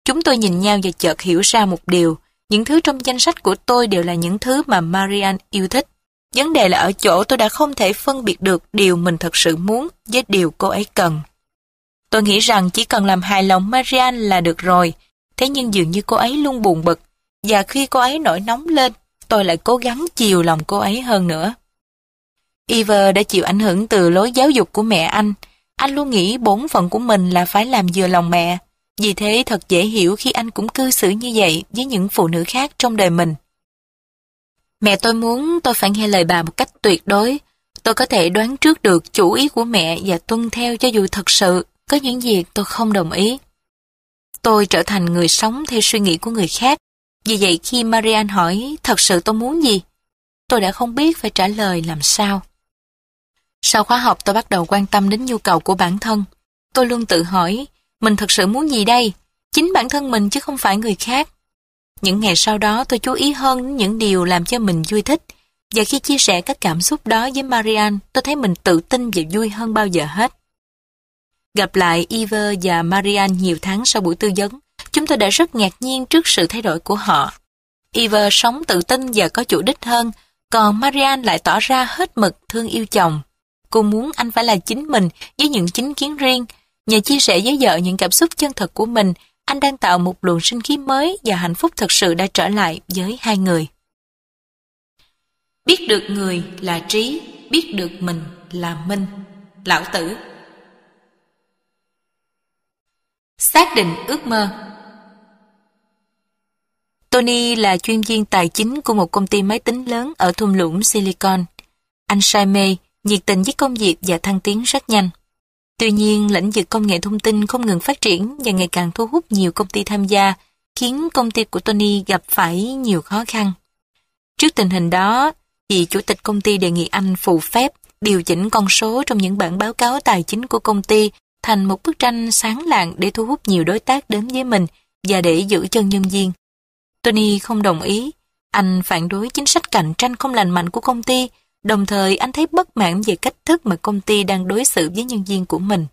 Speaker 1: Chúng tôi nhìn nhau và chợt hiểu ra một điều, những thứ trong danh sách của tôi đều là những thứ mà Marian yêu thích. Vấn đề là ở chỗ tôi đã không thể phân biệt được điều mình thật sự muốn với điều cô ấy cần. Tôi nghĩ rằng chỉ cần làm hài lòng Marian là được rồi, thế nhưng dường như cô ấy luôn buồn bực, và khi cô ấy nổi nóng lên, tôi lại cố gắng chiều lòng cô ấy hơn nữa. Iver đã chịu ảnh hưởng từ lối giáo dục của mẹ anh. Anh luôn nghĩ bổn phận của mình là phải làm vừa lòng mẹ. Vì thế thật dễ hiểu khi anh cũng cư xử như vậy với những phụ nữ khác trong đời mình. Mẹ tôi muốn tôi phải nghe lời bà một cách tuyệt đối. Tôi có thể đoán trước được chủ ý của mẹ và tuân theo cho dù thật sự có những việc tôi không đồng ý. Tôi trở thành người sống theo suy nghĩ của người khác. Vì vậy khi marian hỏi thật sự tôi muốn gì, tôi đã không biết phải trả lời làm sao. Sau khóa học tôi bắt đầu quan tâm đến nhu cầu của bản thân. Tôi luôn tự hỏi, mình thật sự muốn gì đây? Chính bản thân mình chứ không phải người khác. Những ngày sau đó tôi chú ý hơn đến những điều làm cho mình vui thích. Và khi chia sẻ các cảm xúc đó với Marianne, tôi thấy mình tự tin và vui hơn bao giờ hết. Gặp lại Eva và Marianne nhiều tháng sau buổi tư vấn, chúng tôi đã rất ngạc nhiên trước sự thay đổi của họ. Eva sống tự tin và có chủ đích hơn, còn Marianne lại tỏ ra hết mực thương yêu chồng. Cô muốn anh phải là chính mình với những chính kiến riêng. Nhờ chia sẻ với vợ những cảm xúc chân thật của mình, anh đang tạo một luồng sinh khí mới và hạnh phúc thật sự đã trở lại với hai người. Biết được người là trí, biết được mình là minh. Lão tử Xác định ước mơ Tony là chuyên viên tài chính của một công ty máy tính lớn ở thung lũng Silicon. Anh say mê, nhiệt tình với công việc và thăng tiến rất nhanh. Tuy nhiên, lĩnh vực công nghệ thông tin không ngừng phát triển và ngày càng thu hút nhiều công ty tham gia, khiến công ty của Tony gặp phải nhiều khó khăn. Trước tình hình đó, vị chủ tịch công ty đề nghị anh phù phép điều chỉnh con số trong những bản báo cáo tài chính của công ty thành một bức tranh sáng lạng để thu hút nhiều đối tác đến với mình và để giữ chân nhân viên. Tony không đồng ý. Anh phản đối chính sách cạnh tranh không lành mạnh của công ty Đồng thời anh thấy bất mãn về cách thức mà công ty đang đối xử với nhân viên của mình.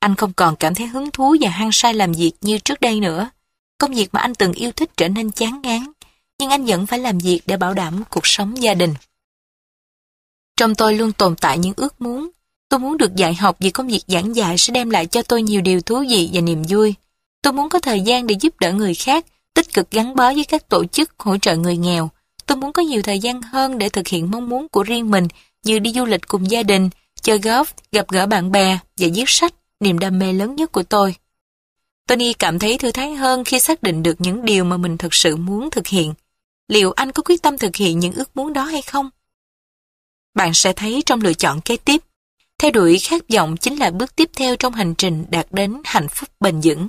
Speaker 1: Anh không còn cảm thấy hứng thú và hăng say làm việc như trước đây nữa. Công việc mà anh từng yêu thích trở nên chán ngán, nhưng anh vẫn phải làm việc để bảo đảm cuộc sống gia đình. Trong tôi luôn tồn tại những ước muốn. Tôi muốn được dạy học vì công việc giảng dạy sẽ đem lại cho tôi nhiều điều thú vị và niềm vui. Tôi muốn có thời gian để giúp đỡ người khác, tích cực gắn bó với các tổ chức hỗ trợ người nghèo, Tôi muốn có nhiều thời gian hơn để thực hiện mong muốn của riêng mình như đi du lịch cùng gia đình, chơi golf, gặp gỡ bạn bè và viết sách, niềm đam mê lớn nhất của tôi. Tony cảm thấy thư thái hơn khi xác định được những điều mà mình thực sự muốn thực hiện. Liệu anh có quyết tâm thực hiện những ước muốn đó hay không? Bạn sẽ thấy trong lựa chọn kế tiếp, theo đuổi khát vọng chính là bước tiếp theo trong hành trình đạt đến hạnh phúc bền vững.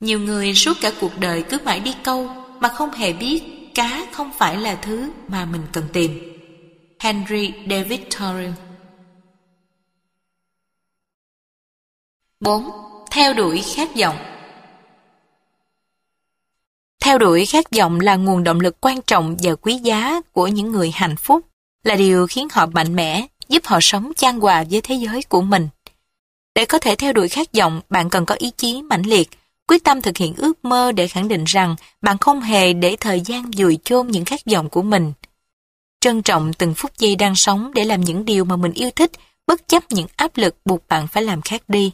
Speaker 1: Nhiều người suốt cả cuộc đời cứ mãi đi câu mà không hề biết cá không phải là thứ mà mình cần tìm. Henry David Thoreau 4. Theo đuổi khát vọng Theo đuổi khát vọng là nguồn động lực quan trọng và quý giá của những người hạnh phúc, là điều khiến họ mạnh mẽ, giúp họ sống chan hòa với thế giới của mình. Để có thể theo đuổi khát vọng, bạn cần có ý chí mãnh liệt, quyết tâm thực hiện ước mơ để khẳng định rằng bạn không hề để thời gian dùi chôn những khát vọng của mình. Trân trọng từng phút giây đang sống để làm những điều mà mình yêu thích, bất chấp những áp lực buộc bạn phải làm khác đi.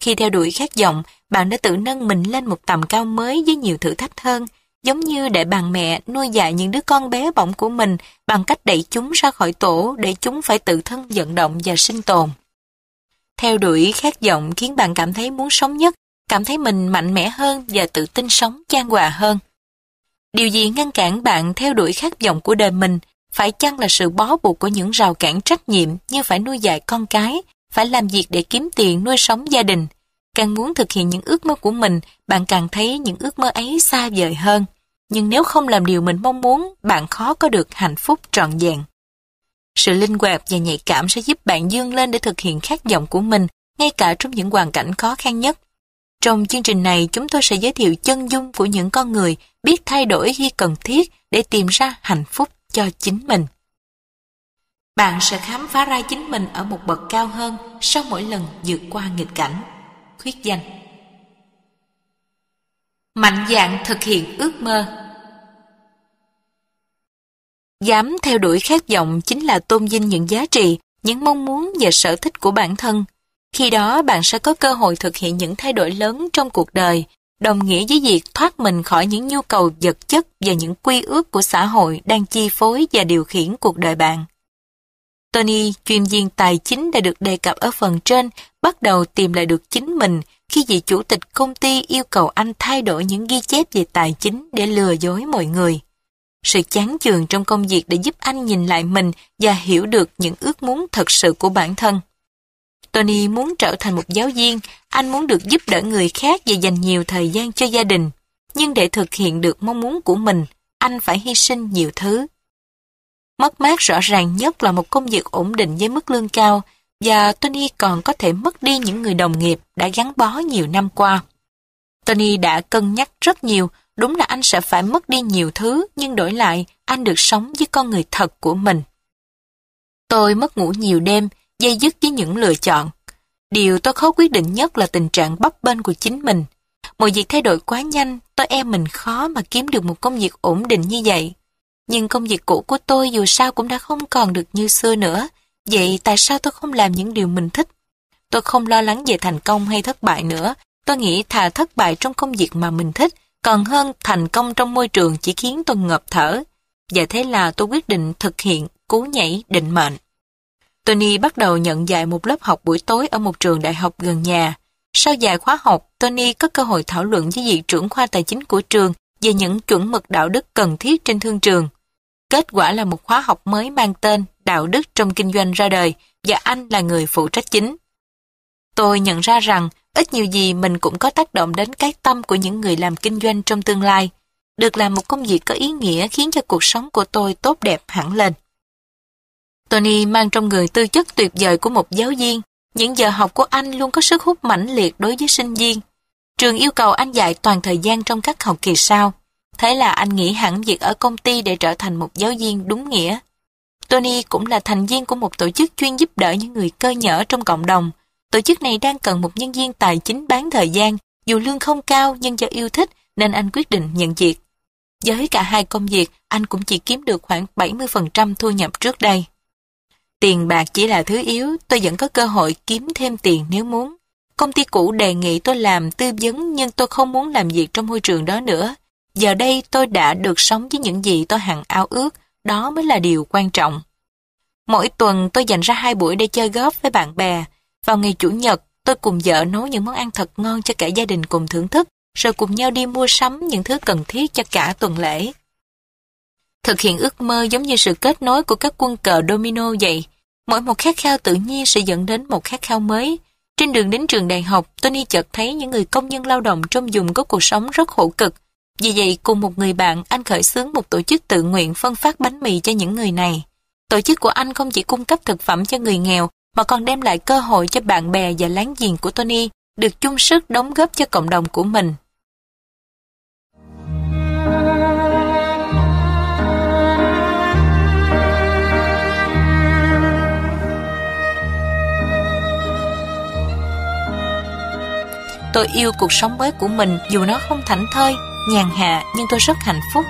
Speaker 1: Khi theo đuổi khát vọng, bạn đã tự nâng mình lên một tầm cao mới với nhiều thử thách hơn, giống như để bà mẹ nuôi dạy những đứa con bé bỏng của mình bằng cách đẩy chúng ra khỏi tổ để chúng phải tự thân vận động và sinh tồn. Theo đuổi khát vọng khiến bạn cảm thấy muốn sống nhất cảm thấy mình mạnh mẽ hơn và tự tin sống chan hòa hơn. Điều gì ngăn cản bạn theo đuổi khát vọng của đời mình phải chăng là sự bó buộc của những rào cản trách nhiệm như phải nuôi dạy con cái, phải làm việc để kiếm tiền nuôi sống gia đình. Càng muốn thực hiện những ước mơ của mình, bạn càng thấy những ước mơ ấy xa vời hơn. Nhưng nếu không làm điều mình mong muốn, bạn khó có được hạnh phúc trọn vẹn. Sự linh hoạt và nhạy cảm sẽ giúp bạn dương lên để thực hiện khát vọng của mình, ngay cả trong những hoàn cảnh khó khăn nhất. Trong chương trình này, chúng tôi sẽ giới thiệu chân dung của những con người biết thay đổi khi cần thiết để tìm ra hạnh phúc cho chính mình. bạn sẽ khám phá ra chính mình ở một bậc cao hơn sau mỗi lần vượt qua nghịch cảnh. Khuyết danh Mạnh dạn thực hiện ước mơ Dám theo đuổi khát vọng chính là tôn vinh những giá trị, những mong muốn và sở thích của bản thân. Khi đó bạn sẽ có cơ hội thực hiện những thay đổi lớn trong cuộc đời, đồng nghĩa với việc thoát mình khỏi những nhu cầu vật chất và những quy ước của xã hội đang chi phối và điều khiển cuộc đời bạn. Tony, chuyên viên tài chính đã được đề cập ở phần trên, bắt đầu tìm lại được chính mình khi vị chủ tịch công ty yêu cầu anh thay đổi những ghi chép về tài chính để lừa dối mọi người. Sự chán chường trong công việc đã giúp anh nhìn lại mình và hiểu được những ước muốn thật sự của bản thân. Tony muốn trở thành một giáo viên, anh muốn được giúp đỡ người khác và dành nhiều thời gian cho gia đình. Nhưng để thực hiện được mong muốn của mình, anh phải hy sinh nhiều thứ. Mất mát rõ ràng nhất là một công việc ổn định với mức lương cao và Tony còn có thể mất đi những người đồng nghiệp đã gắn bó nhiều năm qua. Tony đã cân nhắc rất nhiều, đúng là anh sẽ phải mất đi nhiều thứ nhưng đổi lại anh được sống với con người thật của mình. Tôi mất ngủ nhiều đêm, dây dứt với những lựa chọn. Điều tôi khó quyết định nhất là tình trạng bấp bênh của chính mình. Mọi việc thay đổi quá nhanh, tôi e mình khó mà kiếm được một công việc ổn định như vậy. Nhưng công việc cũ của tôi dù sao cũng đã không còn được như xưa nữa. Vậy tại sao tôi không làm những điều mình thích? Tôi không lo lắng về thành công hay thất bại nữa. Tôi nghĩ thà thất bại trong công việc mà mình thích, còn hơn thành công trong môi trường chỉ khiến tôi ngợp thở. Và thế là tôi quyết định thực hiện cú nhảy định mệnh. Tony bắt đầu nhận dạy một lớp học buổi tối ở một trường đại học gần nhà. Sau vài khóa học, Tony có cơ hội thảo luận với vị trưởng khoa tài chính của trường về những chuẩn mực đạo đức cần thiết trên thương trường. Kết quả là một khóa học mới mang tên Đạo đức trong kinh doanh ra đời và anh là người phụ trách chính. Tôi nhận ra rằng ít nhiều gì mình cũng có tác động đến cái tâm của những người làm kinh doanh trong tương lai. Được làm một công việc có ý nghĩa khiến cho cuộc sống của tôi tốt đẹp hẳn lên. Tony mang trong người tư chất tuyệt vời của một giáo viên. Những giờ học của anh luôn có sức hút mãnh liệt đối với sinh viên. Trường yêu cầu anh dạy toàn thời gian trong các học kỳ sau. Thế là anh nghỉ hẳn việc ở công ty để trở thành một giáo viên đúng nghĩa. Tony cũng là thành viên của một tổ chức chuyên giúp đỡ những người cơ nhở trong cộng đồng. Tổ chức này đang cần một nhân viên tài chính bán thời gian, dù lương không cao nhưng do yêu thích nên anh quyết định nhận việc. Với cả hai công việc, anh cũng chỉ kiếm được khoảng 70% thu nhập trước đây. Tiền bạc chỉ là thứ yếu, tôi vẫn có cơ hội kiếm thêm tiền nếu muốn. Công ty cũ đề nghị tôi làm tư vấn nhưng tôi không muốn làm việc trong môi trường đó nữa. Giờ đây tôi đã được sống với những gì tôi hằng ao ước, đó mới là điều quan trọng. Mỗi tuần tôi dành ra hai buổi để chơi góp với bạn bè. Vào ngày Chủ nhật, tôi cùng vợ nấu những món ăn thật ngon cho cả gia đình cùng thưởng thức, rồi cùng nhau đi mua sắm những thứ cần thiết cho cả tuần lễ. Thực hiện ước mơ giống như sự kết nối của các quân cờ domino vậy. Mỗi một khát khao tự nhiên sẽ dẫn đến một khát khao mới. Trên đường đến trường đại học, Tony chợt thấy những người công nhân lao động trong vùng có cuộc sống rất khổ cực. Vì vậy, cùng một người bạn, anh khởi xướng một tổ chức tự nguyện phân phát bánh mì cho những người này. Tổ chức của anh không chỉ cung cấp thực phẩm cho người nghèo, mà còn đem lại cơ hội cho bạn bè và láng giềng của Tony được chung sức đóng góp cho cộng đồng của mình. Tôi yêu cuộc sống mới của mình dù nó không thảnh thơi, nhàn hạ nhưng tôi rất hạnh phúc.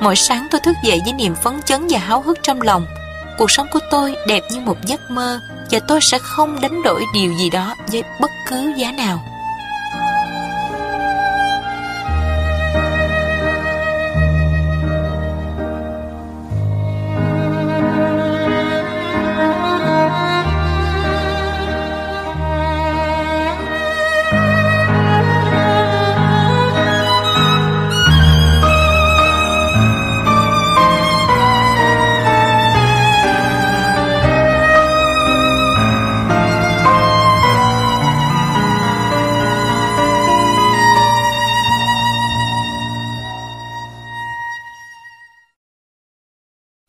Speaker 1: Mỗi sáng tôi thức dậy với niềm phấn chấn và háo hức trong lòng. Cuộc sống của tôi đẹp như một giấc mơ và tôi sẽ không đánh đổi điều gì đó với bất cứ giá nào.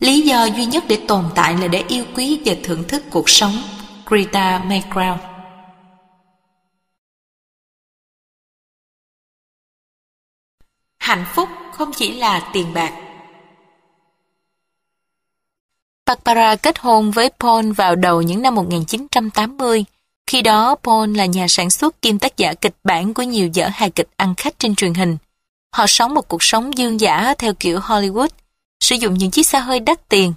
Speaker 1: Lý do duy nhất để tồn tại là để yêu quý và thưởng thức cuộc sống. Greta McGraw Hạnh phúc không chỉ là tiền bạc Barbara kết hôn với Paul vào đầu những năm 1980. Khi đó, Paul là nhà sản xuất kiêm tác giả kịch bản của nhiều dở hài kịch ăn khách trên truyền hình. Họ sống một cuộc sống dương giả theo kiểu Hollywood, sử dụng những chiếc xe hơi đắt tiền,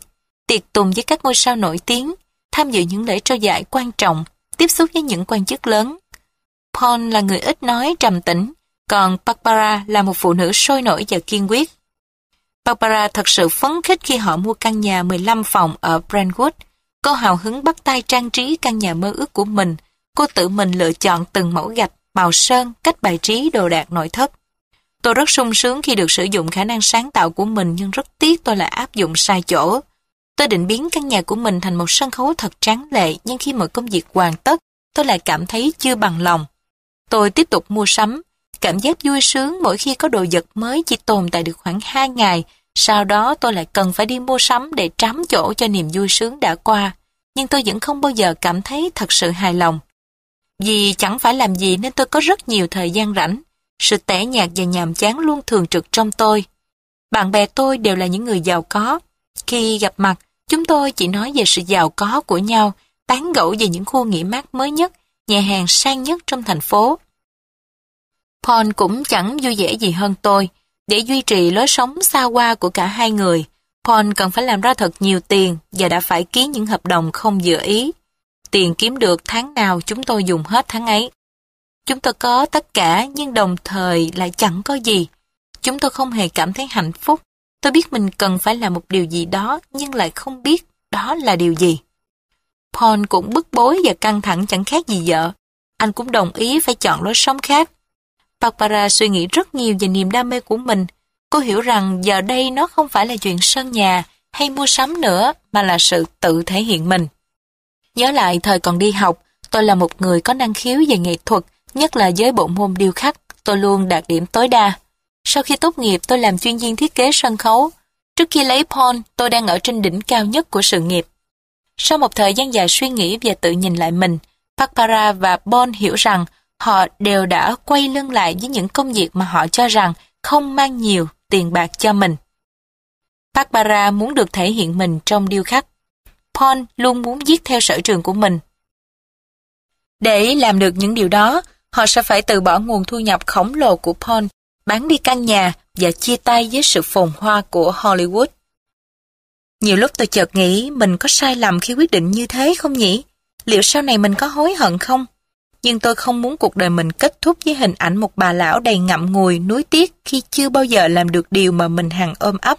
Speaker 1: tiệc tùng với các ngôi sao nổi tiếng, tham dự những lễ trao giải quan trọng, tiếp xúc với những quan chức lớn. Paul là người ít nói trầm tĩnh, còn Barbara là một phụ nữ sôi nổi và kiên quyết. Barbara thật sự phấn khích khi họ mua căn nhà 15 phòng ở Brentwood. Cô hào hứng bắt tay trang trí căn nhà mơ ước của mình. Cô tự mình lựa chọn từng mẫu gạch, màu sơn, cách bài trí đồ đạc nội thất. Tôi rất sung sướng khi được sử dụng khả năng sáng tạo của mình nhưng rất tiếc tôi lại áp dụng sai chỗ. Tôi định biến căn nhà của mình thành một sân khấu thật tráng lệ nhưng khi mọi công việc hoàn tất, tôi lại cảm thấy chưa bằng lòng. Tôi tiếp tục mua sắm, cảm giác vui sướng mỗi khi có đồ vật mới chỉ tồn tại được khoảng 2 ngày, sau đó tôi lại cần phải đi mua sắm để trám chỗ cho niềm vui sướng đã qua, nhưng tôi vẫn không bao giờ cảm thấy thật sự hài lòng. Vì chẳng phải làm gì nên tôi có rất nhiều thời gian rảnh, sự tẻ nhạt và nhàm chán luôn thường trực trong tôi. Bạn bè tôi đều là những người giàu có. Khi gặp mặt, chúng tôi chỉ nói về sự giàu có của nhau, tán gẫu về những khu nghỉ mát mới nhất, nhà hàng sang nhất trong thành phố. Paul cũng chẳng vui vẻ gì hơn tôi. Để duy trì lối sống xa hoa của cả hai người, Paul cần phải làm ra thật nhiều tiền và đã phải ký những hợp đồng không dự ý. Tiền kiếm được tháng nào chúng tôi dùng hết tháng ấy. Chúng tôi có tất cả nhưng đồng thời lại chẳng có gì. Chúng tôi không hề cảm thấy hạnh phúc. Tôi biết mình cần phải làm một điều gì đó nhưng lại không biết đó là điều gì. Paul cũng bức bối và căng thẳng chẳng khác gì vợ. Anh cũng đồng ý phải chọn lối sống khác. Barbara suy nghĩ rất nhiều về niềm đam mê của mình. Cô hiểu rằng giờ đây nó không phải là chuyện sân nhà hay mua sắm nữa mà là sự tự thể hiện mình. Nhớ lại thời còn đi học, tôi là một người có năng khiếu về nghệ thuật, nhất là với bộ môn điêu khắc, tôi luôn đạt điểm tối đa. Sau khi tốt nghiệp, tôi làm chuyên viên thiết kế sân khấu. Trước khi lấy Paul, tôi đang ở trên đỉnh cao nhất của sự nghiệp. Sau một thời gian dài suy nghĩ và tự nhìn lại mình, Barbara và Paul hiểu rằng họ đều đã quay lưng lại với những công việc mà họ cho rằng không mang nhiều tiền bạc cho mình. Barbara muốn được thể hiện mình trong điêu khắc. Paul luôn muốn viết theo sở trường của mình. Để làm được những điều đó, họ sẽ phải từ bỏ nguồn thu nhập khổng lồ của Paul, bán đi căn nhà và chia tay với sự phồn hoa của Hollywood. Nhiều lúc tôi chợt nghĩ mình có sai lầm khi quyết định như thế không nhỉ? Liệu sau này mình có hối hận không? nhưng tôi không muốn cuộc đời mình kết thúc với hình ảnh một bà lão đầy ngậm ngùi, nuối tiếc khi chưa bao giờ làm được điều mà mình hằng ôm ấp.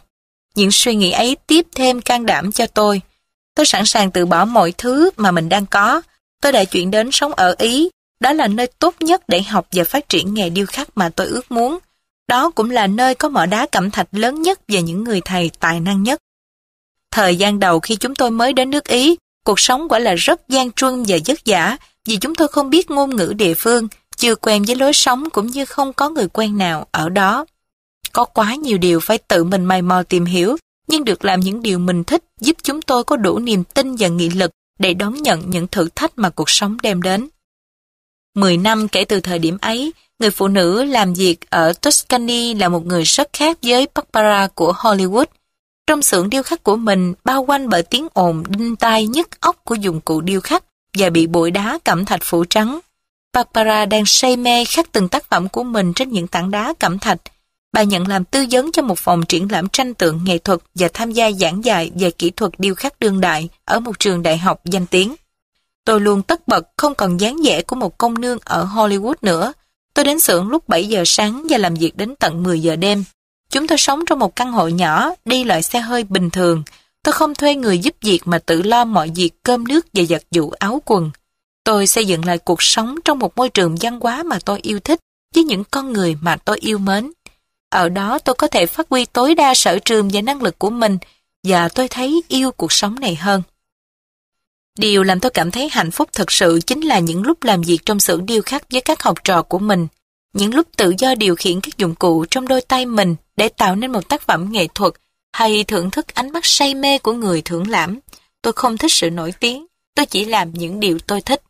Speaker 1: Những suy nghĩ ấy tiếp thêm can đảm cho tôi. Tôi sẵn sàng từ bỏ mọi thứ mà mình đang có. Tôi đã chuyển đến sống ở Ý. Đó là nơi tốt nhất để học và phát triển nghề điêu khắc mà tôi ước muốn. Đó cũng là nơi có mỏ đá cẩm thạch lớn nhất và những người thầy tài năng nhất. Thời gian đầu khi chúng tôi mới đến nước Ý, cuộc sống quả là rất gian truân và vất vả vì chúng tôi không biết ngôn ngữ địa phương, chưa quen với lối sống cũng như không có người quen nào ở đó. Có quá nhiều điều phải tự mình mày mò tìm hiểu, nhưng được làm những điều mình thích giúp chúng tôi có đủ niềm tin và nghị lực để đón nhận những thử thách mà cuộc sống đem đến. Mười năm kể từ thời điểm ấy, người phụ nữ làm việc ở Tuscany là một người rất khác với Barbara của Hollywood. Trong xưởng điêu khắc của mình bao quanh bởi tiếng ồn đinh tai nhức óc của dụng cụ điêu khắc và bị bụi đá cẩm thạch phủ trắng. Barbara đang say mê khắc từng tác phẩm của mình trên những tảng đá cẩm thạch. Bà nhận làm tư vấn cho một phòng triển lãm tranh tượng nghệ thuật và tham gia giảng dạy về kỹ thuật điêu khắc đương đại ở một trường đại học danh tiếng. Tôi luôn tất bật không còn dáng vẻ của một công nương ở Hollywood nữa. Tôi đến xưởng lúc 7 giờ sáng và làm việc đến tận 10 giờ đêm. Chúng tôi sống trong một căn hộ nhỏ, đi loại xe hơi bình thường. Tôi không thuê người giúp việc mà tự lo mọi việc cơm nước và giặt giũ áo quần. Tôi xây dựng lại cuộc sống trong một môi trường văn hóa mà tôi yêu thích với những con người mà tôi yêu mến. Ở đó tôi có thể phát huy tối đa sở trường và năng lực của mình và tôi thấy yêu cuộc sống này hơn. Điều làm tôi cảm thấy hạnh phúc thật sự chính là những lúc làm việc trong xưởng điêu khắc với các học trò của mình, những lúc tự do điều khiển các dụng cụ trong đôi tay mình để tạo nên một tác phẩm nghệ thuật hay thưởng thức ánh mắt say mê của người thưởng lãm. Tôi không thích sự nổi tiếng, tôi chỉ làm những điều tôi thích.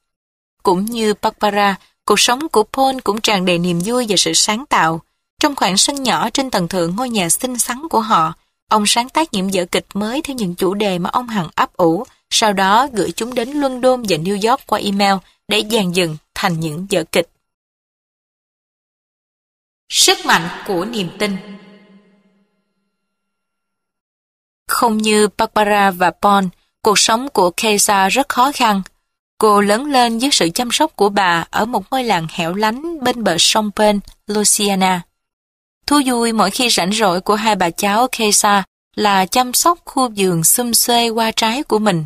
Speaker 1: Cũng như Barbara, cuộc sống của Paul cũng tràn đầy niềm vui và sự sáng tạo. Trong khoảng sân nhỏ trên tầng thượng ngôi nhà xinh xắn của họ, Ông sáng tác những vở kịch mới theo những chủ đề mà ông hằng ấp ủ, sau đó gửi chúng đến London và New York qua email để dàn dựng thành những vở kịch. Sức mạnh của niềm tin Không như Barbara và Paul, cuộc sống của kesa rất khó khăn. Cô lớn lên dưới sự chăm sóc của bà ở một ngôi làng hẻo lánh bên bờ sông Pen, Louisiana. Thú vui mỗi khi rảnh rỗi của hai bà cháu kesa là chăm sóc khu vườn xum xuê hoa trái của mình.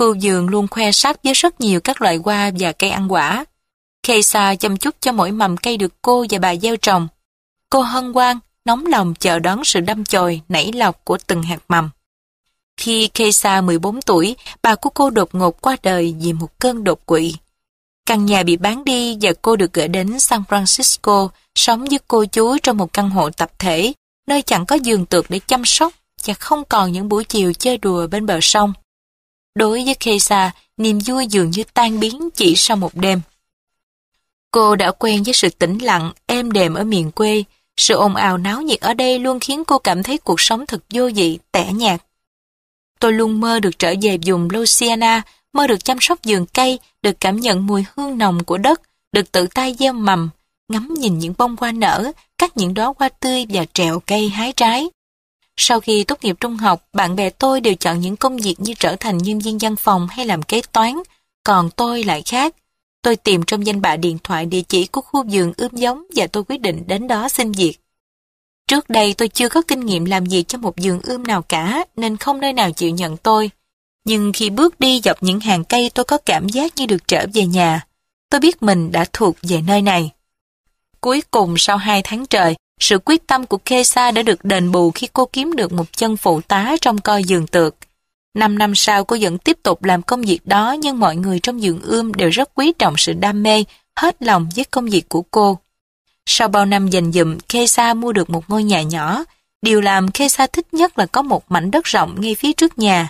Speaker 1: Hưu Dường luôn khoe sắc với rất nhiều các loại hoa và cây ăn quả. Kaysa chăm chút cho mỗi mầm cây được cô và bà gieo trồng. Cô hân hoan, nóng lòng chờ đón sự đâm chồi, nảy lọc của từng hạt mầm. Khi Keisa 14 tuổi, bà của cô đột ngột qua đời vì một cơn đột quỵ. Căn nhà bị bán đi và cô được gửi đến San Francisco, sống với cô chú trong một căn hộ tập thể, nơi chẳng có giường tược để chăm sóc và không còn những buổi chiều chơi đùa bên bờ sông. Đối với Kesa niềm vui dường như tan biến chỉ sau một đêm. Cô đã quen với sự tĩnh lặng, êm đềm ở miền quê. Sự ồn ào náo nhiệt ở đây luôn khiến cô cảm thấy cuộc sống thật vô vị, tẻ nhạt. Tôi luôn mơ được trở về vùng Louisiana, mơ được chăm sóc vườn cây, được cảm nhận mùi hương nồng của đất, được tự tay gieo mầm, ngắm nhìn những bông hoa nở, cắt những đóa hoa tươi và trèo cây hái trái. Sau khi tốt nghiệp trung học, bạn bè tôi đều chọn những công việc như trở thành nhân viên văn phòng hay làm kế toán, còn tôi lại khác. Tôi tìm trong danh bạ điện thoại địa chỉ của khu vườn ươm giống và tôi quyết định đến đó xin việc. Trước đây tôi chưa có kinh nghiệm làm việc cho một vườn ươm nào cả nên không nơi nào chịu nhận tôi. Nhưng khi bước đi dọc những hàng cây tôi có cảm giác như được trở về nhà. Tôi biết mình đã thuộc về nơi này. Cuối cùng sau hai tháng trời, sự quyết tâm của Kesa đã được đền bù khi cô kiếm được một chân phụ tá trong coi giường tược. Năm năm sau cô vẫn tiếp tục làm công việc đó nhưng mọi người trong giường ươm đều rất quý trọng sự đam mê, hết lòng với công việc của cô. Sau bao năm dành dụm, Kesa mua được một ngôi nhà nhỏ. Điều làm Kesa thích nhất là có một mảnh đất rộng ngay phía trước nhà.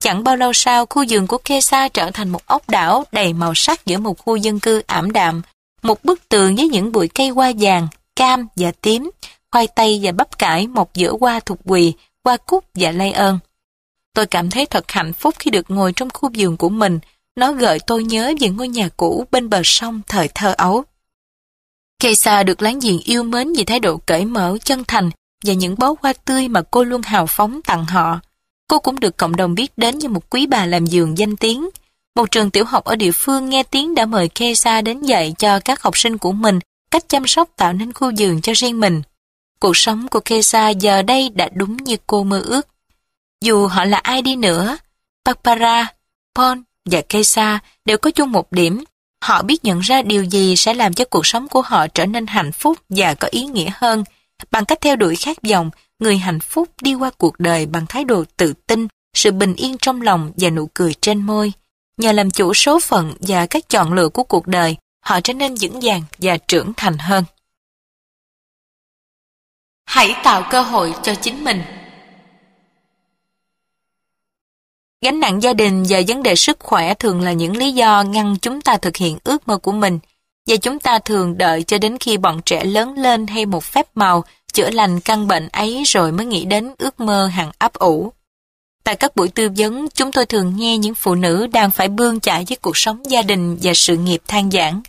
Speaker 1: Chẳng bao lâu sau, khu vườn của Kesa trở thành một ốc đảo đầy màu sắc giữa một khu dân cư ảm đạm. Một bức tường với những bụi cây hoa vàng, cam và tím, khoai tây và bắp cải một giữa hoa thục quỳ, hoa cúc và lây ơn. Tôi cảm thấy thật hạnh phúc khi được ngồi trong khu vườn của mình. Nó gợi tôi nhớ về ngôi nhà cũ bên bờ sông thời thơ ấu. Kesa được láng giềng yêu mến vì thái độ cởi mở, chân thành và những bó hoa tươi mà cô luôn hào phóng tặng họ. Cô cũng được cộng đồng biết đến như một quý bà làm giường danh tiếng. Một trường tiểu học ở địa phương nghe tiếng đã mời Kesa đến dạy cho các học sinh của mình cách chăm sóc tạo nên khu vườn cho riêng mình. Cuộc sống của Kesa giờ đây đã đúng như cô mơ ước. Dù họ là ai đi nữa, Barbara, Paul và Kesa đều có chung một điểm. Họ biết nhận ra điều gì sẽ làm cho cuộc sống của họ trở nên hạnh phúc và có ý nghĩa hơn. Bằng cách theo đuổi khát vọng, người hạnh phúc đi qua cuộc đời bằng thái độ tự tin, sự bình yên trong lòng và nụ cười trên môi. Nhờ làm chủ số phận và các chọn lựa của cuộc đời, họ trở nên vững vàng và trưởng thành hơn. Hãy tạo cơ hội cho chính mình. Gánh nặng gia đình và vấn đề sức khỏe thường là những lý do ngăn chúng ta thực hiện ước mơ của mình, và chúng ta thường đợi cho đến khi bọn trẻ lớn lên hay một phép màu chữa lành căn bệnh ấy rồi mới nghĩ đến ước mơ hàng ấp ủ. Tại các buổi tư vấn, chúng tôi thường nghe những phụ nữ đang phải bươn chải với cuộc sống gia đình và sự nghiệp than giảng.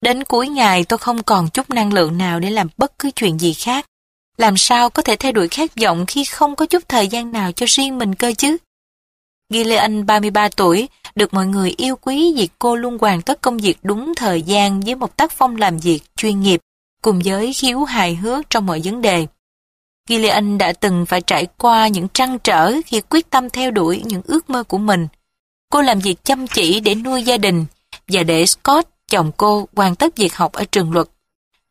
Speaker 1: Đến cuối ngày tôi không còn chút năng lượng nào để làm bất cứ chuyện gì khác. Làm sao có thể thay đổi khát vọng khi không có chút thời gian nào cho riêng mình cơ chứ? Gillian 33 tuổi, được mọi người yêu quý vì cô luôn hoàn tất công việc đúng thời gian với một tác phong làm việc chuyên nghiệp, cùng với khiếu hài hước trong mọi vấn đề. Gillian đã từng phải trải qua những trăn trở khi quyết tâm theo đuổi những ước mơ của mình. Cô làm việc chăm chỉ để nuôi gia đình và để Scott, chồng cô, hoàn tất việc học ở trường luật.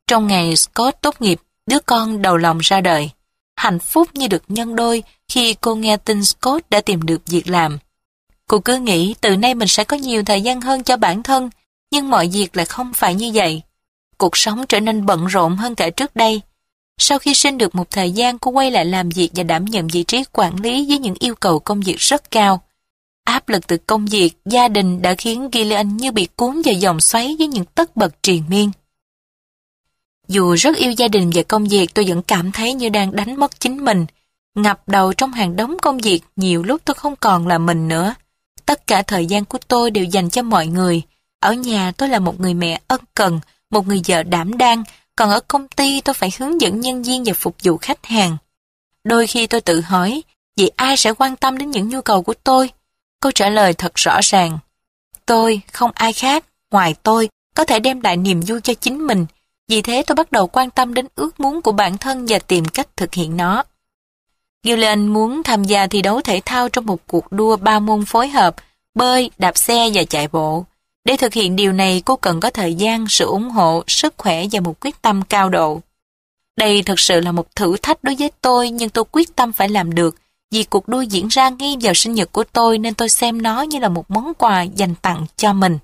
Speaker 1: Trong ngày Scott tốt nghiệp, đứa con đầu lòng ra đời. Hạnh phúc như được nhân đôi khi cô nghe tin Scott đã tìm được việc làm. Cô cứ nghĩ từ nay mình sẽ có nhiều thời gian hơn cho bản thân, nhưng mọi việc lại không phải như vậy. Cuộc sống trở nên bận rộn hơn cả trước đây. Sau khi sinh được một thời gian, cô quay lại làm việc và đảm nhận vị trí quản lý với những yêu cầu công việc rất cao. Áp lực từ công việc, gia đình đã khiến Gillian như bị cuốn vào dòng xoáy với những tất bật triền miên. Dù rất yêu gia đình và công việc, tôi vẫn cảm thấy như đang đánh mất chính mình. Ngập đầu trong hàng đống công việc, nhiều lúc tôi không còn là mình nữa. Tất cả thời gian của tôi đều dành cho mọi người. Ở nhà tôi là một người mẹ ân cần, một người vợ đảm đang, còn ở công ty tôi phải hướng dẫn nhân viên và phục vụ khách hàng. Đôi khi tôi tự hỏi, vậy ai sẽ quan tâm đến những nhu cầu của tôi? Câu trả lời thật rõ ràng. Tôi, không ai khác, ngoài tôi, có thể đem lại niềm vui cho chính mình. Vì thế tôi bắt đầu quan tâm đến ước muốn của bản thân và tìm cách thực hiện nó. Gillian muốn tham gia thi đấu thể thao trong một cuộc đua ba môn phối hợp, bơi, đạp xe và chạy bộ. Để thực hiện điều này cô cần có thời gian, sự ủng hộ, sức khỏe và một quyết tâm cao độ. Đây thực sự là một thử thách đối với tôi nhưng tôi quyết tâm phải làm được vì cuộc đua diễn ra ngay vào sinh nhật của tôi nên tôi xem nó như là một món quà dành tặng cho mình.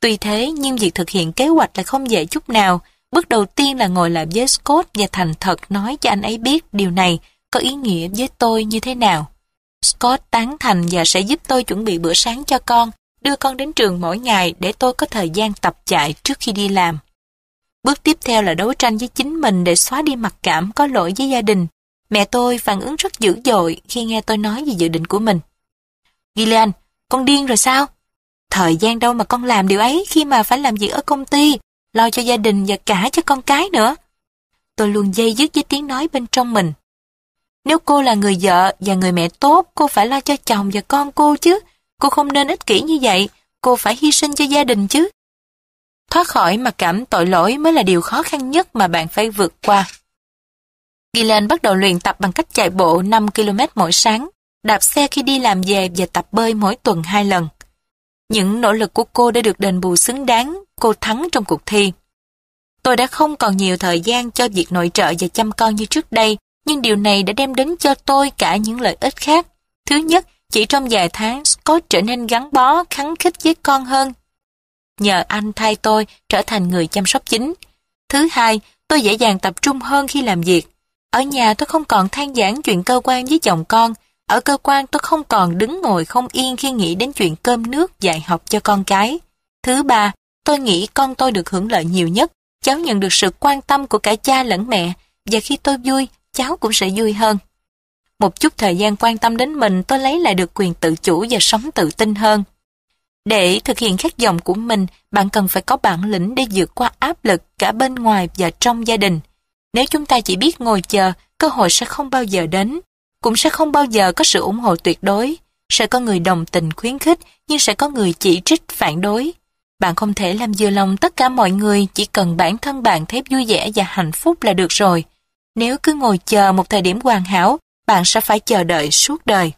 Speaker 1: Tuy thế nhưng việc thực hiện kế hoạch là không dễ chút nào. Bước đầu tiên là ngồi lại với Scott và thành thật nói cho anh ấy biết điều này có ý nghĩa với tôi như thế nào. Scott tán thành và sẽ giúp tôi chuẩn bị bữa sáng cho con, đưa con đến trường mỗi ngày để tôi có thời gian tập chạy trước khi đi làm. Bước tiếp theo là đấu tranh với chính mình để xóa đi mặc cảm có lỗi với gia đình. Mẹ tôi phản ứng rất dữ dội khi nghe tôi nói về dự định của mình. Gillian, con điên rồi sao? Thời gian đâu mà con làm điều ấy khi mà phải làm việc ở công ty, lo cho gia đình và cả cho con cái nữa. Tôi luôn dây dứt với tiếng nói bên trong mình. Nếu cô là người vợ và người mẹ tốt, cô phải lo cho chồng và con cô chứ. Cô không nên ích kỷ như vậy, cô phải hy sinh cho gia đình chứ. Thoát khỏi mặc cảm tội lỗi mới là điều khó khăn nhất mà bạn phải vượt qua. Gillen bắt đầu luyện tập bằng cách chạy bộ 5 km mỗi sáng, đạp xe khi đi làm về và tập bơi mỗi tuần hai lần. Những nỗ lực của cô đã được đền bù xứng đáng, cô thắng trong cuộc thi. Tôi đã không còn nhiều thời gian cho việc nội trợ và chăm con như trước đây, nhưng điều này đã đem đến cho tôi cả những lợi ích khác. Thứ nhất, chỉ trong vài tháng, Scott trở nên gắn bó, khắng khích với con hơn. Nhờ anh thay tôi trở thành người chăm sóc chính. Thứ hai, tôi dễ dàng tập trung hơn khi làm việc. Ở nhà tôi không còn than giảng chuyện cơ quan với chồng con. Ở cơ quan tôi không còn đứng ngồi không yên khi nghĩ đến chuyện cơm nước dạy học cho con cái. Thứ ba, tôi nghĩ con tôi được hưởng lợi nhiều nhất. Cháu nhận được sự quan tâm của cả cha lẫn mẹ. Và khi tôi vui, cháu cũng sẽ vui hơn. Một chút thời gian quan tâm đến mình tôi lấy lại được quyền tự chủ và sống tự tin hơn. Để thực hiện khát vọng của mình, bạn cần phải có bản lĩnh để vượt qua áp lực cả bên ngoài và trong gia đình. Nếu chúng ta chỉ biết ngồi chờ, cơ hội sẽ không bao giờ đến. Cũng sẽ không bao giờ có sự ủng hộ tuyệt đối. Sẽ có người đồng tình khuyến khích, nhưng sẽ có người chỉ trích phản đối. Bạn không thể làm vừa lòng tất cả mọi người, chỉ cần bản thân bạn thấy vui vẻ và hạnh phúc là được rồi. Nếu cứ ngồi chờ một thời điểm hoàn hảo, bạn sẽ phải chờ đợi suốt đời.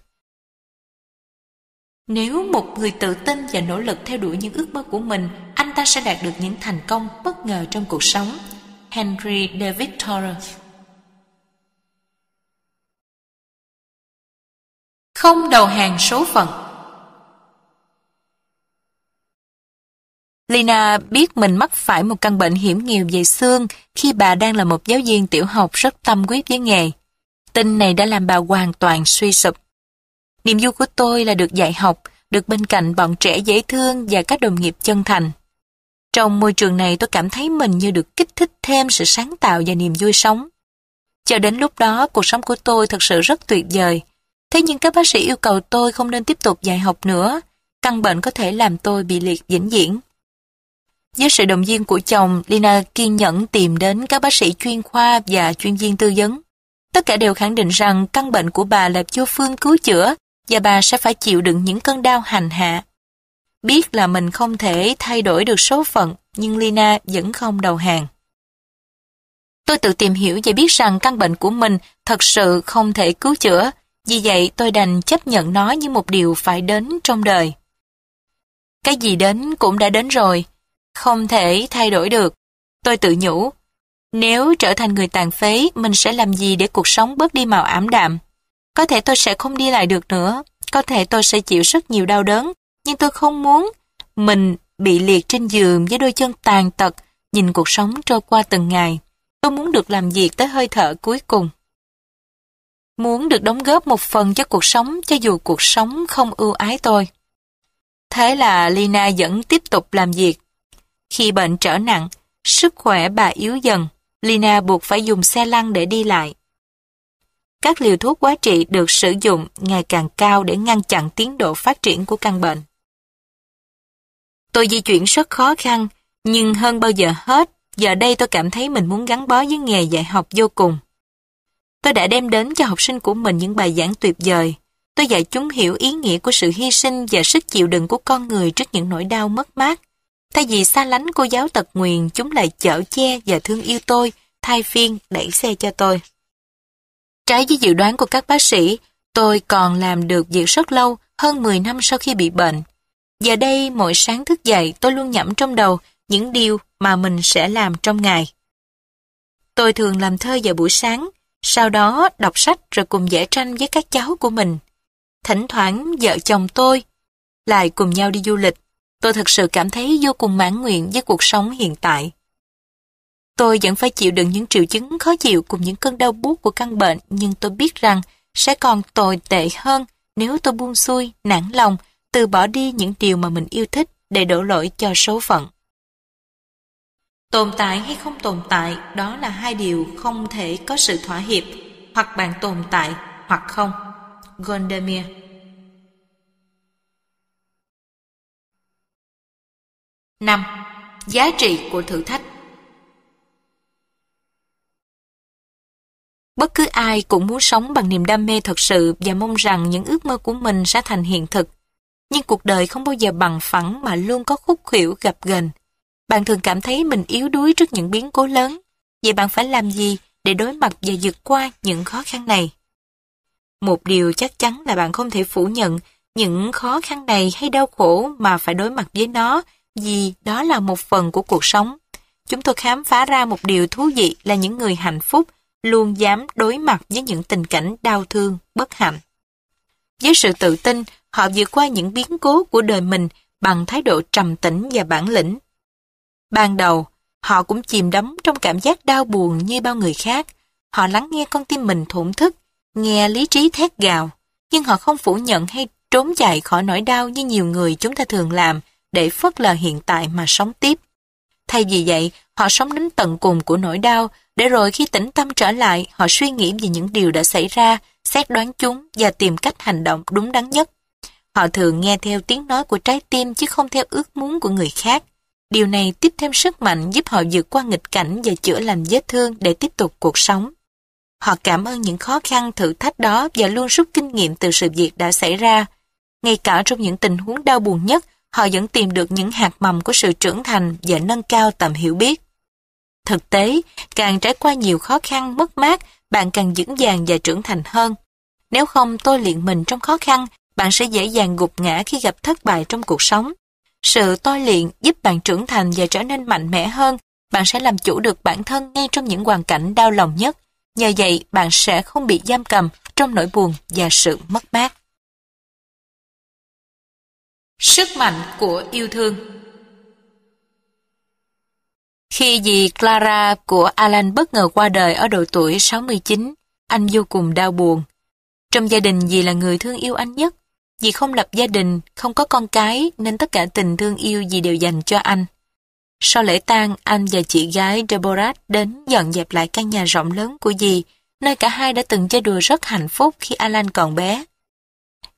Speaker 1: Nếu một người tự tin và nỗ lực theo đuổi những ước mơ của mình, anh ta sẽ đạt được những thành công bất ngờ trong cuộc sống. Henry David Thoreau Không đầu hàng số phận Lina biết mình mắc phải một căn bệnh hiểm nghèo về xương khi bà đang là một giáo viên tiểu học rất tâm huyết với nghề. Tin này đã làm bà hoàn toàn suy sụp. Niềm vui của tôi là được dạy học, được bên cạnh bọn trẻ dễ thương và các đồng nghiệp chân thành. Trong môi trường này tôi cảm thấy mình như được kích thích thêm sự sáng tạo và niềm vui sống. Cho đến lúc đó, cuộc sống của tôi thật sự rất tuyệt vời. Thế nhưng các bác sĩ yêu cầu tôi không nên tiếp tục dạy học nữa. Căn bệnh có thể làm tôi bị liệt vĩnh viễn. Với sự động viên của chồng, Lina kiên nhẫn tìm đến các bác sĩ chuyên khoa và chuyên viên tư vấn. Tất cả đều khẳng định rằng căn bệnh của bà là vô phương cứu chữa và bà sẽ phải chịu đựng những cơn đau hành hạ. Biết là mình không thể thay đổi được số phận, nhưng Lina vẫn không đầu hàng. Tôi tự tìm hiểu và biết rằng căn bệnh của mình thật sự không thể cứu chữa, vì vậy tôi đành chấp nhận nó như một điều phải đến trong đời. Cái gì đến cũng đã đến rồi, không thể thay đổi được. Tôi tự nhủ, nếu trở thành người tàn phế, mình sẽ làm gì để cuộc sống bớt đi màu ảm đạm? Có thể tôi sẽ không đi lại được nữa, có thể tôi sẽ chịu rất nhiều đau đớn, nhưng tôi không muốn mình bị liệt trên giường với đôi chân tàn tật, nhìn cuộc sống trôi qua từng ngày. Tôi muốn được làm việc tới hơi thở cuối cùng. Muốn được đóng góp một phần cho cuộc sống cho dù cuộc sống không ưu ái tôi. Thế là Lina vẫn tiếp tục làm việc. Khi bệnh trở nặng, sức khỏe bà yếu dần, Lina buộc phải dùng xe lăn để đi lại. các liều thuốc quá trị được sử dụng ngày càng cao để ngăn chặn tiến độ phát triển của căn bệnh. Tôi di chuyển rất khó khăn, nhưng hơn bao giờ hết, giờ đây tôi cảm thấy mình muốn gắn bó với nghề dạy học vô cùng. Tôi đã đem đến cho học sinh của mình những bài giảng tuyệt vời. Tôi dạy chúng hiểu ý nghĩa của sự hy sinh và sức chịu đựng của con người trước những nỗi đau mất mát. Thay vì xa lánh cô giáo tật nguyền, chúng lại chở che và thương yêu tôi, thay phiên đẩy xe cho tôi. Trái với dự đoán của các bác sĩ, tôi còn làm được việc rất lâu, hơn 10 năm sau khi bị bệnh. Giờ đây, mỗi sáng thức dậy, tôi luôn nhẩm trong đầu những điều mà mình sẽ làm trong ngày. Tôi thường làm thơ vào buổi sáng, sau đó đọc sách rồi cùng vẽ tranh với các cháu của mình. Thỉnh thoảng vợ chồng tôi lại cùng nhau đi du lịch. Tôi thật sự cảm thấy vô cùng mãn nguyện với cuộc sống hiện tại. Tôi vẫn phải chịu đựng những triệu chứng khó chịu cùng những cơn đau buốt của căn bệnh, nhưng tôi biết rằng sẽ còn tồi tệ hơn nếu tôi buông xuôi, nản lòng, từ bỏ đi những điều mà mình yêu thích để đổ lỗi cho số phận. Tồn tại hay không tồn tại, đó là hai điều không thể có sự thỏa hiệp, hoặc bạn tồn tại hoặc không. Gondemir năm, Giá trị của thử thách Bất cứ ai cũng muốn sống bằng niềm đam mê thật sự và mong rằng những ước mơ của mình sẽ thành hiện thực. Nhưng cuộc đời không bao giờ bằng phẳng mà luôn có khúc khuỷu gặp gần. Bạn thường cảm thấy mình yếu đuối trước những biến cố lớn. Vậy bạn phải làm gì để đối mặt và vượt qua những khó khăn này? Một điều chắc chắn là bạn không thể phủ nhận những khó khăn này hay đau khổ mà phải đối mặt với nó vì đó là một phần của cuộc sống. Chúng tôi khám phá ra một điều thú vị là những người hạnh phúc luôn dám đối mặt với những tình cảnh đau thương, bất hạnh. Với sự tự tin, họ vượt qua những biến cố của đời mình bằng thái độ trầm tĩnh và bản lĩnh. Ban đầu, họ cũng chìm đắm trong cảm giác đau buồn như bao người khác. Họ lắng nghe con tim mình thổn thức, nghe lý trí thét gào, nhưng họ không phủ nhận hay trốn chạy khỏi nỗi đau như nhiều người chúng ta thường làm để phớt lờ hiện tại mà sống tiếp. Thay vì vậy, họ sống đến tận cùng của nỗi đau, để rồi khi tĩnh tâm trở lại, họ suy nghĩ về những điều đã xảy ra, xét đoán chúng và tìm cách hành động đúng đắn nhất. Họ thường nghe theo tiếng nói của trái tim chứ không theo ước muốn của người khác. Điều này tiếp thêm sức mạnh giúp họ vượt qua nghịch cảnh và chữa lành vết thương để tiếp tục cuộc sống. Họ cảm ơn những khó khăn thử thách đó và luôn rút kinh nghiệm từ sự việc đã xảy ra. Ngay cả trong những tình huống đau buồn nhất, họ vẫn tìm được những hạt mầm của sự trưởng thành và nâng cao tầm hiểu biết. Thực tế, càng trải qua nhiều khó khăn, mất mát, bạn càng vững vàng và trưởng thành hơn. Nếu không tôi luyện mình trong khó khăn, bạn sẽ dễ dàng gục ngã khi gặp thất bại trong cuộc sống. Sự tôi luyện giúp bạn trưởng thành và trở nên mạnh mẽ hơn. Bạn sẽ làm chủ được bản thân ngay trong những hoàn cảnh đau lòng nhất. Nhờ vậy, bạn sẽ không bị giam cầm trong nỗi buồn và sự mất mát. Sức mạnh của yêu thương Khi dì Clara của Alan bất ngờ qua đời ở độ tuổi 69, anh vô cùng đau buồn. Trong gia đình dì là người thương yêu anh nhất. Dì không lập gia đình, không có con cái nên tất cả tình thương yêu dì đều dành cho anh. Sau lễ tang, anh và chị gái Deborah đến dọn dẹp lại căn nhà rộng lớn của dì, nơi cả hai đã từng chơi đùa rất hạnh phúc khi Alan còn bé.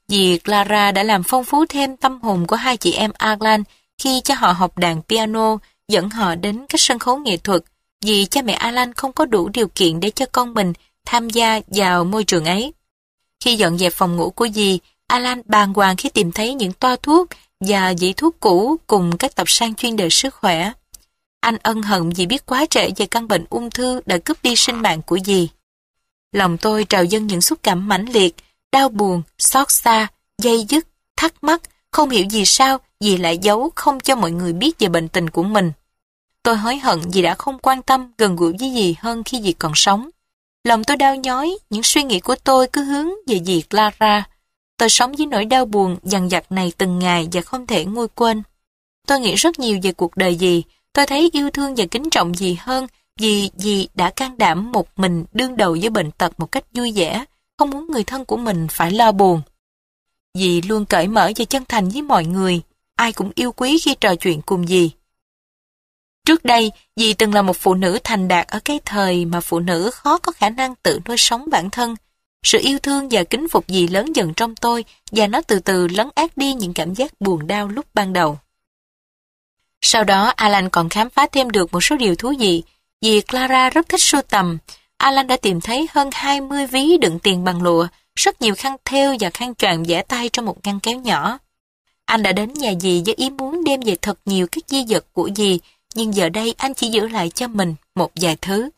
Speaker 1: Dì Clara đã làm phong phú thêm tâm hồn của hai chị em Alan khi cho họ học đàn piano, dẫn họ đến các sân khấu nghệ thuật, vì cha mẹ Alan không có đủ điều kiện để cho con mình tham gia vào môi trường ấy. Khi dọn dẹp phòng ngủ của dì, Alan bàng hoàng khi tìm thấy những toa thuốc và dĩ thuốc cũ cùng các tập sang chuyên đề sức khỏe. Anh ân hận vì biết quá trễ về căn bệnh ung thư đã cướp đi sinh mạng của dì. Lòng tôi trào dâng những xúc cảm mãnh liệt, đau buồn, xót xa, dây dứt, thắc mắc, không hiểu gì sao dì lại giấu không cho mọi người biết về bệnh tình của mình. Tôi hối hận vì đã không quan tâm gần gũi với dì hơn khi dì còn sống. Lòng tôi đau nhói, những suy nghĩ của tôi cứ hướng về dì Clara. Tôi sống với nỗi đau buồn dằn dặt này từng ngày và không thể nguôi quên. Tôi nghĩ rất nhiều về cuộc đời dì, tôi thấy yêu thương và kính trọng dì hơn vì dì đã can đảm một mình đương đầu với bệnh tật một cách vui vẻ, không muốn người thân của mình phải lo buồn. Dì luôn cởi mở và chân thành với mọi người, ai cũng yêu quý khi trò chuyện cùng dì. Trước đây, dì từng là một phụ nữ thành đạt ở cái thời mà phụ nữ khó có khả năng tự nuôi sống bản thân. Sự yêu thương và kính phục gì lớn dần trong tôi và nó từ từ lấn át đi những cảm giác buồn đau lúc ban đầu. Sau đó Alan còn khám phá thêm được một số điều thú vị. Vì Clara rất thích sưu tầm, Alan đã tìm thấy hơn 20 ví đựng tiền bằng lụa, rất nhiều khăn thêu và khăn choàng vẽ tay trong một ngăn kéo nhỏ. Anh đã đến nhà dì với ý muốn đem về thật nhiều các di vật của dì, nhưng giờ đây anh chỉ giữ lại cho mình một vài thứ.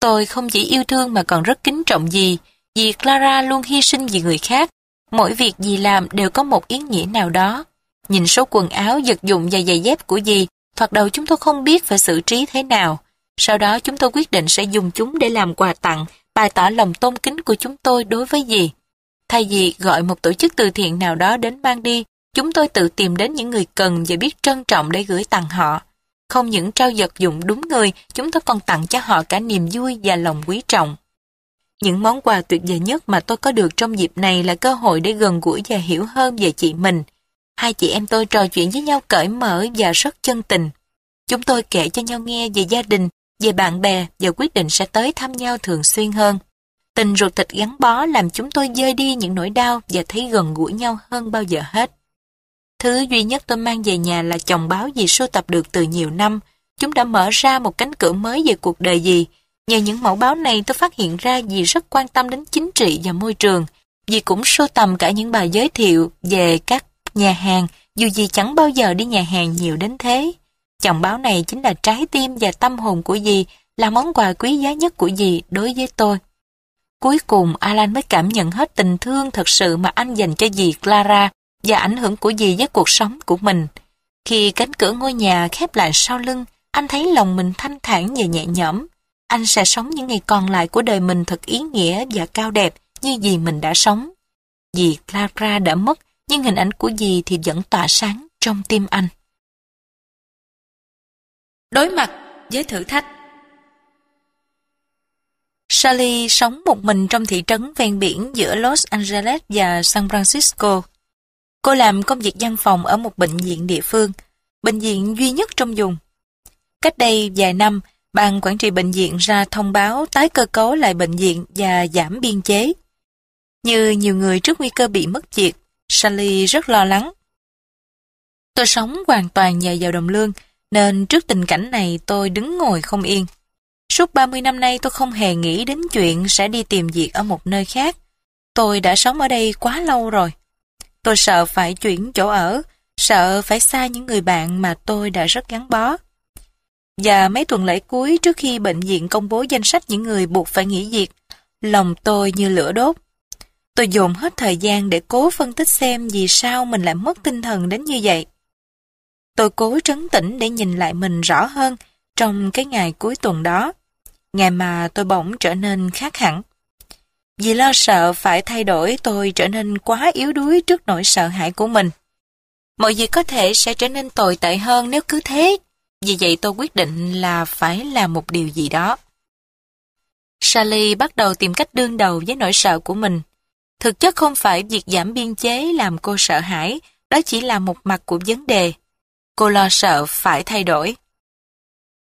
Speaker 1: Tôi không chỉ yêu thương mà còn rất kính trọng dì, dì Clara luôn hy sinh vì người khác. Mỗi việc dì làm đều có một ý nghĩa nào đó. Nhìn số quần áo, vật dụng và giày dép của dì, thoạt đầu chúng tôi không biết phải xử trí thế nào. Sau đó chúng tôi quyết định sẽ dùng chúng để làm quà tặng, bày tỏ lòng tôn kính của chúng tôi đối với dì. Thay vì gọi một tổ chức từ thiện nào đó đến mang đi, chúng tôi tự tìm đến những người cần và biết trân trọng để gửi tặng họ. Không những trao vật dụng đúng người, chúng tôi còn tặng cho họ cả niềm vui và lòng quý trọng. Những món quà tuyệt vời nhất mà tôi có được trong dịp này là cơ hội để gần gũi và hiểu hơn về chị mình. Hai chị em tôi trò chuyện với nhau cởi mở và rất chân tình. Chúng tôi kể cho nhau nghe về gia đình, về bạn bè và quyết định sẽ tới thăm nhau thường xuyên hơn. Tình ruột thịt gắn bó làm chúng tôi dơi đi những nỗi đau và thấy gần gũi nhau hơn bao giờ hết. Thứ duy nhất tôi mang về nhà là chồng báo gì sưu tập được từ nhiều năm. Chúng đã mở ra một cánh cửa mới về cuộc đời gì. Nhờ những mẫu báo này tôi phát hiện ra dì rất quan tâm đến chính trị và môi trường. Dì cũng sưu tầm cả những bài giới thiệu về các nhà hàng, dù dì chẳng bao giờ đi nhà hàng nhiều đến thế. Chồng báo này chính là trái tim và tâm hồn của dì, là món quà quý giá nhất của dì đối với tôi. Cuối cùng Alan mới cảm nhận hết tình thương thật sự mà anh dành cho dì Clara và ảnh hưởng của dì với cuộc sống của mình. Khi cánh cửa ngôi nhà khép lại sau lưng, anh thấy lòng mình thanh thản và nhẹ nhõm. Anh sẽ sống những ngày còn lại của đời mình thật ý nghĩa và cao đẹp như dì mình đã sống. Dì Clara đã mất, nhưng hình ảnh của dì thì vẫn tỏa sáng trong tim anh. Đối mặt với thử thách Sally sống một mình trong thị trấn ven biển giữa Los Angeles và San Francisco. Cô làm công việc văn phòng ở một bệnh viện địa phương, bệnh viện duy nhất trong vùng. Cách đây vài năm, ban quản trị bệnh viện ra thông báo tái cơ cấu lại bệnh viện và giảm biên chế. Như nhiều người trước nguy cơ bị mất việc, Sally rất lo lắng. Tôi sống hoàn toàn nhờ vào đồng lương, nên trước tình cảnh này tôi đứng ngồi không yên. Suốt 30 năm nay tôi không hề nghĩ đến chuyện sẽ đi tìm việc ở một nơi khác. Tôi đã sống ở đây quá lâu rồi. Tôi sợ phải chuyển chỗ ở, sợ phải xa những người bạn mà tôi đã rất gắn bó. Và mấy tuần lễ cuối trước khi bệnh viện công bố danh sách những người buộc phải nghỉ việc, lòng tôi như lửa đốt. Tôi dồn hết thời gian để cố phân tích xem vì sao mình lại mất tinh thần đến như vậy. Tôi cố trấn tĩnh để nhìn lại mình rõ hơn trong cái ngày cuối tuần đó. Ngày mà tôi bỗng trở nên khác hẳn. Vì lo sợ phải thay đổi tôi trở nên quá yếu đuối trước nỗi sợ hãi của mình. Mọi việc có thể sẽ trở nên tồi tệ hơn nếu cứ thế. Vì vậy tôi quyết định là phải làm một điều gì đó. Sally bắt đầu tìm cách đương đầu với nỗi sợ của mình. Thực chất không phải việc giảm biên chế làm cô sợ hãi, đó chỉ là một mặt của vấn đề. Cô lo sợ phải thay đổi.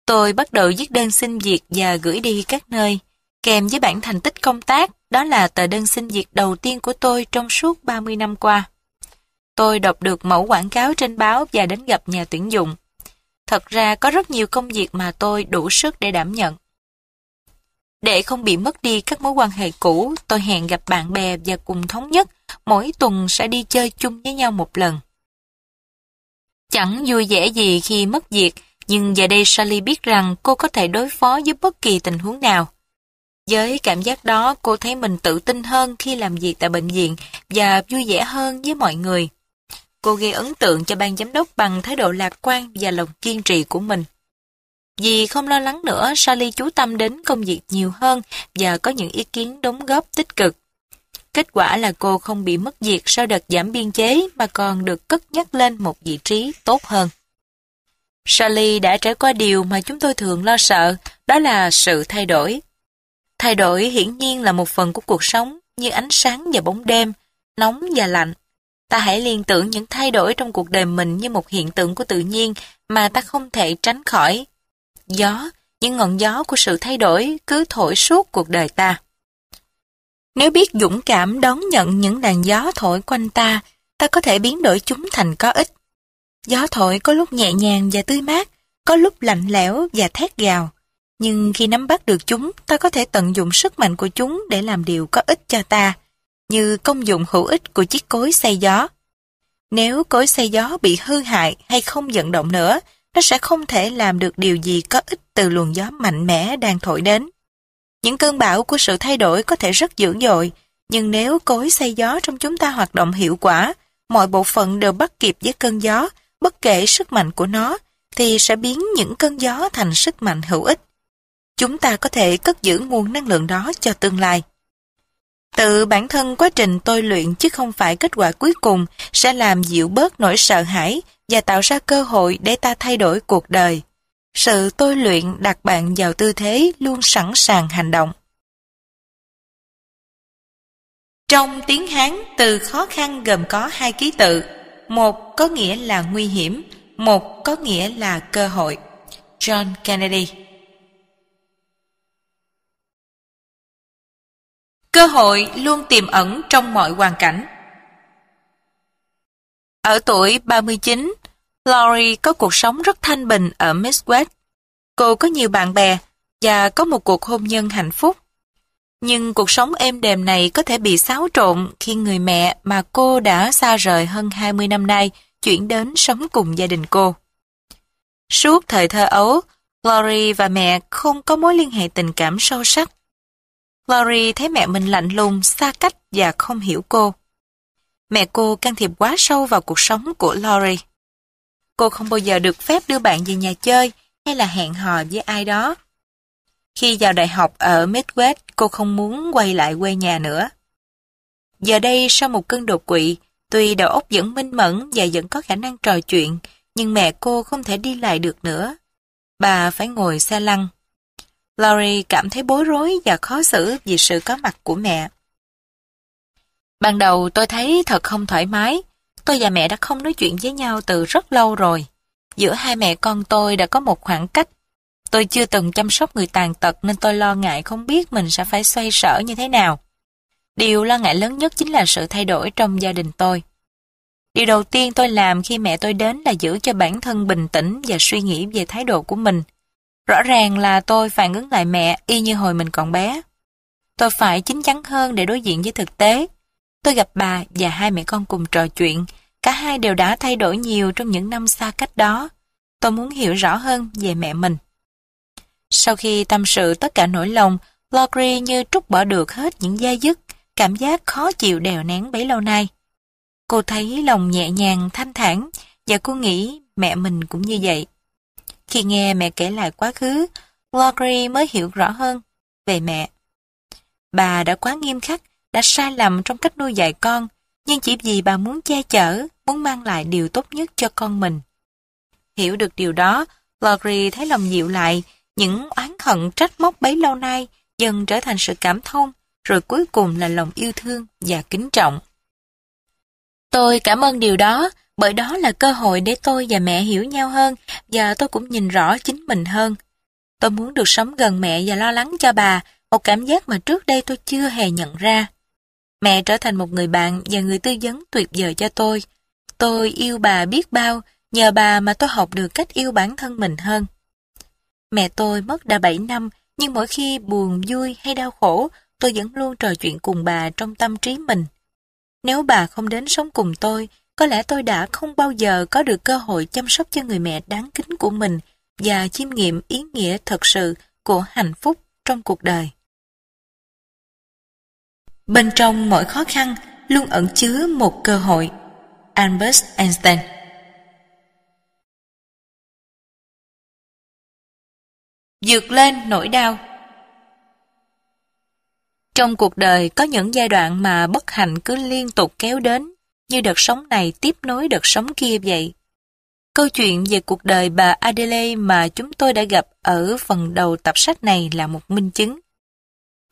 Speaker 1: Tôi bắt đầu viết đơn xin việc và gửi đi các nơi, kèm với bản thành tích công tác, đó là tờ đơn xin việc đầu tiên của tôi trong suốt 30 năm qua. Tôi đọc được mẫu quảng cáo trên báo và đến gặp nhà tuyển dụng. Thật ra có rất nhiều công việc mà tôi đủ sức để đảm nhận. Để không bị mất đi các mối quan hệ cũ, tôi hẹn gặp bạn bè và cùng thống nhất mỗi tuần sẽ đi chơi chung với nhau một lần. Chẳng vui vẻ gì khi mất việc, nhưng giờ đây Sally biết rằng cô có thể đối phó với bất kỳ tình huống nào. Với cảm giác đó, cô thấy mình tự tin hơn khi làm việc tại bệnh viện và vui vẻ hơn với mọi người. Cô gây ấn tượng cho ban giám đốc bằng thái độ lạc quan và lòng kiên trì của mình. Vì không lo lắng nữa, Sally chú tâm đến công việc nhiều hơn và có những ý kiến đóng góp tích cực. Kết quả là cô không bị mất việc sau đợt giảm biên chế mà còn được cất nhắc lên một vị trí tốt hơn. Sally đã trải qua điều mà chúng tôi thường lo sợ, đó là sự thay đổi. Thay đổi hiển nhiên là một phần của cuộc sống như ánh sáng và bóng đêm, nóng và lạnh. Ta hãy liên tưởng những thay đổi trong cuộc đời mình như một hiện tượng của tự nhiên mà ta không thể tránh khỏi. Gió, những ngọn gió của sự thay đổi cứ thổi suốt cuộc đời ta. Nếu biết dũng cảm đón nhận những làn gió thổi quanh ta, ta có thể biến đổi chúng thành có ích. Gió thổi có lúc nhẹ nhàng và tươi mát, có lúc lạnh lẽo và thét gào. Nhưng khi nắm bắt được chúng, ta có thể tận dụng sức mạnh của chúng để làm điều có ích cho ta, như công dụng hữu ích của chiếc cối xay gió. Nếu cối xay gió bị hư hại hay không vận động nữa, nó sẽ không thể làm được điều gì có ích từ luồng gió mạnh mẽ đang thổi đến. Những cơn bão của sự thay đổi có thể rất dữ dội, nhưng nếu cối xay gió trong chúng ta hoạt động hiệu quả, mọi bộ phận đều bắt kịp với cơn gió, bất kể sức mạnh của nó, thì sẽ biến những cơn gió thành sức mạnh hữu ích. Chúng ta có thể cất giữ nguồn năng lượng đó cho tương lai. Tự bản thân quá trình tôi luyện chứ không phải kết quả cuối cùng sẽ làm dịu bớt nỗi sợ hãi và tạo ra cơ hội để ta thay đổi cuộc đời. Sự tôi luyện đặt bạn vào tư thế luôn sẵn sàng hành động. Trong tiếng Hán, từ khó khăn gồm có hai ký tự. Một có nghĩa là nguy hiểm, một có nghĩa là cơ hội. John Kennedy Cơ hội luôn tiềm ẩn trong mọi hoàn cảnh. Ở tuổi 39, Laurie có cuộc sống rất thanh bình ở Midwest. Cô có nhiều bạn bè và có một cuộc hôn nhân hạnh phúc. Nhưng cuộc sống êm đềm này có thể bị xáo trộn khi người mẹ mà cô đã xa rời hơn 20 năm nay chuyển đến sống cùng gia đình cô. Suốt thời thơ ấu, Laurie và mẹ không có mối liên hệ tình cảm sâu sắc. Laurie thấy mẹ mình lạnh lùng, xa cách và không hiểu cô. Mẹ cô can thiệp quá sâu vào cuộc sống của Laurie. Cô không bao giờ được phép đưa bạn về nhà chơi hay là hẹn hò với ai đó. Khi vào đại học ở Midwest, cô không muốn quay lại quê nhà nữa. Giờ đây, sau một cơn đột quỵ, tuy đầu óc vẫn minh mẫn và vẫn có khả năng trò chuyện, nhưng mẹ cô không thể đi lại được nữa. Bà phải ngồi xe lăn. Laurie cảm thấy bối rối và khó xử vì sự có mặt của mẹ. Ban đầu tôi thấy thật không thoải mái. Tôi và mẹ đã không nói chuyện với nhau từ rất lâu rồi. Giữa hai mẹ con tôi đã có một khoảng cách. Tôi chưa từng chăm sóc người tàn tật nên tôi lo ngại không biết mình sẽ phải xoay sở như thế nào. Điều lo ngại lớn nhất chính là sự thay đổi trong gia đình tôi. Điều đầu tiên tôi làm khi mẹ tôi đến là giữ cho bản thân bình tĩnh và suy nghĩ về thái độ của mình. Rõ ràng là tôi phản ứng lại mẹ y như hồi mình còn bé. Tôi phải chín chắn hơn để đối diện với thực tế. Tôi gặp bà và hai mẹ con cùng trò chuyện. Cả hai đều đã thay đổi nhiều trong những năm xa cách đó. Tôi muốn hiểu rõ hơn về mẹ mình. Sau khi tâm sự tất cả nỗi lòng, Logri như trút bỏ được hết những dai dứt, cảm giác khó chịu đèo nén bấy lâu nay. Cô thấy lòng nhẹ nhàng, thanh thản và cô nghĩ mẹ mình cũng như vậy. Khi nghe mẹ kể lại quá khứ, Logri mới hiểu rõ hơn về mẹ. Bà đã quá nghiêm khắc, đã sai lầm trong cách nuôi dạy con, nhưng chỉ vì bà muốn che chở, muốn mang lại điều tốt nhất cho con mình. Hiểu được điều đó, lori thấy lòng dịu lại, những oán hận trách móc bấy lâu nay dần trở thành sự cảm thông, rồi cuối cùng là lòng yêu thương và kính trọng. Tôi cảm ơn điều đó, bởi đó là cơ hội để tôi và mẹ hiểu nhau hơn và tôi cũng nhìn rõ chính mình hơn. Tôi muốn được sống gần mẹ và lo lắng cho bà, một cảm giác mà trước đây tôi chưa hề nhận ra. Mẹ trở thành một người bạn và người tư vấn tuyệt vời cho tôi. Tôi yêu bà biết bao, nhờ bà mà tôi học được cách yêu bản thân mình hơn. Mẹ tôi mất đã 7 năm, nhưng mỗi khi buồn, vui hay đau khổ, tôi vẫn luôn trò chuyện cùng bà trong tâm trí mình. Nếu bà không đến sống cùng tôi, có lẽ tôi đã không bao giờ có được cơ hội chăm sóc cho người mẹ đáng kính của mình và chiêm nghiệm ý nghĩa thật sự của hạnh phúc trong cuộc đời. Bên trong mọi khó khăn luôn ẩn chứa một cơ hội. Albert Einstein Dược lên nỗi đau Trong cuộc đời có những giai đoạn mà bất hạnh cứ liên tục kéo đến, như đợt sống này tiếp nối đợt sống kia vậy. Câu chuyện về cuộc đời bà Adelaide mà chúng tôi đã gặp ở phần đầu tập sách này là một minh chứng.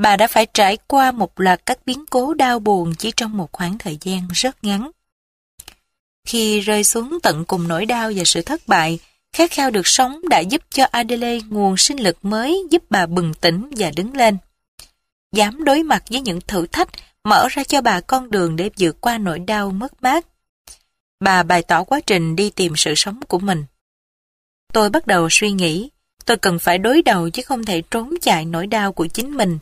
Speaker 1: Bà đã phải trải qua một loạt các biến cố đau buồn chỉ trong một khoảng thời gian rất ngắn. Khi rơi xuống tận cùng nỗi đau và sự thất bại, khát khao được sống đã giúp cho Adelaide nguồn sinh lực mới giúp bà bừng tỉnh và đứng lên. dám đối mặt với những thử thách, mở ra cho bà con đường để vượt qua nỗi đau mất mát. Bà bày tỏ quá trình đi tìm sự sống của mình. Tôi bắt đầu suy nghĩ, tôi cần phải đối đầu chứ không thể trốn chạy nỗi đau của chính mình.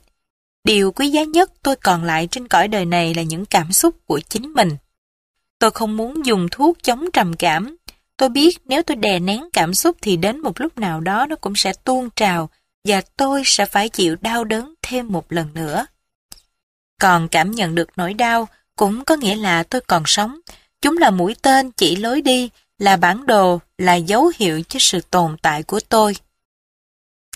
Speaker 1: Điều quý giá nhất tôi còn lại trên cõi đời này là những cảm xúc của chính mình. Tôi không muốn dùng thuốc chống trầm cảm. Tôi biết nếu tôi đè nén cảm xúc thì đến một lúc nào đó nó cũng sẽ tuôn trào và tôi sẽ phải chịu đau đớn thêm một lần nữa. Còn cảm nhận được nỗi đau cũng có nghĩa là tôi còn sống. Chúng là mũi tên chỉ lối đi, là bản đồ, là dấu hiệu cho sự tồn tại của tôi.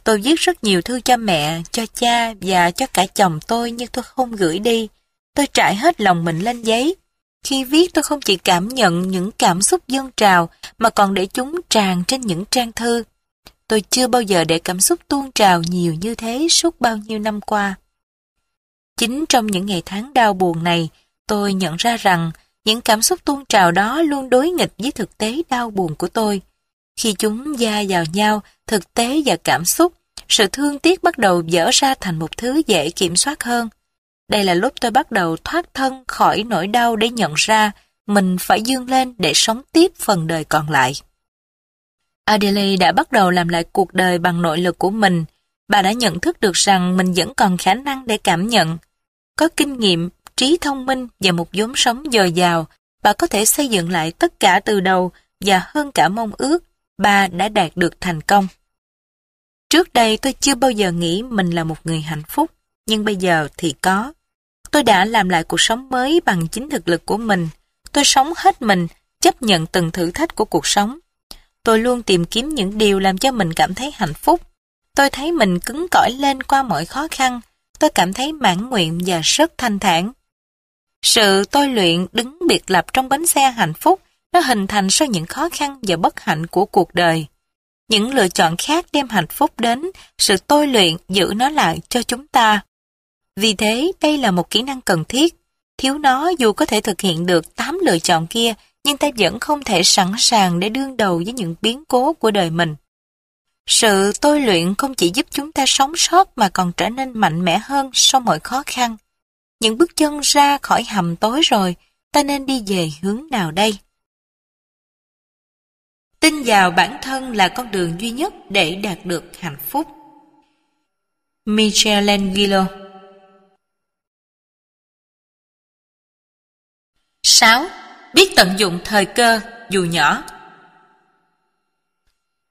Speaker 1: Tôi viết rất nhiều thư cho mẹ, cho cha và cho cả chồng tôi nhưng tôi không gửi đi. Tôi trải hết lòng mình lên giấy. Khi viết tôi không chỉ cảm nhận những cảm xúc dâng trào mà còn để chúng tràn trên những trang thư. Tôi chưa bao giờ để cảm xúc tuôn trào nhiều như thế suốt bao nhiêu năm qua. Chính trong những ngày tháng đau buồn này, tôi nhận ra rằng những cảm xúc tuôn trào đó luôn đối nghịch với thực tế đau buồn của tôi. Khi chúng gia vào nhau, thực tế và cảm xúc, sự thương tiếc bắt đầu dở ra thành một thứ dễ kiểm soát hơn. Đây là lúc tôi bắt đầu thoát thân khỏi nỗi đau để nhận ra mình phải dương lên để sống tiếp phần đời còn lại. Adelaide đã bắt đầu làm lại cuộc đời bằng nội lực của mình. Bà đã nhận thức được rằng mình vẫn còn khả năng để cảm nhận. Có kinh nghiệm, trí thông minh và một vốn sống dồi dào, bà có thể xây dựng lại tất cả từ đầu và hơn cả mong ước, bà đã đạt được thành công. Trước đây tôi chưa bao giờ nghĩ mình là một người hạnh phúc, nhưng bây giờ thì có. Tôi đã làm lại cuộc sống mới bằng chính thực lực của mình. Tôi sống hết mình, chấp nhận từng thử thách của cuộc sống. Tôi luôn tìm kiếm những điều làm cho mình cảm thấy hạnh phúc. Tôi thấy mình cứng cỏi lên qua mọi khó khăn. Tôi cảm thấy mãn nguyện và rất thanh thản. Sự tôi luyện đứng biệt lập trong bánh xe hạnh phúc nó hình thành sau những khó khăn và bất hạnh của cuộc đời. Những lựa chọn khác đem hạnh phúc đến, sự tôi luyện giữ nó lại cho chúng ta. Vì thế, đây là một kỹ năng cần thiết. Thiếu nó dù có thể thực hiện được 8 lựa chọn kia, nhưng ta vẫn không thể sẵn sàng để đương đầu với những biến cố của đời mình. Sự tôi luyện không chỉ giúp chúng ta sống sót mà còn trở nên mạnh mẽ hơn sau mọi khó khăn. Những bước chân ra khỏi hầm tối rồi, ta nên đi về hướng nào đây? Tin vào bản thân là con đường duy nhất để đạt được hạnh phúc. Michelangelo 6. Biết tận dụng thời cơ dù nhỏ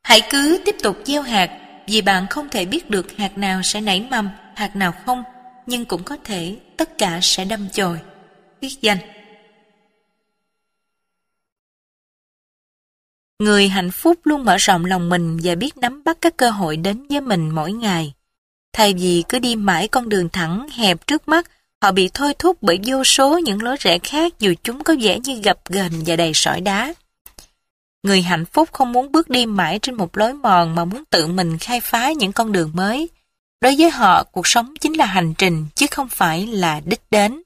Speaker 1: Hãy cứ tiếp tục gieo hạt vì bạn không thể biết được hạt nào sẽ nảy mầm, hạt nào không, nhưng cũng có thể tất cả sẽ đâm chồi. Viết danh Người hạnh phúc luôn mở rộng lòng mình và biết nắm bắt các cơ hội đến với mình mỗi ngày. Thay vì cứ đi mãi con đường thẳng, hẹp trước mắt, họ bị thôi thúc bởi vô số những lối rẽ khác dù chúng có vẻ như gập ghềnh và đầy sỏi đá. Người hạnh phúc không muốn bước đi mãi trên một lối mòn mà muốn tự mình khai phá những con đường mới. Đối với họ, cuộc sống chính là hành trình chứ không phải là đích đến.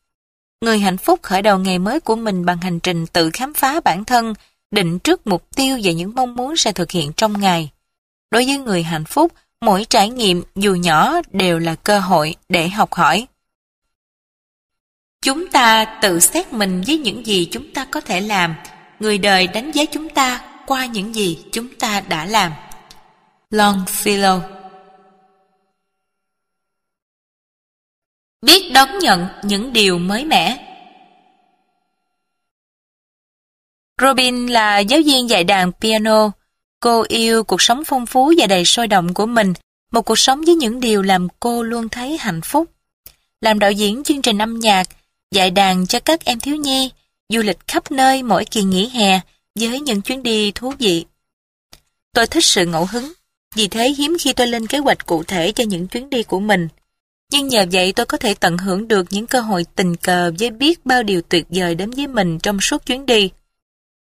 Speaker 1: Người hạnh phúc khởi đầu ngày mới của mình bằng hành trình tự khám phá bản thân, định trước mục tiêu và những mong muốn sẽ thực hiện trong ngày. Đối với người hạnh phúc, mỗi trải nghiệm dù nhỏ đều là cơ hội để học hỏi. Chúng ta tự xét mình với những gì chúng ta có thể làm. Người đời đánh giá chúng ta qua những gì chúng ta đã làm. Longfellow Biết đón nhận những điều mới mẻ Robin là giáo viên dạy đàn piano. Cô yêu cuộc sống phong phú và đầy sôi động của mình, một cuộc sống với những điều làm cô luôn thấy hạnh phúc. Làm đạo diễn chương trình âm nhạc, dạy đàn cho các em thiếu nhi, du lịch khắp nơi mỗi kỳ nghỉ hè với những chuyến đi thú vị. Tôi thích sự ngẫu hứng, vì thế hiếm khi tôi lên kế hoạch cụ thể cho những chuyến đi của mình. Nhưng nhờ vậy tôi có thể tận hưởng được những cơ hội tình cờ với biết bao điều tuyệt vời đến với mình trong suốt chuyến đi.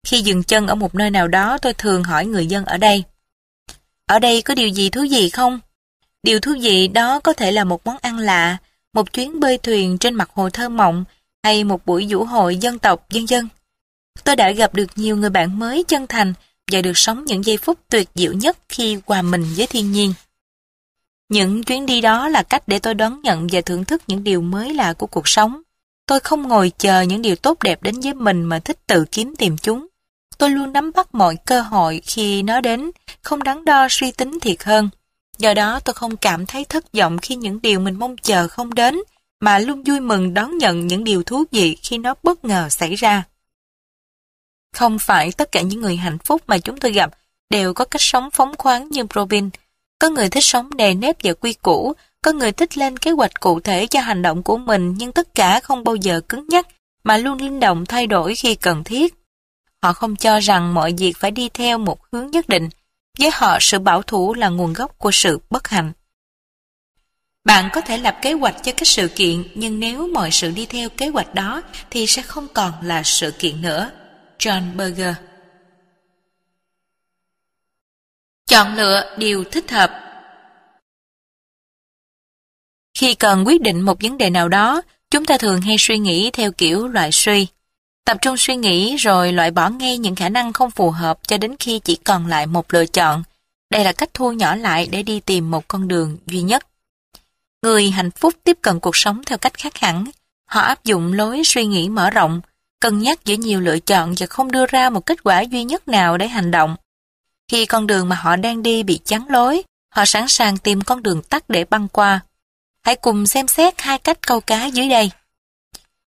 Speaker 1: Khi dừng chân ở một nơi nào đó tôi thường hỏi người dân ở đây. Ở đây có điều gì thú vị không? Điều thú vị đó có thể là một món ăn lạ, một chuyến bơi thuyền trên mặt hồ thơ mộng hay một buổi vũ hội dân tộc dân dân. Tôi đã gặp được nhiều người bạn mới chân thành và được sống những giây phút tuyệt diệu nhất khi hòa mình với thiên nhiên. Những chuyến đi đó là cách để tôi đón nhận và thưởng thức những điều mới lạ của cuộc sống. Tôi không ngồi chờ những điều tốt đẹp đến với mình mà thích tự kiếm tìm chúng. Tôi luôn nắm bắt mọi cơ hội khi nó đến, không đắn đo suy tính thiệt hơn. Do đó tôi không cảm thấy thất vọng khi những điều mình mong chờ không đến, mà luôn vui mừng đón nhận những điều thú vị khi nó bất ngờ xảy ra. Không phải tất cả những người hạnh phúc mà chúng tôi gặp đều có cách sống phóng khoáng như Robin. Có người thích sống nề nếp và quy củ, có người thích lên kế hoạch cụ thể cho hành động của mình nhưng tất cả không bao giờ cứng nhắc mà luôn linh động thay đổi khi cần thiết. Họ không cho rằng mọi việc phải đi theo một hướng nhất định. Với họ sự bảo thủ là nguồn gốc của sự bất hạnh. Bạn có thể lập kế hoạch cho các sự kiện nhưng nếu mọi sự đi theo kế hoạch đó thì sẽ không còn là sự kiện nữa. John Berger Chọn lựa điều thích hợp Khi cần quyết định một vấn đề nào đó, chúng ta thường hay suy nghĩ theo kiểu loại suy. Tập trung suy nghĩ rồi loại bỏ ngay những khả năng không phù hợp cho đến khi chỉ còn lại một lựa chọn. Đây là cách thu nhỏ lại để đi tìm một con đường duy nhất. Người hạnh phúc tiếp cận cuộc sống theo cách khác hẳn. Họ áp dụng lối suy nghĩ mở rộng, cân nhắc giữa nhiều lựa chọn và không đưa ra một kết quả duy nhất nào để hành động. Khi con đường mà họ đang đi bị chắn lối, họ sẵn sàng tìm con đường tắt để băng qua. Hãy cùng xem xét hai cách câu cá dưới đây.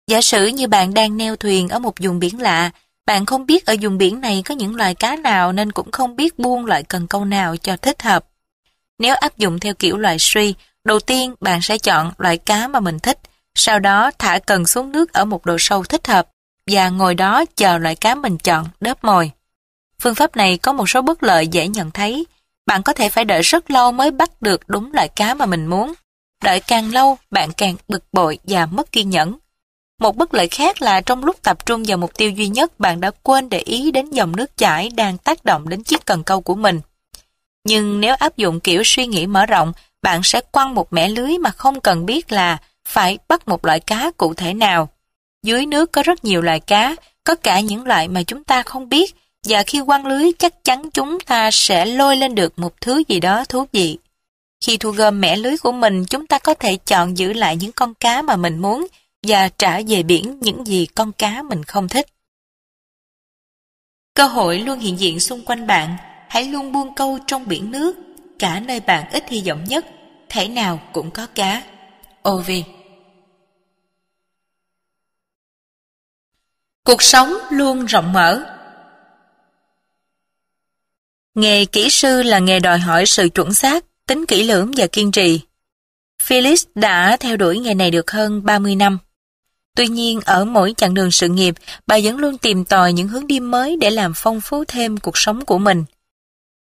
Speaker 1: Giả sử như bạn đang neo thuyền ở một vùng biển lạ, bạn không biết ở vùng biển này có những loài cá nào nên cũng không biết buông loại cần câu nào cho thích hợp. Nếu áp dụng theo kiểu loại suy, đầu tiên bạn sẽ chọn loại cá mà mình thích, sau đó thả cần xuống nước ở một độ sâu thích hợp và ngồi đó chờ loại cá mình chọn đớp mồi. Phương pháp này có một số bất lợi dễ nhận thấy. Bạn có thể phải đợi rất lâu mới bắt được đúng loại cá mà mình muốn. Đợi càng lâu, bạn càng bực bội và mất kiên nhẫn. Một bất lợi khác là trong lúc tập trung vào mục tiêu duy nhất, bạn đã quên để ý đến dòng nước chảy đang tác động đến chiếc cần câu của mình. Nhưng nếu áp dụng kiểu suy nghĩ mở rộng, bạn sẽ quăng một mẻ lưới mà không cần biết là phải bắt một loại cá cụ thể nào. Dưới nước có rất nhiều loại cá, có cả những loại mà chúng ta không biết, và khi quăng lưới chắc chắn chúng ta sẽ lôi lên được một thứ gì đó thú vị. Khi thu gom mẻ lưới của mình, chúng ta có thể chọn giữ lại những con cá mà mình muốn và trả về biển những gì con cá mình không thích. Cơ hội luôn hiện diện xung quanh bạn, hãy luôn buông câu trong biển nước, cả nơi bạn ít hy vọng nhất, thể nào cũng có cá. Ovi Cuộc sống luôn rộng mở Nghề kỹ sư là nghề đòi hỏi sự chuẩn xác, tính kỹ lưỡng và kiên trì. Phyllis đã theo đuổi nghề này được hơn 30 năm. Tuy nhiên, ở mỗi chặng đường sự nghiệp, bà vẫn luôn tìm tòi những hướng đi mới để làm phong phú thêm cuộc sống của mình.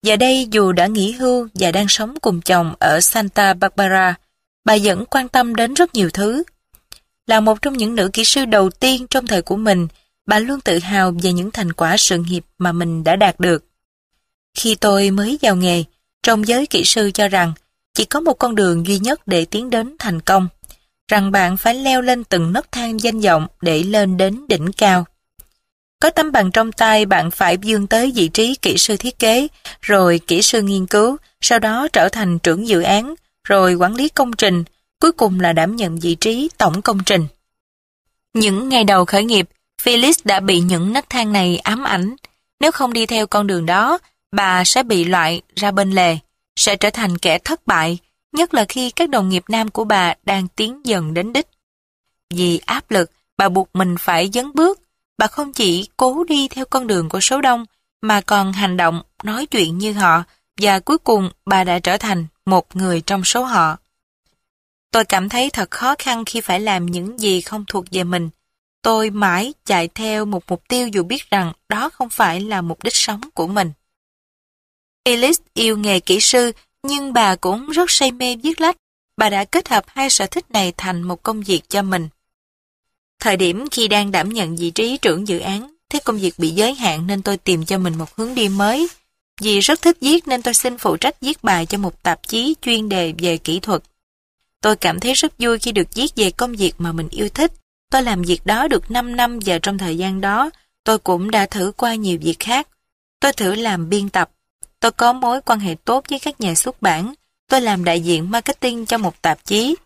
Speaker 1: Giờ đây, dù đã nghỉ hưu và đang sống cùng chồng ở Santa Barbara, bà vẫn quan tâm đến rất nhiều thứ. Là một trong những nữ kỹ sư đầu tiên trong thời của mình, bà luôn tự hào về những thành quả sự nghiệp mà mình đã đạt được. Khi tôi mới vào nghề, trong giới kỹ sư cho rằng chỉ có một con đường duy nhất để tiến đến thành công, rằng bạn phải leo lên từng nấc thang danh vọng để lên đến đỉnh cao. Có tấm bằng trong tay bạn phải vươn tới vị trí kỹ sư thiết kế, rồi kỹ sư nghiên cứu, sau đó trở thành trưởng dự án, rồi quản lý công trình, cuối cùng là đảm nhận vị trí tổng công trình. Những ngày đầu khởi nghiệp, Phyllis đã bị những nấc thang này ám ảnh. Nếu không đi theo con đường đó, bà sẽ bị loại ra bên lề, sẽ trở thành kẻ thất bại, nhất là khi các đồng nghiệp nam của bà đang tiến dần đến đích. Vì áp lực, bà buộc mình phải dấn bước. Bà không chỉ cố đi theo con đường của số đông, mà còn hành động, nói chuyện như họ, và cuối cùng bà đã trở thành một người trong số họ. Tôi cảm thấy thật khó khăn khi phải làm những gì không thuộc về mình. Tôi mãi chạy theo một mục tiêu dù biết rằng đó không phải là mục đích sống của mình. Ellis yêu nghề kỹ sư, nhưng bà cũng rất say mê viết lách. Bà đã kết hợp hai sở thích này thành một công việc cho mình. Thời điểm khi đang đảm nhận vị trí trưởng dự án, thấy công việc bị giới hạn nên tôi tìm cho mình một hướng đi mới. Vì rất thích viết nên tôi xin phụ trách viết bài cho một tạp chí chuyên đề về kỹ thuật. Tôi cảm thấy rất vui khi được viết về công việc mà mình yêu thích. Tôi làm việc đó được 5 năm và trong thời gian đó, tôi cũng đã thử qua nhiều việc khác. Tôi thử làm biên tập, Tôi có mối quan hệ tốt với các nhà xuất bản. tôi làm đại diện marketing cho một tạp chí.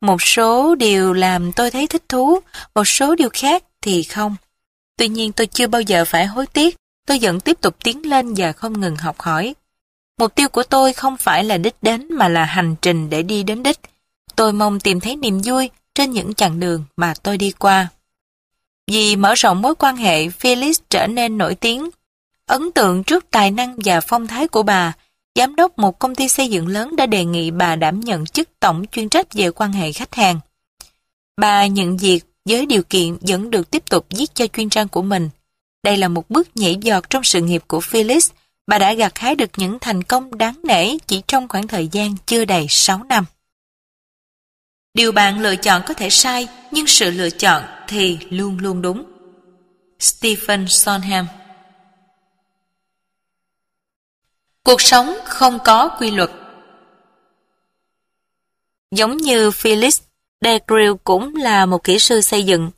Speaker 1: Một số điều làm tôi thấy thích thú, một số điều khác thì không. Tuy nhiên tôi chưa bao giờ phải hối tiếc, tôi vẫn tiếp tục tiến lên và không ngừng học hỏi. Mục tiêu của tôi không phải là đích đến mà là hành trình để đi đến đích. Tôi mong tìm thấy niềm vui trên những chặng đường mà tôi đi qua. Vì mở rộng mối quan hệ, Phyllis trở nên nổi tiếng. Ấn tượng trước tài năng và phong thái của bà, giám đốc một công ty xây dựng lớn đã đề nghị bà đảm nhận chức tổng chuyên trách về quan hệ khách hàng. Bà nhận việc với điều kiện vẫn được tiếp tục viết cho chuyên trang của mình. Đây là một bước nhảy giọt trong sự nghiệp của Phyllis. Bà đã gặt hái được những thành công đáng nể chỉ trong khoảng thời gian chưa đầy 6 năm. Điều bạn lựa chọn có thể sai, nhưng sự lựa chọn thì luôn luôn đúng. Stephen Sondheim Cuộc sống không có quy luật Giống như Phyllis, Degrill cũng là một kỹ sư xây dựng.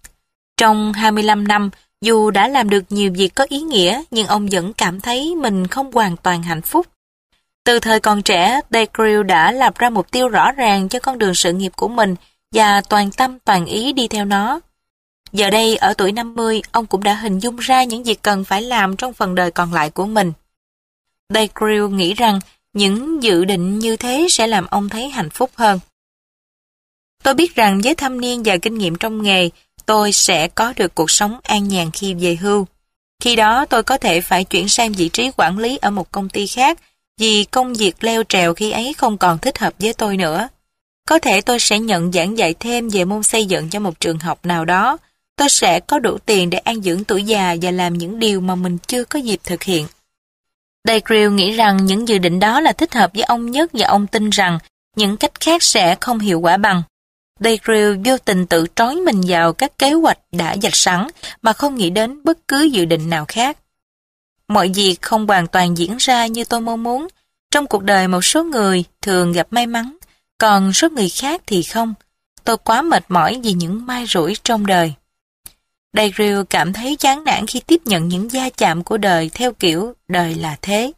Speaker 1: Trong 25 năm, dù đã làm được nhiều việc có ý nghĩa, nhưng ông vẫn cảm thấy mình không hoàn toàn hạnh phúc. Từ thời còn trẻ, Degrill đã lập ra mục tiêu rõ ràng cho con đường sự nghiệp của mình và toàn tâm toàn ý đi theo nó. Giờ đây, ở tuổi 50, ông cũng đã hình dung ra những việc cần phải làm trong phần đời còn lại của mình. Degrill nghĩ rằng những dự định như thế sẽ làm ông thấy hạnh phúc hơn. Tôi biết rằng với thâm niên và kinh nghiệm trong nghề, tôi sẽ có được cuộc sống an nhàn khi về hưu. Khi đó tôi có thể phải chuyển sang vị trí quản lý ở một công ty khác vì công việc leo trèo khi ấy không còn thích hợp với tôi nữa. Có thể tôi sẽ nhận giảng dạy thêm về môn xây dựng cho một trường học nào đó. Tôi sẽ có đủ tiền để an dưỡng tuổi già và làm những điều mà mình chưa có dịp thực hiện. Dagrill nghĩ rằng những dự định đó là thích hợp với ông nhất và ông tin rằng những cách khác sẽ không hiệu quả bằng. Dagrill vô tình tự trói mình vào các kế hoạch đã dạch sẵn mà không nghĩ đến bất cứ dự định nào khác. Mọi việc không hoàn toàn diễn ra như tôi mong muốn. Trong cuộc đời một số người thường gặp may mắn, còn số người khác thì không. Tôi quá mệt mỏi vì những mai rủi trong đời. Daryl cảm thấy chán nản khi tiếp nhận những gia chạm của đời theo kiểu đời là thế.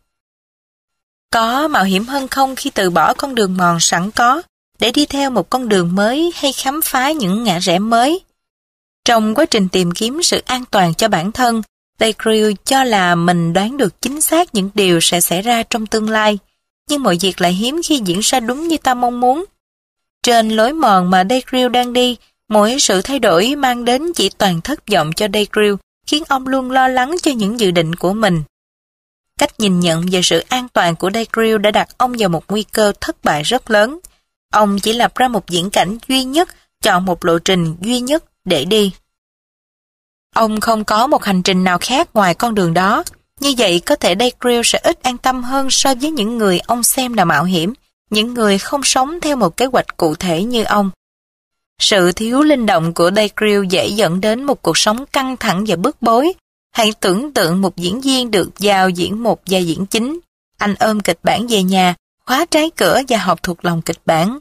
Speaker 1: Có mạo hiểm hơn không khi từ bỏ con đường mòn sẵn có để đi theo một con đường mới hay khám phá những ngã rẽ mới. Trong quá trình tìm kiếm sự an toàn cho bản thân, Daryl cho là mình đoán được chính xác những điều sẽ xảy ra trong tương lai, nhưng mọi việc lại hiếm khi diễn ra đúng như ta mong muốn. Trên lối mòn mà Daryl đang đi, mỗi sự thay đổi mang đến chỉ toàn thất vọng cho Dagrill, khiến ông luôn lo lắng cho những dự định của mình. Cách nhìn nhận về sự an toàn của Dagrill đã đặt ông vào một nguy cơ thất bại rất lớn. Ông chỉ lập ra một diễn cảnh duy nhất, chọn một lộ trình duy nhất để đi. Ông không có một hành trình nào khác ngoài con đường đó. Như vậy có thể Dagrill sẽ ít an tâm hơn so với những người ông xem là mạo hiểm, những người không sống theo một kế hoạch cụ thể như ông. Sự thiếu linh động của Dagrill dễ dẫn đến một cuộc sống căng thẳng và bức bối. Hãy tưởng tượng một diễn viên được giao diễn một vai diễn chính. Anh ôm kịch bản về nhà, khóa trái cửa và học thuộc lòng kịch bản.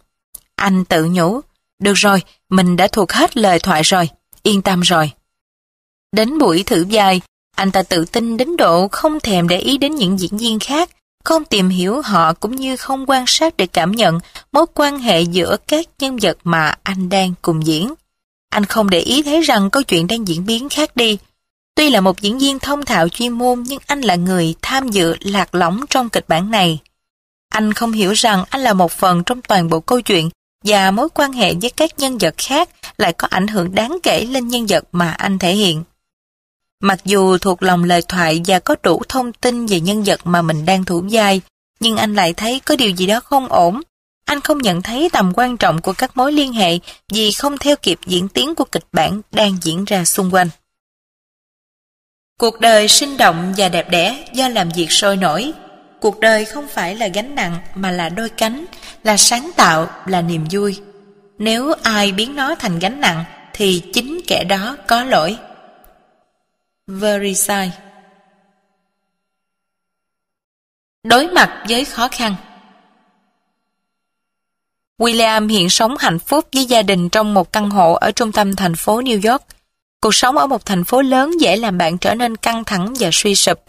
Speaker 1: Anh tự nhủ, được rồi, mình đã thuộc hết lời thoại rồi, yên tâm rồi. Đến buổi thử vai, anh ta tự tin đến độ không thèm để ý đến những diễn viên khác, không tìm hiểu họ cũng như không quan sát để cảm nhận mối quan hệ giữa các nhân vật mà anh đang cùng diễn. Anh không để ý thấy rằng câu chuyện đang diễn biến khác đi. Tuy là một diễn viên thông thạo chuyên môn, nhưng anh là người tham dự lạc lõng trong kịch bản này. Anh không hiểu rằng anh là một phần trong toàn bộ câu chuyện và mối quan hệ với các nhân vật khác lại có ảnh hưởng đáng kể lên nhân vật mà anh thể hiện. Mặc dù thuộc lòng lời thoại và có đủ thông tin về nhân vật mà mình đang thủ vai, nhưng anh lại thấy có điều gì đó không ổn. Anh không nhận thấy tầm quan trọng của các mối liên hệ vì không theo kịp diễn tiến của kịch bản đang diễn ra xung quanh. Cuộc đời sinh động và đẹp đẽ do làm việc sôi nổi. Cuộc đời không phải là gánh nặng mà là đôi cánh, là sáng tạo, là niềm vui. Nếu ai biến nó thành gánh nặng thì chính kẻ đó có lỗi. Versailles Đối mặt với khó khăn William hiện sống hạnh phúc với gia đình trong một căn hộ ở trung tâm thành phố New York. Cuộc sống ở một thành phố lớn dễ làm bạn trở nên căng thẳng và suy sụp.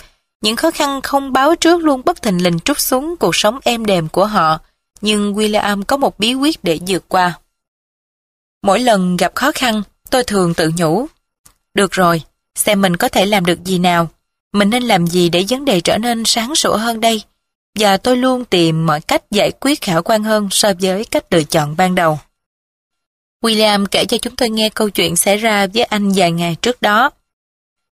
Speaker 1: Những khó khăn không báo trước luôn bất thình lình trút xuống cuộc sống êm đềm của họ. nhưng William có một bí quyết để vượt qua. Mỗi lần gặp khó khăn, tôi thường tự nhủ. Được rồi, xem mình có thể làm được gì nào. Mình nên làm gì để vấn đề trở nên sáng sủa hơn đây? Và tôi luôn tìm mọi cách giải quyết khả quan hơn so với cách lựa chọn ban đầu. William kể cho chúng tôi nghe câu chuyện xảy ra với anh vài ngày trước đó.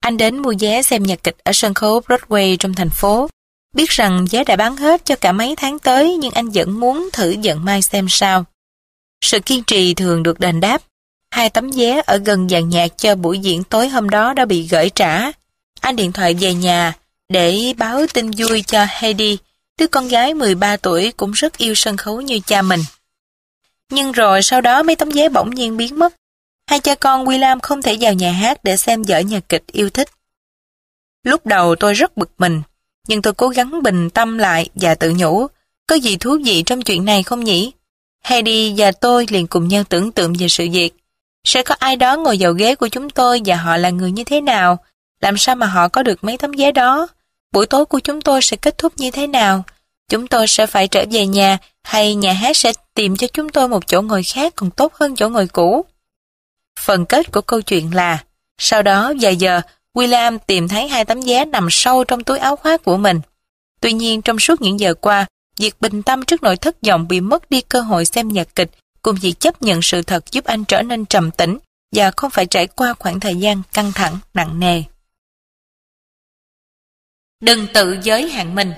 Speaker 1: Anh đến mua vé xem nhạc kịch ở sân khấu Broadway trong thành phố. Biết rằng vé đã bán hết cho cả mấy tháng tới, nhưng anh vẫn muốn thử vận may xem sao. Sự kiên trì thường được đền đáp. Hai tấm vé ở gần dàn nhạc cho buổi diễn tối hôm đó đã bị gửi trả. Anh điện thoại về nhà để báo tin vui cho Heidi, đứa con gái 13 tuổi cũng rất yêu sân khấu như cha mình. Nhưng rồi sau đó mấy tấm vé bỗng nhiên biến mất. Hai cha con William không thể vào nhà hát để xem vở nhạc kịch yêu thích. Lúc đầu tôi rất bực mình, nhưng tôi cố gắng bình tâm lại và tự nhủ, có gì thú vị trong chuyện này không nhỉ? Heidi và tôi liền cùng nhau tưởng tượng về sự việc. Sẽ có ai đó ngồi vào ghế của chúng tôi và họ là người như thế nào? Làm sao mà họ có được mấy tấm vé đó? Buổi tối của chúng tôi sẽ kết thúc như thế nào? Chúng tôi sẽ phải trở về nhà hay nhà hát sẽ tìm cho chúng tôi một chỗ ngồi khác còn tốt hơn chỗ ngồi cũ? Phần kết của câu chuyện là sau đó vài giờ William tìm thấy hai tấm vé nằm sâu trong túi áo khoác của mình. Tuy nhiên trong suốt những giờ qua, việc bình tâm trước nỗi thất vọng bị mất đi cơ hội xem nhạc kịch cùng việc chấp nhận sự thật giúp anh trở nên trầm tĩnh và không phải trải qua khoảng thời gian căng thẳng, nặng nề. Đừng tự giới hạn mình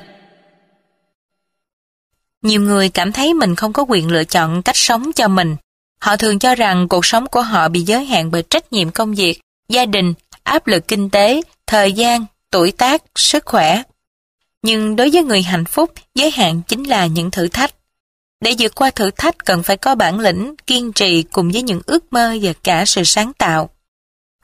Speaker 1: Nhiều người cảm thấy mình không có quyền lựa chọn cách sống cho mình. Họ thường cho rằng cuộc sống của họ bị giới hạn bởi trách nhiệm công việc, gia đình, áp lực kinh tế, thời gian, tuổi tác, sức khỏe. Nhưng đối với người hạnh phúc, giới hạn chính là những thử thách. Để vượt qua thử thách cần phải có bản lĩnh, kiên trì cùng với những ước mơ và cả sự sáng tạo.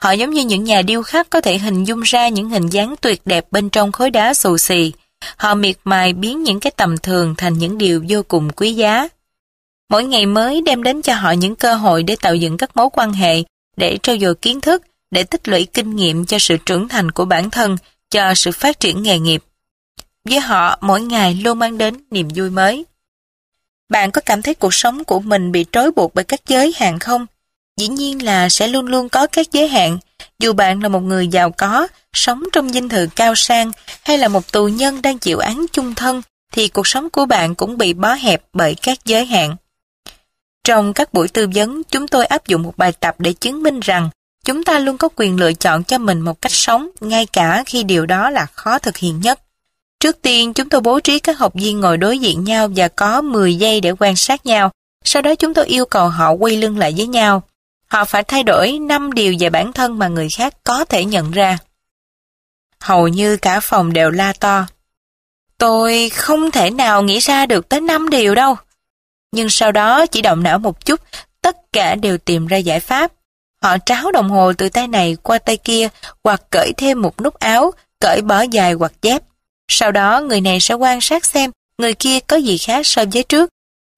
Speaker 1: Họ giống như những nhà điêu khắc có thể hình dung ra những hình dáng tuyệt đẹp bên trong khối đá xù xì. Họ miệt mài biến những cái tầm thường thành những điều vô cùng quý giá. Mỗi ngày mới đem đến cho họ những cơ hội để tạo dựng các mối quan hệ, để trau dồi kiến thức, để tích lũy kinh nghiệm cho sự trưởng thành của bản thân, cho sự phát triển nghề nghiệp. Với họ, mỗi ngày luôn mang đến niềm vui mới. Bạn có cảm thấy cuộc sống của mình bị trói buộc bởi các giới hạn không? Dĩ nhiên là sẽ luôn luôn có các giới hạn. Dù bạn là một người giàu có, sống trong dinh thự cao sang hay là một tù nhân đang chịu án chung thân, thì cuộc sống của bạn cũng bị bó hẹp bởi các giới hạn. Trong các buổi tư vấn, chúng tôi áp dụng một bài tập để chứng minh rằng chúng ta luôn có quyền lựa chọn cho mình một cách sống, ngay cả khi điều đó là khó thực hiện nhất. Trước tiên, chúng tôi bố trí các học viên ngồi đối diện nhau và có 10 giây để quan sát nhau. Sau đó chúng tôi yêu cầu họ quay lưng lại với nhau. Họ phải thay đổi 5 điều về bản thân mà người khác có thể nhận ra. Hầu như cả phòng đều la to. Tôi không thể nào nghĩ ra được tới 5 điều đâu. Nhưng sau đó chỉ động não một chút, tất cả đều tìm ra giải pháp. Họ tráo đồng hồ từ tay này qua tay kia hoặc cởi thêm một nút áo, cởi bỏ dài hoặc dép. Sau đó người này sẽ quan sát xem người kia có gì khác so với trước.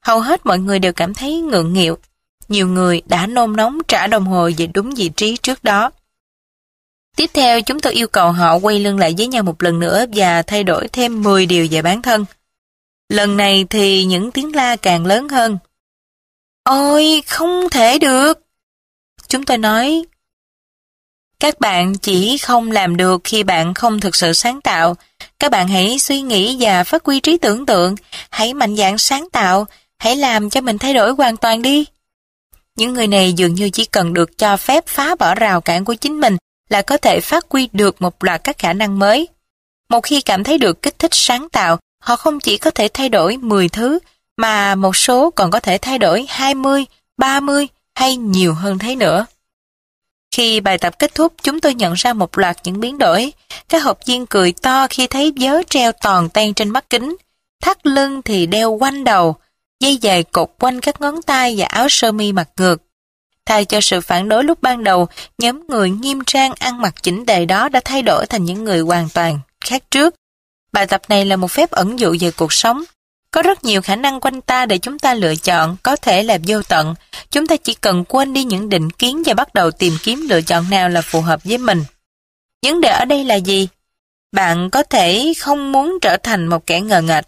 Speaker 1: Hầu hết mọi người đều cảm thấy ngượng nghịu. Nhiều người đã nôn nóng trả đồng hồ về đúng vị trí trước đó. Tiếp theo chúng tôi yêu cầu họ quay lưng lại với nhau một lần nữa và thay đổi thêm 10 điều về bản thân. Lần này thì những tiếng la càng lớn hơn. Ôi, không thể được! Chúng tôi nói, các bạn chỉ không làm được khi bạn không thực sự sáng tạo. Các bạn hãy suy nghĩ và phát huy trí tưởng tượng, hãy mạnh dạn sáng tạo, hãy làm cho mình thay đổi hoàn toàn đi. Những người này dường như chỉ cần được cho phép phá bỏ rào cản của chính mình là có thể phát huy được một loạt các khả năng mới. Một khi cảm thấy được kích thích sáng tạo, họ không chỉ có thể thay đổi 10 thứ, mà một số còn có thể thay đổi 20, 30 hay nhiều hơn thế nữa. Khi bài tập kết thúc, chúng tôi nhận ra một loạt những biến đổi. Các học viên cười to khi thấy vớ treo toàn tan trên mắt kính. Thắt lưng thì đeo quanh đầu, dây dài cột quanh các ngón tay và áo sơ mi mặt ngược. Thay cho sự phản đối lúc ban đầu, nhóm người nghiêm trang ăn mặc chỉnh tề đó đã thay đổi thành những người hoàn toàn khác trước. Bài tập này là một phép ẩn dụ về cuộc sống. Có rất nhiều khả năng quanh ta để chúng ta lựa chọn, có thể là vô tận. Chúng ta chỉ cần quên đi những định kiến và bắt đầu tìm kiếm lựa chọn nào là phù hợp với mình. Vấn đề ở đây là gì? Bạn có thể không muốn trở thành một kẻ ngờ nghệch.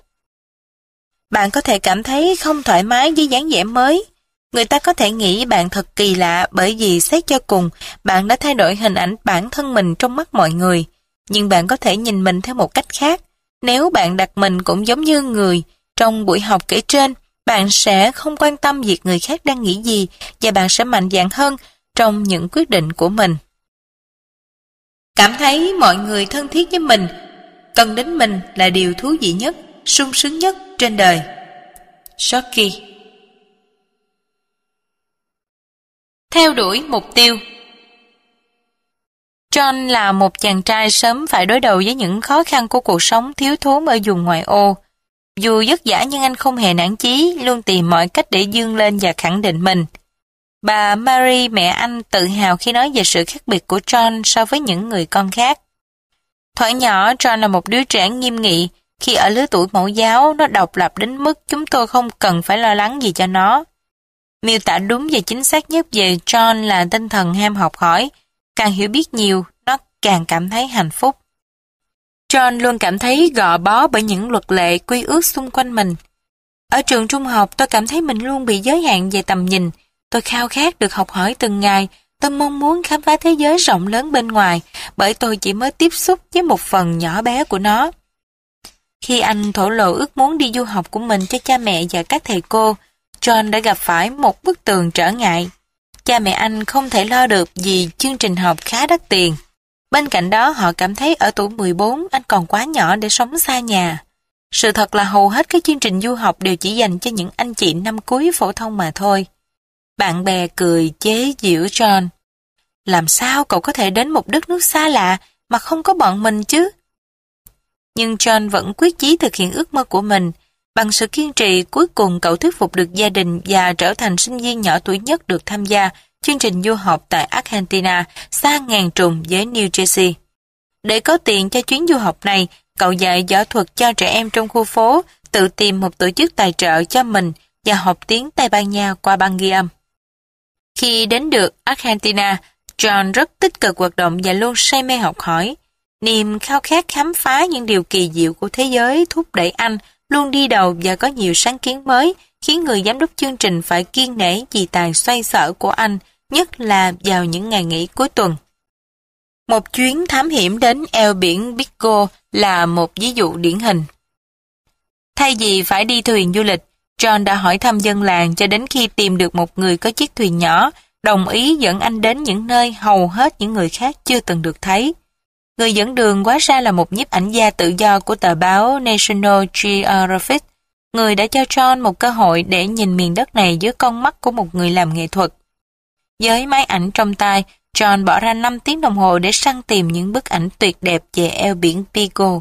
Speaker 1: Bạn có thể cảm thấy không thoải mái với dáng vẻ mới. Người ta có thể nghĩ bạn thật kỳ lạ bởi vì xét cho cùng, bạn đã thay đổi hình ảnh bản thân mình trong mắt mọi người. Nhưng bạn có thể nhìn mình theo một cách khác. Nếu bạn đặt mình cũng giống như người trong buổi học kể trên, bạn sẽ không quan tâm việc người khác đang nghĩ gì và bạn sẽ mạnh dạn hơn trong những quyết định của mình. Cảm thấy mọi người thân thiết với mình, cần đến mình là điều thú vị nhất, sung sướng nhất trên đời. Shoki Theo đuổi mục tiêu John là một chàng trai sớm phải đối đầu với những khó khăn của cuộc sống thiếu thốn ở vùng ngoại ô. Dù vất vả nhưng anh không hề nản chí, luôn tìm mọi cách để dương lên và khẳng định mình. Bà Mary mẹ anh tự hào khi nói về sự khác biệt của John so với những người con khác. Thoại nhỏ John là một đứa trẻ nghiêm nghị, khi ở lứa tuổi mẫu giáo nó độc lập đến mức chúng tôi không cần phải lo lắng gì cho nó. Miêu tả đúng và chính xác nhất về John là tinh thần ham học hỏi, càng hiểu biết nhiều, nó càng cảm thấy hạnh phúc. John luôn cảm thấy gò bó bởi những luật lệ quy ước xung quanh mình. Ở trường trung học tôi cảm thấy mình luôn bị giới hạn về tầm nhìn, Tôi khao khát được học hỏi từng ngày, tôi mong muốn khám phá thế giới rộng lớn bên ngoài, bởi tôi chỉ mới tiếp xúc với một phần nhỏ bé của nó. Khi anh thổ lộ ước muốn đi du học của mình cho cha mẹ và các thầy cô, John đã gặp phải một bức tường trở ngại. Cha mẹ anh không thể lo được vì chương trình học khá đắt tiền. Bên cạnh đó họ cảm thấy ở tuổi 14 anh còn quá nhỏ để sống xa nhà. Sự thật là hầu hết các chương trình du học đều chỉ dành cho những anh chị năm cuối phổ thông mà thôi. Bạn bè cười chế giễu John. Làm sao cậu có thể đến một đất nước xa lạ mà không có bọn mình chứ? Nhưng John vẫn quyết chí thực hiện ước mơ của mình. Bằng sự kiên trì, cuối cùng cậu thuyết phục được gia đình và trở thành sinh viên nhỏ tuổi nhất được tham gia chương trình du học tại Argentina, xa ngàn trùng với New Jersey. Để có tiền cho chuyến du học này, cậu dạy võ thuật cho trẻ em trong khu phố, tự tìm một tổ chức tài trợ cho mình và học tiếng Tây Ban Nha qua băng ghi âm. Khi đến được Argentina, John rất tích cực hoạt động và luôn say mê học hỏi. Niềm khao khát khám phá những điều kỳ diệu của thế giới thúc đẩy anh luôn đi đầu và có nhiều sáng kiến mới, khiến người giám đốc chương trình phải kiên nể vì tài xoay sở của anh, nhất là vào những ngày nghỉ cuối tuần. Một chuyến thám hiểm đến eo biển Bigo là một ví dụ điển hình. Thay vì phải đi thuyền du lịch, John đã hỏi thăm dân làng cho đến khi tìm được một người có chiếc thuyền nhỏ, đồng ý dẫn anh đến những nơi hầu hết những người khác chưa từng được thấy. Người dẫn đường quá ra là một nhiếp ảnh gia tự do của tờ báo National Geographic, người đã cho John một cơ hội để nhìn miền đất này dưới con mắt của một người làm nghệ thuật. Với máy ảnh trong tay, John bỏ ra 5 tiếng đồng hồ để săn tìm những bức ảnh tuyệt đẹp về eo biển Pico.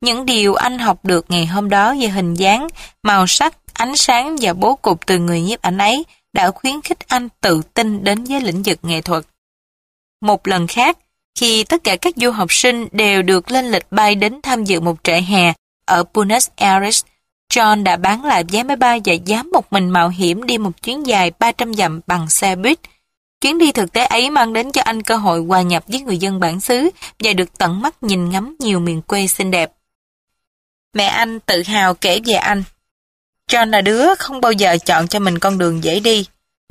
Speaker 1: Những điều anh học được ngày hôm đó về hình dáng, màu sắc, ánh sáng và bố cục từ người nhiếp ảnh ấy đã khuyến khích anh tự tin đến với lĩnh vực nghệ thuật. Một lần khác, khi tất cả các du học sinh đều được lên lịch bay đến tham dự một trại hè ở Buenos Aires, John đã bán lại vé máy bay và dám một mình mạo hiểm đi một chuyến dài 300 dặm bằng xe buýt. Chuyến đi thực tế ấy mang đến cho anh cơ hội hòa nhập với người dân bản xứ và được tận mắt nhìn ngắm nhiều miền quê xinh đẹp. Mẹ anh tự hào kể về anh. John là đứa không bao giờ chọn cho mình con đường dễ đi.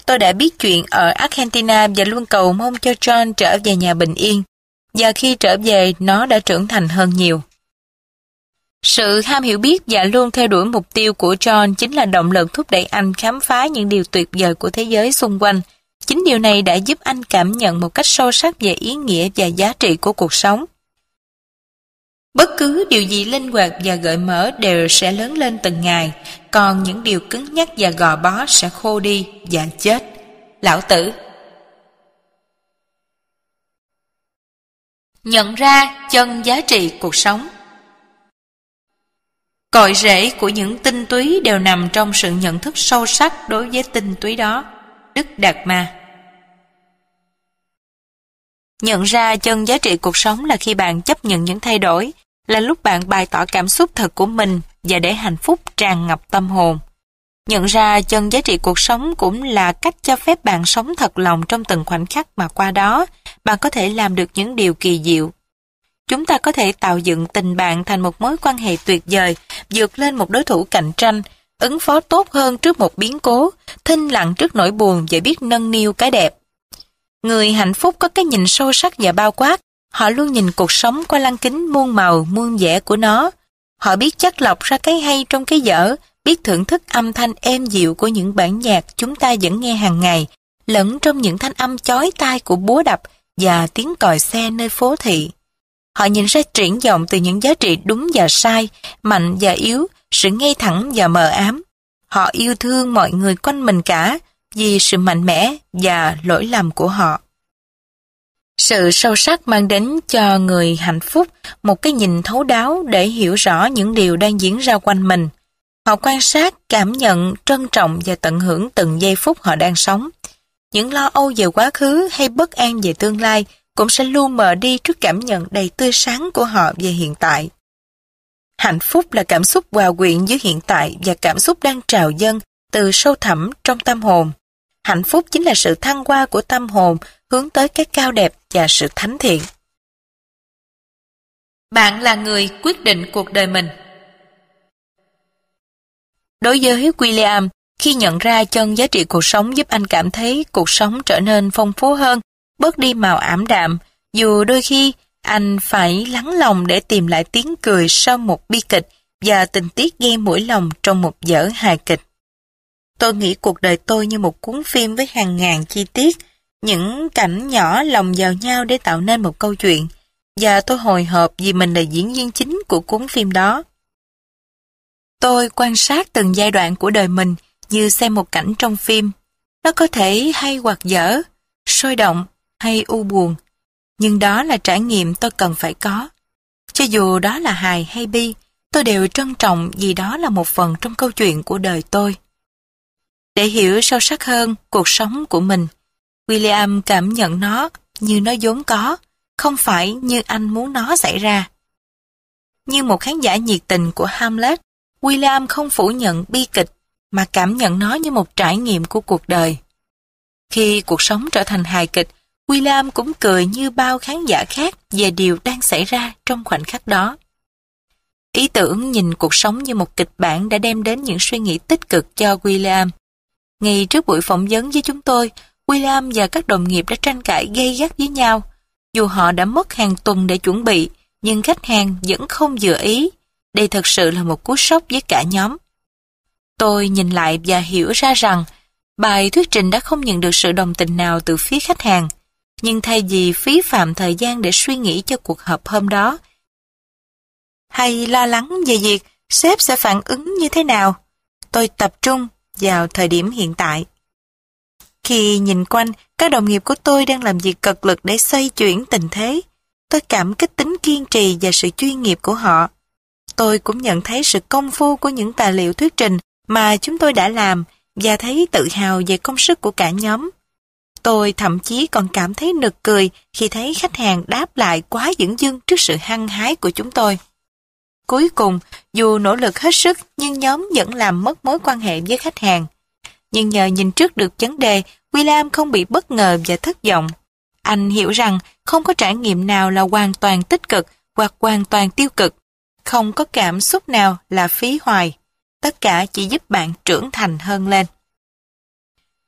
Speaker 1: Tôi đã biết chuyện ở Argentina và luôn cầu mong cho John trở về nhà bình yên. Và khi trở về, nó đã trưởng thành hơn nhiều. Sự ham hiểu biết và luôn theo đuổi mục tiêu của John chính là động lực thúc đẩy anh khám phá những điều tuyệt vời của thế giới xung quanh. Chính điều này đã giúp anh cảm nhận một cách sâu sắc về ý nghĩa và giá trị của cuộc sống. Bất cứ điều gì linh hoạt và gợi mở đều sẽ lớn lên từng ngày, còn những điều cứng nhắc và gò bó sẽ khô đi và chết. Lão tử Nhận ra chân giá trị cuộc sống Cội rễ của những tinh túy đều nằm trong sự nhận thức sâu sắc đối với tinh túy đó. Đức Đạt Ma Nhận ra chân giá trị cuộc sống là khi bạn chấp nhận những thay đổi, là lúc bạn bày tỏ cảm xúc thật của mình và để hạnh phúc tràn ngập tâm hồn. Nhận ra chân giá trị cuộc sống cũng là cách cho phép bạn sống thật lòng trong từng khoảnh khắc mà qua đó, bạn có thể làm được những điều kỳ diệu. Chúng ta có thể tạo dựng tình bạn thành một mối quan hệ tuyệt vời, vượt lên một đối thủ cạnh tranh, ứng phó tốt hơn trước một biến cố, thinh lặng trước nỗi buồn và biết nâng niu cái đẹp. Người hạnh phúc có cái nhìn sâu sắc và bao quát, họ luôn nhìn cuộc sống qua lăng kính muôn màu, muôn vẻ của nó. Họ biết chắc lọc ra cái hay trong cái dở, biết thưởng thức âm thanh êm dịu của những bản nhạc chúng ta vẫn nghe hàng ngày, lẫn trong những thanh âm chói tai của búa đập và tiếng còi xe nơi phố thị. Họ nhìn ra triển vọng từ những giá trị đúng và sai, mạnh và yếu, sự ngay thẳng và mờ ám. Họ yêu thương mọi người quanh mình cả vì sự mạnh mẽ và lỗi lầm của họ. Sự sâu sắc mang đến cho người hạnh phúc một cái nhìn thấu đáo để hiểu rõ những điều đang diễn ra quanh mình. Họ quan sát, cảm nhận, trân trọng và tận hưởng từng giây phút họ đang sống. Những lo âu về quá khứ hay bất an về tương lai cũng sẽ luôn mờ đi trước cảm nhận đầy tươi sáng của họ về hiện tại. Hạnh phúc là cảm xúc hòa quyện giữa hiện tại và cảm xúc đang trào dâng từ sâu thẳm trong tâm hồn. Hạnh phúc chính là sự thăng hoa của tâm hồn hướng tới cái cao đẹp và sự thánh thiện. Bạn là người quyết định cuộc đời mình. Đối với William, khi nhận ra chân giá trị cuộc sống giúp anh cảm thấy cuộc sống trở nên phong phú hơn, bớt đi màu ảm đạm, dù đôi khi anh phải lắng lòng để tìm lại tiếng cười sau một bi kịch và tình tiết gây mũi lòng trong một dở hài kịch. Tôi nghĩ cuộc đời tôi như một cuốn phim với hàng ngàn chi tiết, những cảnh nhỏ lồng vào nhau để tạo nên một câu chuyện, và tôi hồi hộp vì mình là diễn viên chính của cuốn phim đó. Tôi quan sát từng giai đoạn của đời mình như xem một cảnh trong phim. Nó có thể hay hoặc dở, sôi động hay u buồn, nhưng đó là trải nghiệm tôi cần phải có. Cho dù đó là hài hay bi, tôi đều trân trọng vì đó là một phần trong câu chuyện của đời tôi. Để hiểu sâu sắc hơn cuộc sống của mình, William cảm nhận nó như nó vốn có, không phải như anh muốn nó xảy ra. Như một khán giả nhiệt tình của Hamlet, William không phủ nhận bi kịch mà cảm nhận nó như một trải nghiệm của cuộc đời. Khi cuộc sống trở thành hài kịch, William cũng cười như bao khán giả khác về điều đang xảy ra trong khoảnh khắc đó. Ý tưởng nhìn cuộc sống như một kịch bản đã đem đến những suy nghĩ tích cực cho William. Ngay trước buổi phỏng vấn với chúng tôi, William và các đồng nghiệp đã tranh cãi gay gắt với nhau. Dù họ đã mất hàng tuần để chuẩn bị, nhưng khách hàng vẫn không vừa ý. Đây thật sự là một cú sốc với cả nhóm. Tôi nhìn lại và hiểu ra rằng bài thuyết trình đã không nhận được sự đồng tình nào từ phía khách hàng. Nhưng thay vì phí phạm thời gian để suy nghĩ cho cuộc họp hôm đó, hay lo lắng về việc sếp sẽ phản ứng như thế nào, tôi tập trung vào thời điểm hiện tại. Khi nhìn quanh, các đồng nghiệp của tôi đang làm việc cật lực để xoay chuyển tình thế. Tôi cảm kích tính kiên trì và sự chuyên nghiệp của họ. Tôi cũng nhận thấy sự công phu của những tài liệu thuyết trình mà chúng tôi đã làm và thấy tự hào về công sức của cả nhóm. Tôi thậm chí còn cảm thấy nực cười khi thấy khách hàng đáp lại quá dững dưng trước sự hăng hái của chúng tôi. Cuối cùng, dù nỗ lực hết sức nhưng nhóm vẫn làm mất mối quan hệ với khách hàng. Nhưng nhờ nhìn trước được vấn đề, William không bị bất ngờ và thất vọng. Anh hiểu rằng không có trải nghiệm nào là hoàn toàn tích cực hoặc hoàn toàn tiêu cực. Không có cảm xúc nào là phí hoài. Tất cả chỉ giúp bạn trưởng thành hơn lên.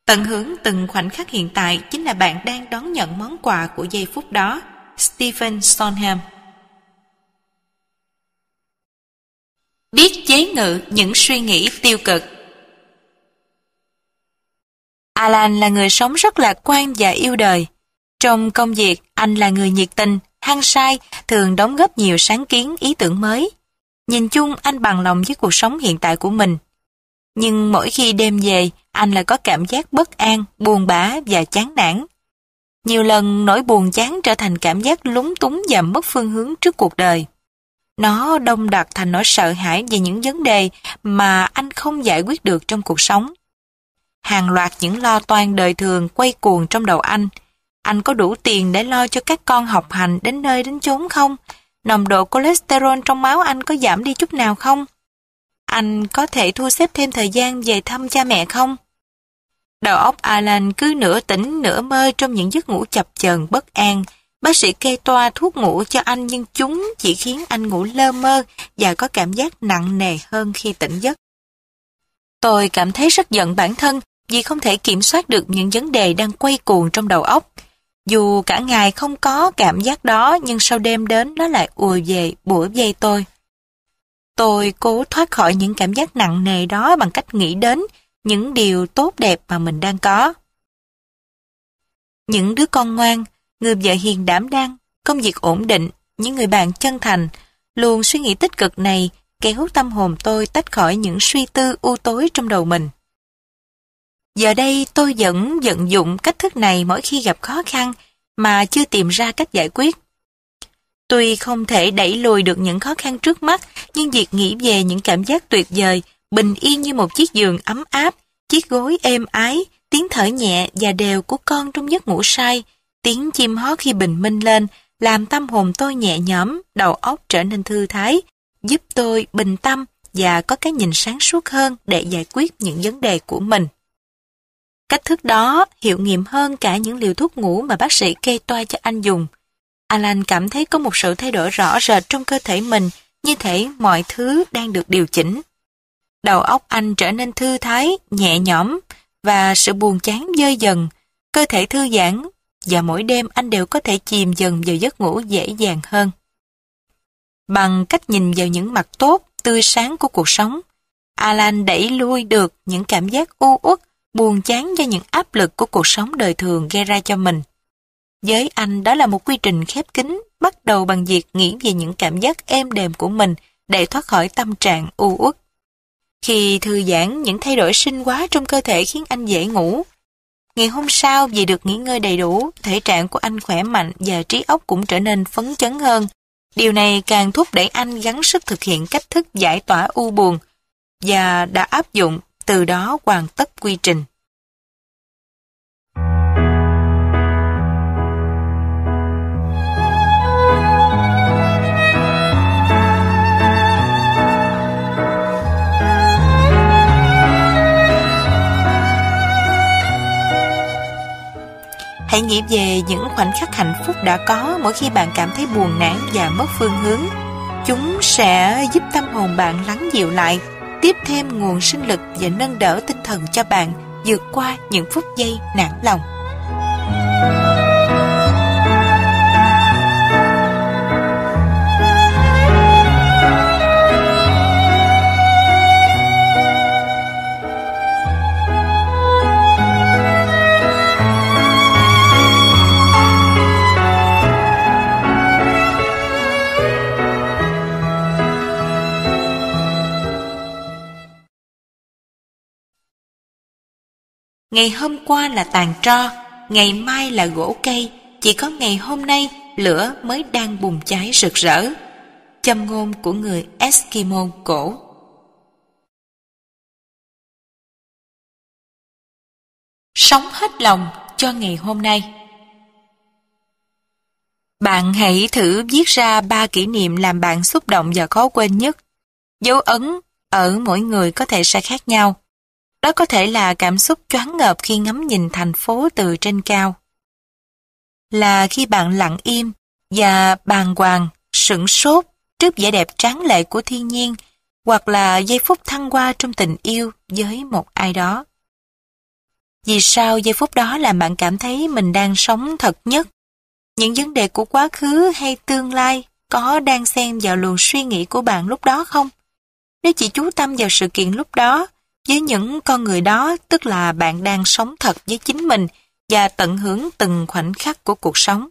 Speaker 1: Tận hưởng từng khoảnh khắc hiện tại chính là bạn đang đón nhận món quà của giây phút đó. Stephen Sondheim Biết chế ngự những suy nghĩ tiêu cực Alan là người sống rất lạc quan và yêu đời. Trong công việc, anh là người nhiệt tình, hăng say, thường đóng góp nhiều sáng kiến, ý tưởng mới. Nhìn chung, anh bằng lòng với cuộc sống hiện tại của mình. Nhưng mỗi khi đêm về, anh lại có cảm giác bất an, buồn bã và chán nản. Nhiều lần nỗi buồn chán trở thành cảm giác lúng túng và mất phương hướng trước cuộc đời. Nó đông đặc thành nỗi sợ hãi về những vấn đề mà anh không giải quyết được trong cuộc sống. Hàng loạt những lo toan đời thường quay cuồng trong đầu anh. Anh có đủ tiền để lo cho các con học hành đến nơi đến chốn không? Nồng độ cholesterol trong máu anh có giảm đi chút nào không? Anh có thể thu xếp thêm thời gian về thăm cha mẹ không? Đầu óc Alan cứ nửa tỉnh nửa mơ trong những giấc ngủ chập chờn, bất an. Bác sĩ kê toa thuốc ngủ cho anh nhưng chúng chỉ khiến anh ngủ lơ mơ và có cảm giác nặng nề hơn khi tỉnh giấc. Tôi cảm thấy rất giận bản thân vì không thể kiểm soát được những vấn đề đang quay cuồng trong đầu óc. Dù cả ngày không có cảm giác đó nhưng sau đêm đến nó lại ùa về bủa dây tôi. Tôi cố thoát khỏi những cảm giác nặng nề đó bằng cách nghĩ đến những điều tốt đẹp mà mình đang có. Những đứa con ngoan, người vợ hiền đảm đang, công việc ổn định, những người bạn chân thành, luôn suy nghĩ tích cực này kéo tâm hồn tôi tách khỏi những suy tư u tối trong đầu mình. Giờ đây tôi vẫn vận dụng cách thức này mỗi khi gặp khó khăn mà chưa tìm ra cách giải quyết. Tuy không thể đẩy lùi được những khó khăn trước mắt, nhưng việc nghĩ về những cảm giác tuyệt vời, bình yên như một chiếc giường ấm áp, chiếc gối êm ái, tiếng thở nhẹ và đều của con trong giấc ngủ say, tiếng chim hót khi bình minh lên, làm tâm hồn tôi nhẹ nhõm, đầu óc trở nên thư thái, giúp tôi bình tâm và có cái nhìn sáng suốt hơn để giải quyết những vấn đề của mình. Cách thức đó hiệu nghiệm hơn cả những liều thuốc ngủ mà bác sĩ kê toa cho anh dùng. Alan cảm thấy có một sự thay đổi rõ rệt trong cơ thể mình, như thể mọi thứ đang được điều chỉnh. Đầu óc anh trở nên thư thái, nhẹ nhõm và sự buồn chán dơi dần, cơ thể thư giãn và mỗi đêm anh đều có thể chìm dần vào giấc ngủ dễ dàng hơn. Bằng cách nhìn vào những mặt tốt, tươi sáng của cuộc sống, Alan đẩy lui được những cảm giác u uất, buồn chán do những áp lực của cuộc sống đời thường gây ra cho mình. Với anh đó là một quy trình khép kín, bắt đầu bằng việc nghĩ về những cảm giác êm đềm của mình để thoát khỏi tâm trạng u uất. Khi thư giãn, những thay đổi sinh hóa trong cơ thể khiến anh dễ ngủ. Ngày hôm sau, vì được nghỉ ngơi đầy đủ, thể trạng của anh khỏe mạnh và trí óc cũng trở nên phấn chấn hơn. Điều này càng thúc đẩy anh gắng sức thực hiện cách thức giải tỏa u buồn và đã áp dụng, từ đó hoàn tất quy trình. Hãy nghĩ về những khoảnh khắc hạnh phúc đã có mỗi khi bạn cảm thấy buồn nản và mất phương hướng. Chúng sẽ giúp tâm hồn bạn lắng dịu lại, tiếp thêm nguồn sinh lực và nâng đỡ tinh thần cho bạn vượt qua những phút giây nản lòng. Ngày hôm qua là tàn tro, ngày mai là gỗ cây, chỉ có ngày hôm nay lửa mới đang bùng cháy rực rỡ. Châm ngôn của người Eskimo cổ Sống hết lòng cho ngày hôm nay. Bạn hãy thử viết ra ba kỷ niệm làm bạn xúc động và khó quên nhất. Dấu ấn ở mỗi người có thể sẽ khác nhau. Đó có thể là cảm xúc choáng ngợp khi ngắm nhìn thành phố từ trên cao. Là khi bạn lặng im và bàng hoàng, sửng sốt trước vẻ đẹp tráng lệ của thiên nhiên hoặc là giây phút thăng hoa trong tình yêu với một ai đó. Vì sao giây phút đó làm bạn cảm thấy mình đang sống thật nhất? Những vấn đề của quá khứ hay tương lai có đang xen vào luồng suy nghĩ của bạn lúc đó không? Nếu chỉ chú tâm vào sự kiện lúc đó, với những con người đó tức là bạn đang sống thật với chính mình và tận hưởng từng khoảnh khắc của cuộc sống.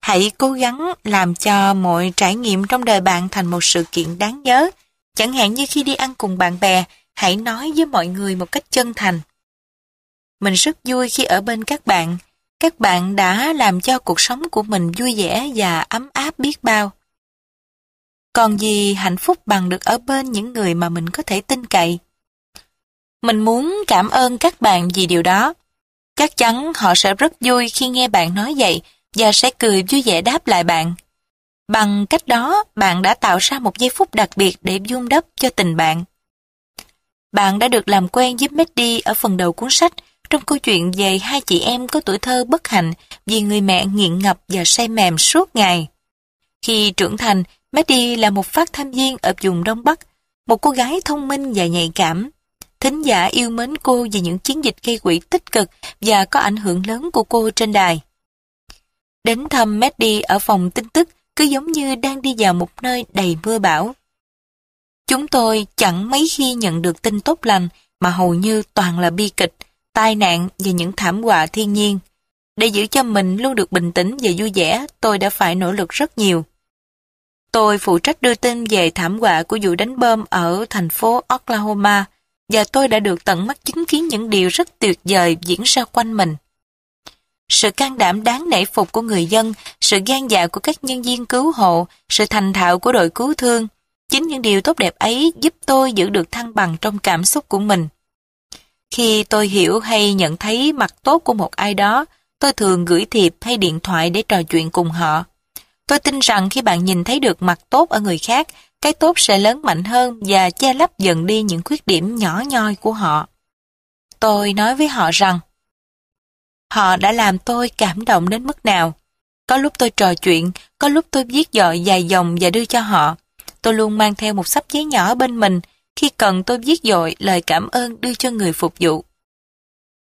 Speaker 1: Hãy cố gắng làm cho mọi trải nghiệm trong đời bạn thành một sự kiện đáng nhớ. Chẳng hạn như khi đi ăn cùng bạn bè, hãy nói với mọi người một cách chân thành. Mình rất vui khi ở bên các bạn. Các bạn đã làm cho cuộc sống của mình vui vẻ và ấm áp biết bao. Còn gì hạnh phúc bằng được ở bên những người mà mình có thể tin cậy. Mình muốn cảm ơn các bạn vì điều đó. Chắc chắn họ sẽ rất vui khi nghe bạn nói vậy và sẽ cười vui vẻ đáp lại bạn. Bằng cách đó, bạn đã tạo ra một giây phút đặc biệt để dung đắp cho tình bạn. Bạn đã được làm quen với Maddie ở phần đầu cuốn sách trong câu chuyện về hai chị em có tuổi thơ bất hạnh vì người mẹ nghiện ngập và say mềm suốt ngày. Khi trưởng thành, Maddie là một phát thanh viên ở vùng Đông Bắc, một cô gái thông minh và nhạy cảm thính giả yêu mến cô vì những chiến dịch gây quỹ tích cực và có ảnh hưởng lớn của cô trên đài. Đến thăm Maddie ở phòng tin tức cứ giống như đang đi vào một nơi đầy mưa bão. Chúng tôi chẳng mấy khi nhận được tin tốt lành mà hầu như toàn là bi kịch, tai nạn và những thảm họa thiên nhiên. Để giữ cho mình luôn được bình tĩnh và vui vẻ, tôi đã phải nỗ lực rất nhiều. Tôi phụ trách đưa tin về thảm họa của vụ đánh bom ở thành phố Oklahoma và tôi đã được tận mắt chứng kiến những điều rất tuyệt vời diễn ra quanh mình. Sự can đảm đáng nể phục của người dân, sự gan dạ của các nhân viên cứu hộ, sự thành thạo của đội cứu thương, chính những điều tốt đẹp ấy giúp tôi giữ được thăng bằng trong cảm xúc của mình. Khi tôi hiểu hay nhận thấy mặt tốt của một ai đó, tôi thường gửi thiệp hay điện thoại để trò chuyện cùng họ. Tôi tin rằng khi bạn nhìn thấy được mặt tốt ở người khác, cái tốt sẽ lớn mạnh hơn và che lấp dần đi những khuyết điểm nhỏ nhoi của họ. Tôi nói với họ rằng, họ đã làm tôi cảm động đến mức nào. Có lúc tôi trò chuyện, có lúc tôi viết dọi dài dòng và đưa cho họ. Tôi luôn mang theo một sắp giấy nhỏ bên mình, khi cần tôi viết dội lời cảm ơn đưa cho người phục vụ.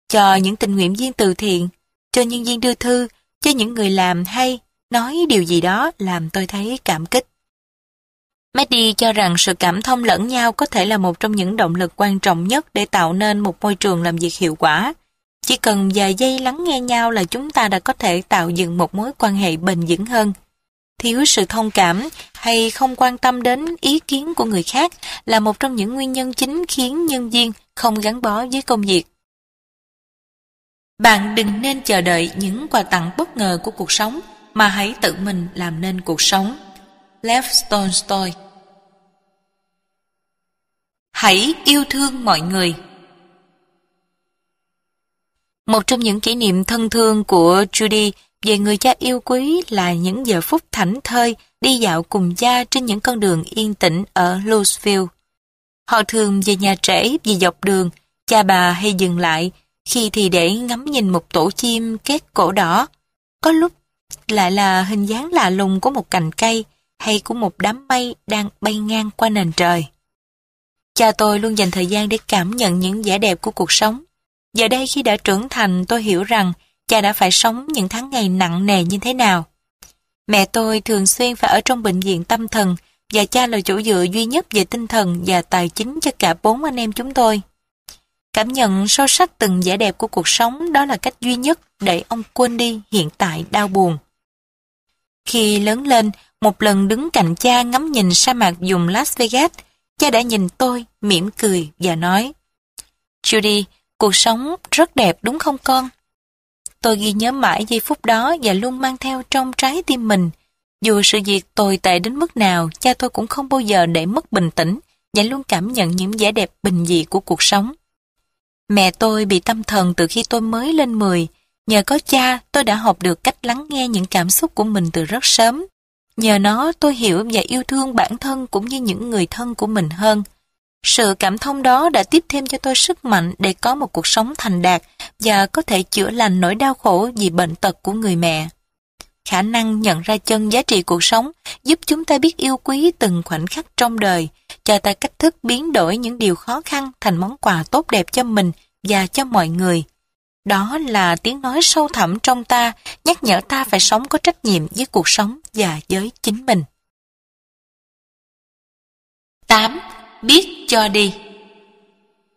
Speaker 1: Cho những tình nguyện viên từ thiện, cho nhân viên đưa thư, cho những người làm hay nói điều gì đó làm tôi thấy cảm kích. Maddie cho rằng sự cảm thông lẫn nhau có thể là một trong những động lực quan trọng nhất để tạo nên một môi trường làm việc hiệu quả. Chỉ cần vài giây lắng nghe nhau là chúng ta đã có thể tạo dựng một mối quan hệ bền vững hơn. Thiếu sự thông cảm hay không quan tâm đến ý kiến của người khác là một trong những nguyên nhân chính khiến nhân viên không gắn bó với công việc. Bạn đừng nên chờ đợi những quà tặng bất ngờ của cuộc sống mà hãy tự mình làm nên cuộc sống. Lev Tolstoy Hãy yêu thương mọi người Một trong những kỷ niệm thân thương của Judy về người cha yêu quý là những giờ phút thảnh thơi đi dạo cùng cha trên những con đường yên tĩnh ở Louisville. Họ thường về nhà trễ vì dọc đường, cha bà hay dừng lại, khi thì để ngắm nhìn một tổ chim két cổ đỏ. Có lúc lại là hình dáng lạ lùng của một cành cây hay của một đám mây đang bay ngang qua nền trời. Cha tôi luôn dành thời gian để cảm nhận những vẻ đẹp của cuộc sống. Giờ đây khi đã trưởng thành, tôi hiểu rằng cha đã phải sống những tháng ngày nặng nề như thế nào. Mẹ tôi thường xuyên phải ở trong bệnh viện tâm thần và cha là chỗ dựa duy nhất về tinh thần và tài chính cho cả bốn anh em chúng tôi. Cảm nhận sâu sắc từng vẻ đẹp của cuộc sống đó là cách duy nhất để ông quên đi hiện tại đau buồn. Khi lớn lên, một lần đứng cạnh cha ngắm nhìn sa mạc dùng Las Vegas, cha đã nhìn tôi, mỉm cười và nói Judy, cuộc sống rất đẹp đúng không con? Tôi ghi nhớ mãi giây phút đó và luôn mang theo trong trái tim mình. Dù sự việc tồi tệ đến mức nào, cha tôi cũng không bao giờ để mất bình tĩnh và luôn cảm nhận những vẻ đẹp bình dị của cuộc sống. Mẹ tôi bị tâm thần từ khi tôi mới lên 10. Nhờ có cha, tôi đã học được cách lắng nghe những cảm xúc của mình từ rất sớm. Nhờ nó, tôi hiểu và yêu thương bản thân cũng như những người thân của mình hơn. Sự cảm thông đó đã tiếp thêm cho tôi sức mạnh để có một cuộc sống thành đạt và có thể chữa lành nỗi đau khổ vì bệnh tật của người mẹ. Khả năng nhận ra chân giá trị cuộc sống giúp chúng ta biết yêu quý từng khoảnh khắc trong đời, cho ta cách thức biến đổi những điều khó khăn thành món quà tốt đẹp cho mình và cho mọi người. Đó là tiếng nói sâu thẳm trong ta, nhắc nhở ta phải sống có trách nhiệm với cuộc sống và với chính mình. 8. Biết cho đi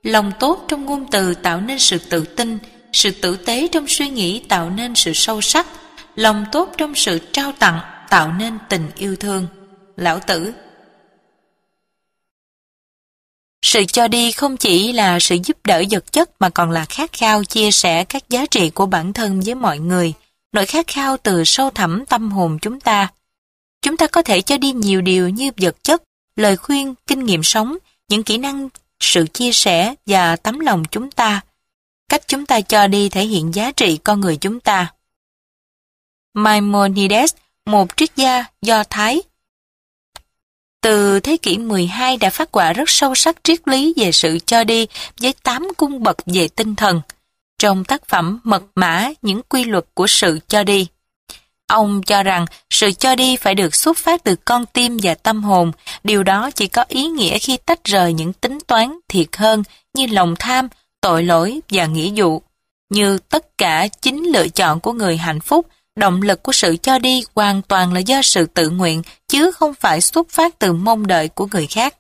Speaker 1: Lòng tốt trong ngôn từ tạo nên sự tự tin, sự tử tế trong suy nghĩ tạo nên sự sâu sắc, lòng tốt trong sự trao tặng tạo nên tình yêu thương. Lão Tử Sự cho đi không chỉ là sự giúp đỡ vật chất mà còn là khát khao chia sẻ các giá trị của bản thân với mọi người, nỗi khát khao từ sâu thẳm tâm hồn chúng ta. Chúng ta có thể cho đi nhiều điều như vật chất, lời khuyên, kinh nghiệm sống, những kỹ năng, sự chia sẻ và tấm lòng chúng ta. Cách chúng ta cho đi thể hiện giá trị con người chúng ta. Maimonides, một triết gia do Thái, từ thế kỷ 12 đã phát quả rất sâu sắc triết lý về sự cho đi với tám cung bậc về tinh thần. Trong tác phẩm Mật mã những quy luật của sự cho đi. Ông cho rằng sự cho đi phải được xuất phát từ con tim và tâm hồn, điều đó chỉ có ý nghĩa khi tách rời những tính toán thiệt hơn như lòng tham, tội lỗi và nghĩa dụ. Như tất cả chính lựa chọn của người hạnh phúc, động lực của sự cho đi hoàn toàn là do sự tự nguyện, chứ không phải xuất phát từ mong đợi của người khác.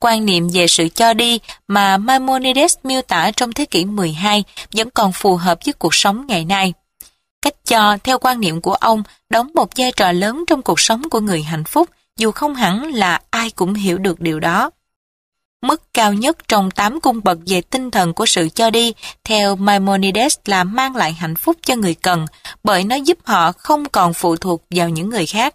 Speaker 1: Quan niệm về sự cho đi mà Maimonides miêu tả trong thế kỷ 12 vẫn còn phù hợp với cuộc sống ngày nay. Cách cho, theo quan niệm của ông, đóng một vai trò lớn trong cuộc sống của người hạnh phúc, dù không hẳn là ai cũng hiểu được điều đó. Mức cao nhất trong 8 cung bậc về tinh thần của sự cho đi, theo Maimonides là mang lại hạnh phúc cho người cần, bởi nó giúp họ không còn phụ thuộc vào những người khác.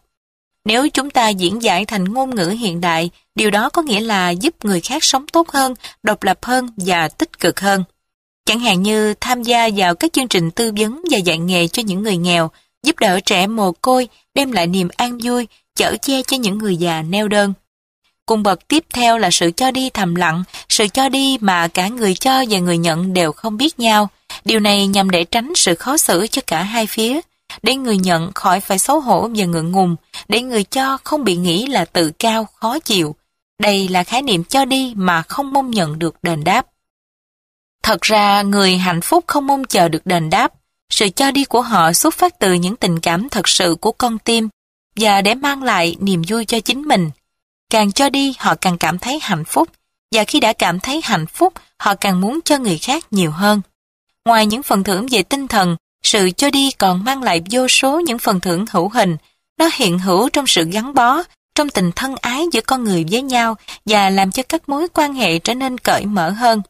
Speaker 1: Nếu chúng ta diễn giải thành ngôn ngữ hiện đại, điều đó có nghĩa là giúp người khác sống tốt hơn, độc lập hơn và tích cực hơn. Chẳng hạn như tham gia vào các chương trình tư vấn và dạy nghề cho những người nghèo, giúp đỡ trẻ mồ côi, đem lại niềm an vui, chở che cho những người già neo đơn. Cung bậc tiếp theo là sự cho đi thầm lặng, sự cho đi mà cả người cho và người nhận đều không biết nhau. Điều này nhằm để tránh sự khó xử cho cả hai phía, để người nhận khỏi phải xấu hổ và ngượng ngùng, để người cho không bị nghĩ là tự cao, khó chịu. Đây là khái niệm cho đi mà không mong nhận được đền đáp. Thật ra, người hạnh phúc không mong chờ được đền đáp. Sự cho đi của họ xuất phát từ những tình cảm thật sự của con tim và để mang lại niềm vui cho chính mình. Càng cho đi, họ càng cảm thấy hạnh phúc và khi đã cảm thấy hạnh phúc, họ càng muốn cho người khác nhiều hơn. Ngoài những phần thưởng về tinh thần, sự cho đi còn mang lại vô số những phần thưởng hữu hình. Nó hiện hữu trong sự gắn bó, trong tình thân ái giữa con người với nhau và làm cho các mối quan hệ trở nên cởi mở hơn.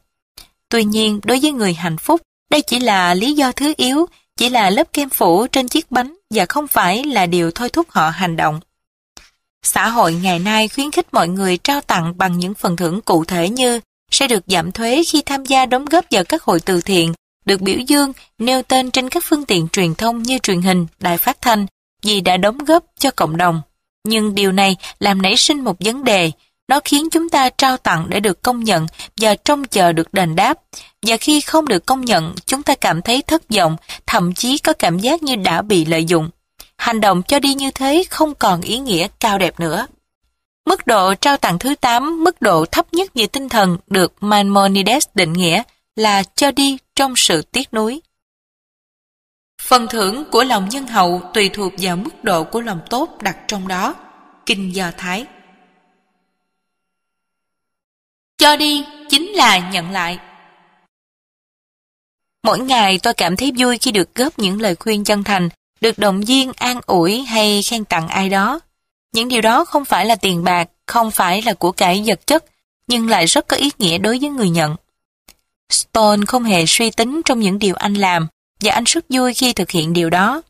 Speaker 1: Tuy nhiên, đối với người hạnh phúc, đây chỉ là lý do thứ yếu, chỉ là lớp kem phủ trên chiếc bánh và không phải là điều thôi thúc họ hành động. Xã hội ngày nay khuyến khích mọi người trao tặng bằng những phần thưởng cụ thể như sẽ được giảm thuế khi tham gia đóng góp vào các hội từ thiện, được biểu dương, nêu tên trên các phương tiện truyền thông như truyền hình, đài phát thanh, vì đã đóng góp cho cộng đồng. Nhưng điều này làm nảy sinh một vấn đề, nó khiến chúng ta trao tặng để được công nhận và trông chờ được đền đáp. Và khi không được công nhận, chúng ta cảm thấy thất vọng, thậm chí có cảm giác như đã bị lợi dụng. Hành động cho đi như thế không còn ý nghĩa cao đẹp nữa. Mức độ trao tặng thứ 8, mức độ thấp nhất về tinh thần được Maimonides định nghĩa là cho đi trong sự tiếc nuối. Phần thưởng của lòng nhân hậu tùy thuộc vào mức độ của lòng tốt đặt trong đó. Kinh Do Thái Cho đi chính là nhận lại. Mỗi ngày tôi cảm thấy vui khi được góp những lời khuyên chân thành, được động viên, an ủi hay khen tặng ai đó. Những điều đó không phải là tiền bạc, không phải là của cải vật chất, nhưng lại rất có ý nghĩa đối với người nhận. Stone không hề suy tính trong những điều anh làm, và anh rất vui khi thực hiện điều đó.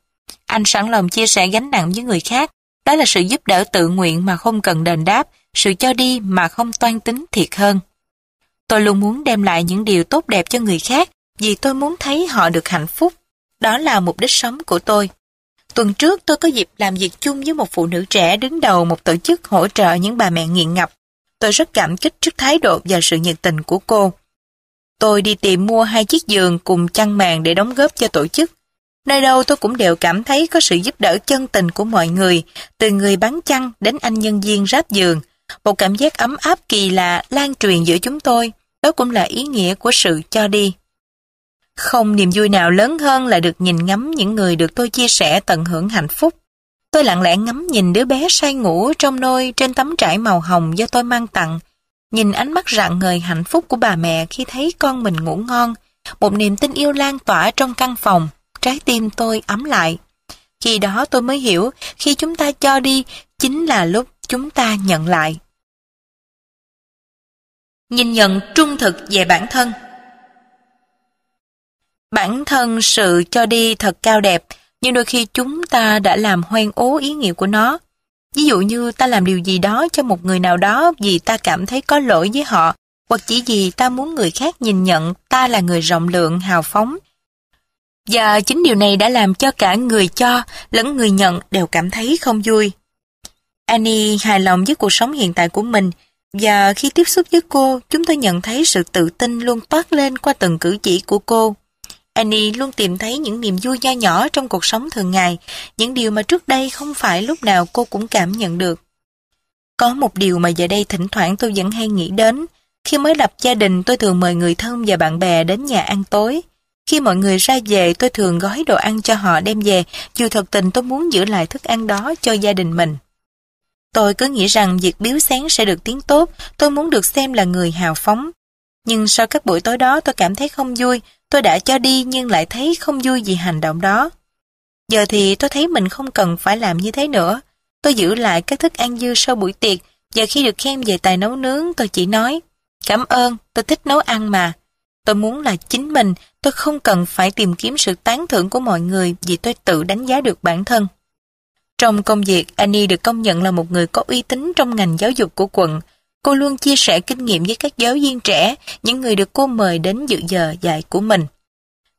Speaker 1: Anh sẵn lòng chia sẻ gánh nặng với người khác, đó là sự giúp đỡ tự nguyện mà không cần đền đáp, sự cho đi mà không toan tính thiệt hơn. Tôi luôn muốn đem lại những điều tốt đẹp cho người khác vì tôi muốn thấy họ được hạnh phúc. Đó là mục đích sống của tôi. Tuần trước tôi có dịp làm việc chung với một phụ nữ trẻ đứng đầu một tổ chức hỗ trợ những bà mẹ nghiện ngập. Tôi rất cảm kích trước thái độ và sự nhiệt tình của cô. Tôi đi tìm mua hai chiếc giường cùng chăn màn để đóng góp cho tổ chức. Nơi đâu tôi cũng đều cảm thấy có sự giúp đỡ chân tình của mọi người, từ người bán chăn đến anh nhân viên ráp giường. Một cảm giác ấm áp kỳ lạ lan truyền giữa chúng tôi. Đó cũng là ý nghĩa của sự cho đi. Không niềm vui nào lớn hơn là được nhìn ngắm những người được tôi chia sẻ tận hưởng hạnh phúc. Tôi lặng lẽ ngắm nhìn đứa bé say ngủ trong nôi trên tấm trải màu hồng do tôi mang tặng. Nhìn ánh mắt rạng ngời hạnh phúc của bà mẹ khi thấy con mình ngủ ngon. Một niềm tin yêu lan tỏa trong căn phòng. Trái tim tôi ấm lại. Khi đó tôi mới hiểu, khi chúng ta cho đi, chính là lúc chúng ta nhận lại. Nhìn nhận trung thực về bản thân Bản thân sự cho đi thật cao đẹp, nhưng đôi khi chúng ta đã làm hoen ố ý nghĩa của nó. Ví dụ như ta làm điều gì đó cho một người nào đó vì ta cảm thấy có lỗi với họ, hoặc chỉ vì ta muốn người khác nhìn nhận ta là người rộng lượng, hào phóng. Và chính điều này đã làm cho cả người cho lẫn người nhận đều cảm thấy không vui. Annie hài lòng với cuộc sống hiện tại của mình, và khi tiếp xúc với cô, chúng tôi nhận thấy sự tự tin luôn toát lên qua từng cử chỉ của cô. Annie luôn tìm thấy những niềm vui nho nhỏ trong cuộc sống thường ngày, những điều mà trước đây không phải lúc nào cô cũng cảm nhận được. Có một điều mà giờ đây thỉnh thoảng tôi vẫn hay nghĩ đến. Khi mới lập gia đình tôi thường mời người thân và bạn bè đến nhà ăn tối. Khi mọi người ra về tôi thường gói đồ ăn cho họ đem về, dù thật tình tôi muốn giữ lại thức ăn đó cho gia đình mình. Tôi cứ nghĩ rằng việc biếu sáng sẽ được tiếng tốt, tôi muốn được xem là người hào phóng. Nhưng sau các buổi tối đó tôi cảm thấy không vui, tôi đã cho đi nhưng lại thấy không vui vì hành động đó. Giờ thì tôi thấy mình không cần phải làm như thế nữa. Tôi giữ lại các thức ăn dư sau buổi tiệc và khi được khen về tài nấu nướng tôi chỉ nói Cảm ơn, tôi thích nấu ăn mà. Tôi muốn là chính mình, tôi không cần phải tìm kiếm sự tán thưởng của mọi người vì tôi tự đánh giá được bản thân. Trong công việc, Annie được công nhận là một người có uy tín trong ngành giáo dục của quận. Cô luôn chia sẻ kinh nghiệm với các giáo viên trẻ, những người được cô mời đến dự giờ dạy của mình.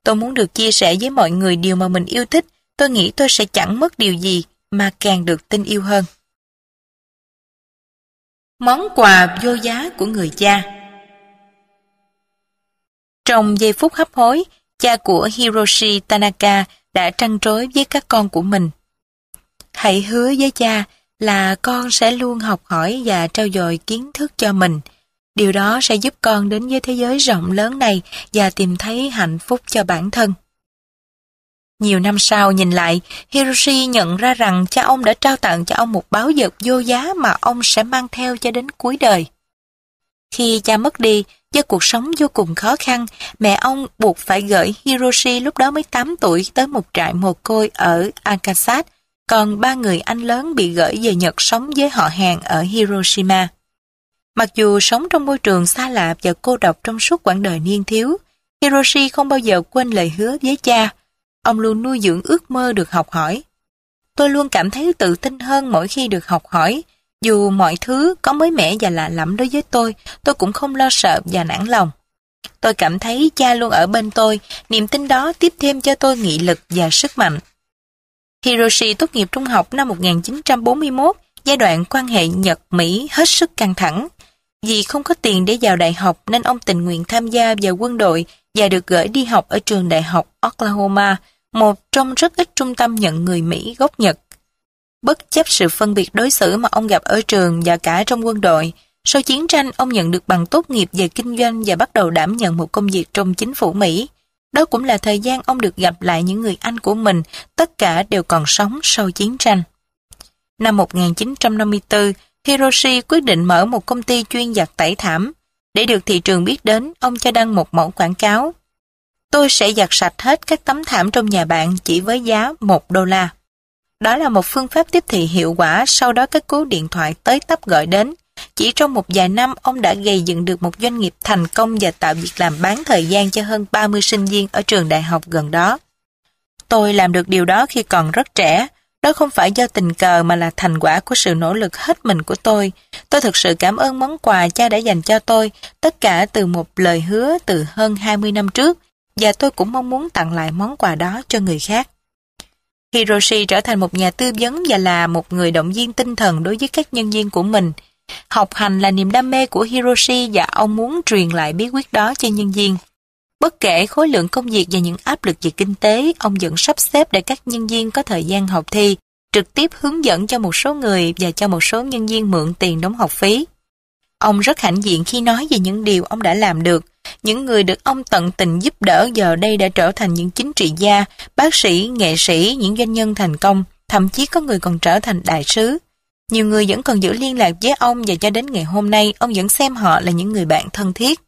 Speaker 1: Tôi muốn được chia sẻ với mọi người điều mà mình yêu thích, tôi nghĩ tôi sẽ chẳng mất điều gì mà càng được tin yêu hơn. Món quà vô giá của người cha Trong giây phút hấp hối, cha của Hiroshi Tanaka đã trăn trối với các con của mình. Hãy hứa với cha là con sẽ luôn học hỏi và trao dồi kiến thức cho mình. Điều đó sẽ giúp con đến với thế giới rộng lớn này và tìm thấy hạnh phúc cho bản thân. Nhiều năm sau nhìn lại, Hiroshi nhận ra rằng cha ông đã trao tặng cho ông một báo vật vô giá mà ông sẽ mang theo cho đến cuối đời. Khi cha mất đi, do cuộc sống vô cùng khó khăn, mẹ ông buộc phải gửi Hiroshi lúc đó mới 8 tuổi tới một trại mồ côi ở Arkansas, còn ba người anh lớn bị gửi về Nhật sống với họ hàng ở Hiroshima. Mặc dù sống trong môi trường xa lạ và cô độc trong suốt quãng đời niên thiếu, Hiroshi không bao giờ quên lời hứa với cha. Ông luôn nuôi dưỡng ước mơ được học hỏi. Tôi luôn cảm thấy tự tin hơn mỗi khi được học hỏi. Dù mọi thứ có mới mẻ và lạ lẫm đối với tôi, tôi cũng không lo sợ và nản lòng. Tôi cảm thấy cha luôn ở bên tôi, niềm tin đó tiếp thêm cho tôi nghị lực và sức mạnh. Hiroshi tốt nghiệp trung học năm 1941, giai đoạn quan hệ Nhật-Mỹ hết sức căng thẳng. Vì không có tiền để vào đại học nên ông tình nguyện tham gia vào quân đội và được gửi đi học ở trường đại học Oklahoma, một trong rất ít trung tâm nhận người Mỹ gốc Nhật. Bất chấp sự phân biệt đối xử mà ông gặp ở trường và cả trong quân đội, sau chiến tranh ông nhận được bằng tốt nghiệp về kinh doanh và bắt đầu đảm nhận một công việc trong chính phủ Mỹ. Đó cũng là thời gian ông được gặp lại những người anh của mình, tất cả đều còn sống sau chiến tranh. Năm 1954, Hiroshi quyết định mở một công ty chuyên giặt tẩy thảm. Để được thị trường biết đến, ông cho đăng một mẫu quảng cáo. Tôi sẽ giặt sạch hết các tấm thảm trong nhà bạn chỉ với giá 1 đô la. Đó là một phương pháp tiếp thị hiệu quả sau đó các cú điện thoại tới tấp gọi đến. Chỉ trong một vài năm, ông đã gây dựng được một doanh nghiệp thành công và tạo việc làm bán thời gian cho hơn 30 sinh viên ở trường đại học gần đó. Tôi làm được điều đó khi còn rất trẻ. Đó không phải do tình cờ mà là thành quả của sự nỗ lực hết mình của tôi. Tôi thực sự cảm ơn món quà cha đã dành cho tôi, tất cả từ một lời hứa từ hơn 20 năm trước, và tôi cũng mong muốn tặng lại món quà đó cho người khác. Hiroshi trở thành một nhà tư vấn và là một người động viên tinh thần đối với các nhân viên của mình. Học hành là niềm đam mê của Hiroshi và ông muốn truyền lại bí quyết đó cho nhân viên. Bất kể khối lượng công việc và những áp lực về kinh tế, ông vẫn sắp xếp để các nhân viên có thời gian học thi, trực tiếp hướng dẫn cho một số người và cho một số nhân viên mượn tiền đóng học phí. Ông rất hãnh diện khi nói về những điều ông đã làm được. Những người được ông tận tình giúp đỡ giờ đây đã trở thành những chính trị gia, bác sĩ, nghệ sĩ, những doanh nhân thành công, thậm chí có người còn trở thành đại sứ. Nhiều người vẫn còn giữ liên lạc với ông và cho đến ngày hôm nay ông vẫn xem họ là những người bạn thân thiết.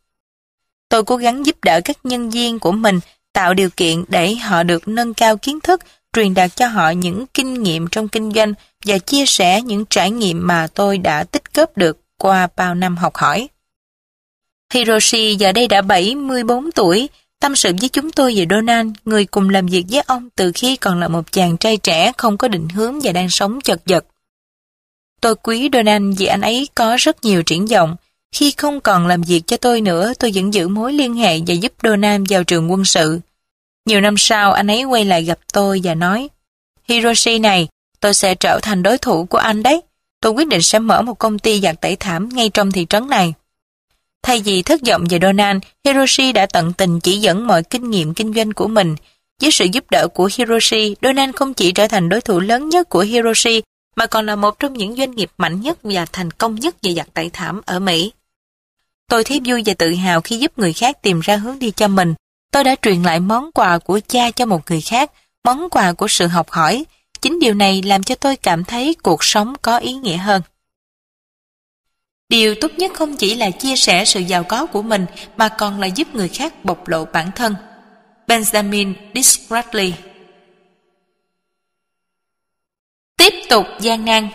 Speaker 1: Tôi cố gắng giúp đỡ các nhân viên của mình tạo điều kiện để họ được nâng cao kiến thức, truyền đạt cho họ những kinh nghiệm trong kinh doanh và chia sẻ những trải nghiệm mà tôi đã tích góp được qua bao năm học hỏi. Hiroshi giờ đây đã 74 tuổi, tâm sự với chúng tôi về Donald, người cùng làm việc với ông từ khi còn là một chàng trai trẻ không có định hướng và đang sống chật vật. Tôi quý Donald vì anh ấy có rất nhiều triển vọng. Khi không còn làm việc cho tôi nữa, tôi vẫn giữ mối liên hệ và giúp Donald vào trường quân sự. Nhiều năm sau, anh ấy quay lại gặp tôi và nói, Hiroshi này, tôi sẽ trở thành đối thủ của anh đấy. Tôi quyết định sẽ mở một công ty giặt tẩy thảm ngay trong thị trấn này. Thay vì thất vọng về Donald, Hiroshi đã tận tình chỉ dẫn mọi kinh nghiệm kinh doanh của mình. Với sự giúp đỡ của Hiroshi, Donald không chỉ trở thành đối thủ lớn nhất của Hiroshi, mà còn là một trong những doanh nghiệp mạnh nhất và thành công nhất về giặt tẩy thảm ở Mỹ. Tôi thấy vui và tự hào khi giúp người khác tìm ra hướng đi cho mình. Tôi đã truyền lại món quà của cha cho một người khác, món quà của sự học hỏi. Chính điều này làm cho tôi cảm thấy cuộc sống có ý nghĩa hơn. Điều tốt nhất không chỉ là chia sẻ sự giàu có của mình mà còn là giúp người khác bộc lộ bản thân. Benjamin Disraeli Tiếp tục gian nan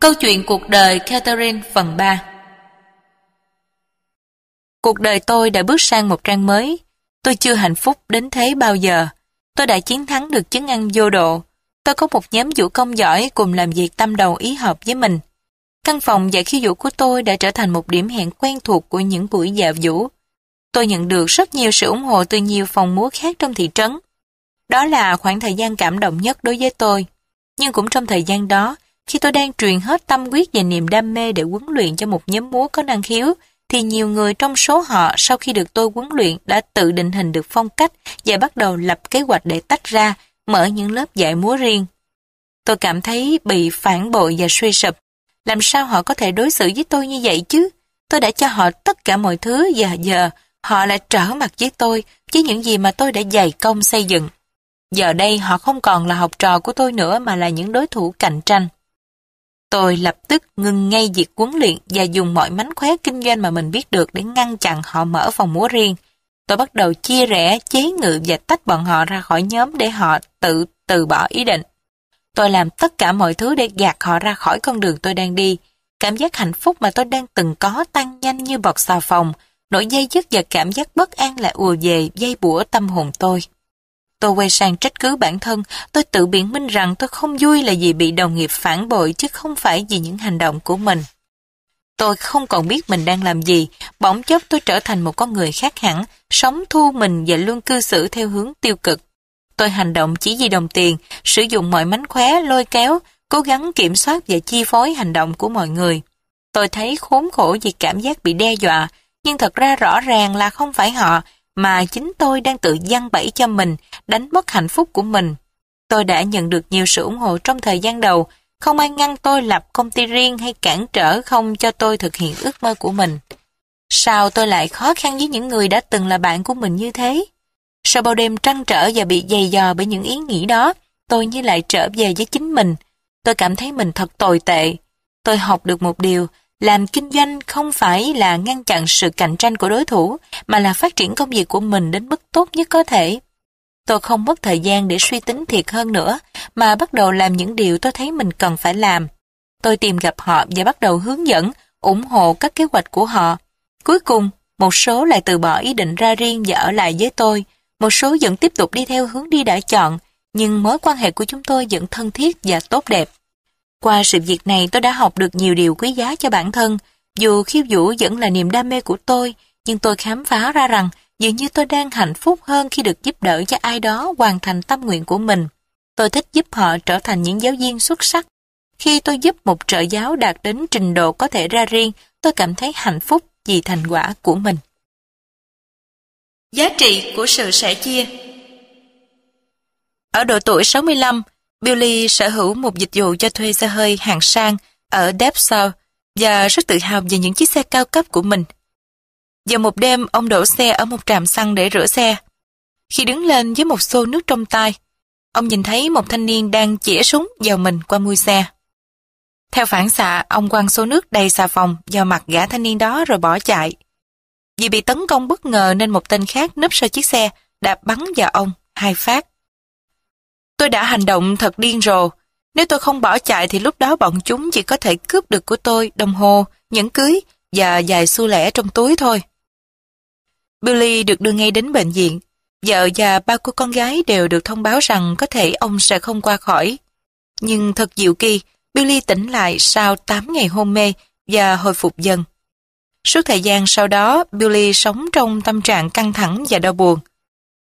Speaker 1: Câu chuyện cuộc đời Catherine phần 3 Cuộc đời tôi đã bước sang một trang mới. Tôi chưa hạnh phúc đến thế bao giờ. Tôi đã chiến thắng được chứng ăn vô độ. Tôi có một nhóm vũ công giỏi cùng làm việc tâm đầu ý hợp với mình. Căn phòng dạy khiêu vũ của tôi đã trở thành một điểm hẹn quen thuộc của những buổi dạ vũ. Tôi nhận được rất nhiều sự ủng hộ từ nhiều phòng múa khác trong thị trấn. Đó là khoảng thời gian cảm động nhất đối với tôi. Nhưng cũng trong thời gian đó, khi tôi đang truyền hết tâm quyết và niềm đam mê để huấn luyện cho một nhóm múa có năng khiếu, thì nhiều người trong số họ sau khi được tôi huấn luyện đã tự định hình được phong cách và bắt đầu lập kế hoạch để tách ra, mở những lớp dạy múa riêng. Tôi cảm thấy bị phản bội và suy sụp. Làm sao họ có thể đối xử với tôi như vậy chứ? Tôi đã cho họ tất cả mọi thứ và giờ họ lại trở mặt với tôi với những gì mà tôi đã dày công xây dựng. Giờ đây họ không còn là học trò của tôi nữa mà là những đối thủ cạnh tranh. Tôi lập tức ngừng ngay việc huấn luyện và dùng mọi mánh khóe kinh doanh mà mình biết được để ngăn chặn họ mở phòng múa riêng. Tôi bắt đầu chia rẽ, chế ngự và tách bọn họ ra khỏi nhóm để họ tự từ bỏ ý định. Tôi làm tất cả mọi thứ để gạt họ ra khỏi con đường tôi đang đi. Cảm giác hạnh phúc mà tôi đang từng có tăng nhanh như bọt xà phòng, nỗi dây dứt và cảm giác bất an lại ùa về dây bủa tâm hồn tôi. Tôi quay sang trách cứ bản thân, tôi tự biện minh rằng tôi không vui là vì bị đồng nghiệp phản bội chứ không phải vì những hành động của mình. Tôi không còn biết mình đang làm gì, bỗng chốc tôi trở thành một con người khác hẳn, sống thu mình và luôn cư xử theo hướng tiêu cực. Tôi hành động chỉ vì đồng tiền, sử dụng mọi mánh khóe, lôi kéo, cố gắng kiểm soát và chi phối hành động của mọi người. Tôi thấy khốn khổ vì cảm giác bị đe dọa, nhưng thật ra rõ ràng là không phải họ, mà chính tôi đang tự gian bẫy cho mình, đánh mất hạnh phúc của mình. Tôi đã nhận được nhiều sự ủng hộ trong thời gian đầu, không ai ngăn tôi lập công ty riêng hay cản trở không cho tôi thực hiện ước mơ của mình. Sao tôi lại khó khăn với những người đã từng là bạn của mình như thế? Sau bao đêm trăn trở và bị dày dò bởi những ý nghĩ đó, tôi như lại trở về với chính mình. Tôi cảm thấy mình thật tồi tệ. Tôi học được một điều, làm kinh doanh không phải là ngăn chặn sự cạnh tranh của đối thủ, mà là phát triển công việc của mình đến mức tốt nhất có thể. Tôi không mất thời gian để suy tính thiệt hơn nữa, mà bắt đầu làm những điều tôi thấy mình cần phải làm. Tôi tìm gặp họ và bắt đầu hướng dẫn, ủng hộ các kế hoạch của họ. Cuối cùng, một số lại từ bỏ ý định ra riêng và ở lại với tôi, một số vẫn tiếp tục đi theo hướng đi đã chọn, nhưng mối quan hệ của chúng tôi vẫn thân thiết và tốt đẹp. Qua sự việc này tôi đã học được nhiều điều quý giá cho bản thân. Dù khiêu vũ vẫn là niềm đam mê của tôi, nhưng tôi khám phá ra rằng dường như tôi đang hạnh phúc hơn khi được giúp đỡ cho ai đó hoàn thành tâm nguyện của mình. Tôi thích giúp họ trở thành những giáo viên xuất sắc. Khi tôi giúp một trợ giáo đạt đến trình độ có thể ra riêng, tôi cảm thấy hạnh phúc vì thành quả của mình. Giá trị của sự sẻ chia Ở độ tuổi 65, Billy sở hữu một dịch vụ cho thuê xe hơi hàng sang ở Depsau và rất tự hào về những chiếc xe cao cấp của mình. Giờ một đêm, ông đổ xe ở một trạm xăng để rửa xe. Khi đứng lên với một xô nước trong tay, ông nhìn thấy một thanh niên đang chĩa súng vào mình qua mui xe. Theo phản xạ, ông quăng xô nước đầy xà phòng vào mặt gã thanh niên đó rồi bỏ chạy. Vì bị tấn công bất ngờ nên một tên khác nấp sau chiếc xe đã bắn vào ông hai phát. Tôi đã hành động thật điên rồ. Nếu tôi không bỏ chạy thì lúc đó bọn chúng chỉ có thể cướp được của tôi đồng hồ, nhẫn cưới và vài xu lẻ trong túi thôi. Billy được đưa ngay đến bệnh viện. Vợ và ba của con gái đều được thông báo rằng có thể ông sẽ không qua khỏi. Nhưng thật diệu kỳ, Billy tỉnh lại sau 8 ngày hôn mê và hồi phục dần. Suốt thời gian sau đó, Billy sống trong tâm trạng căng thẳng và đau buồn.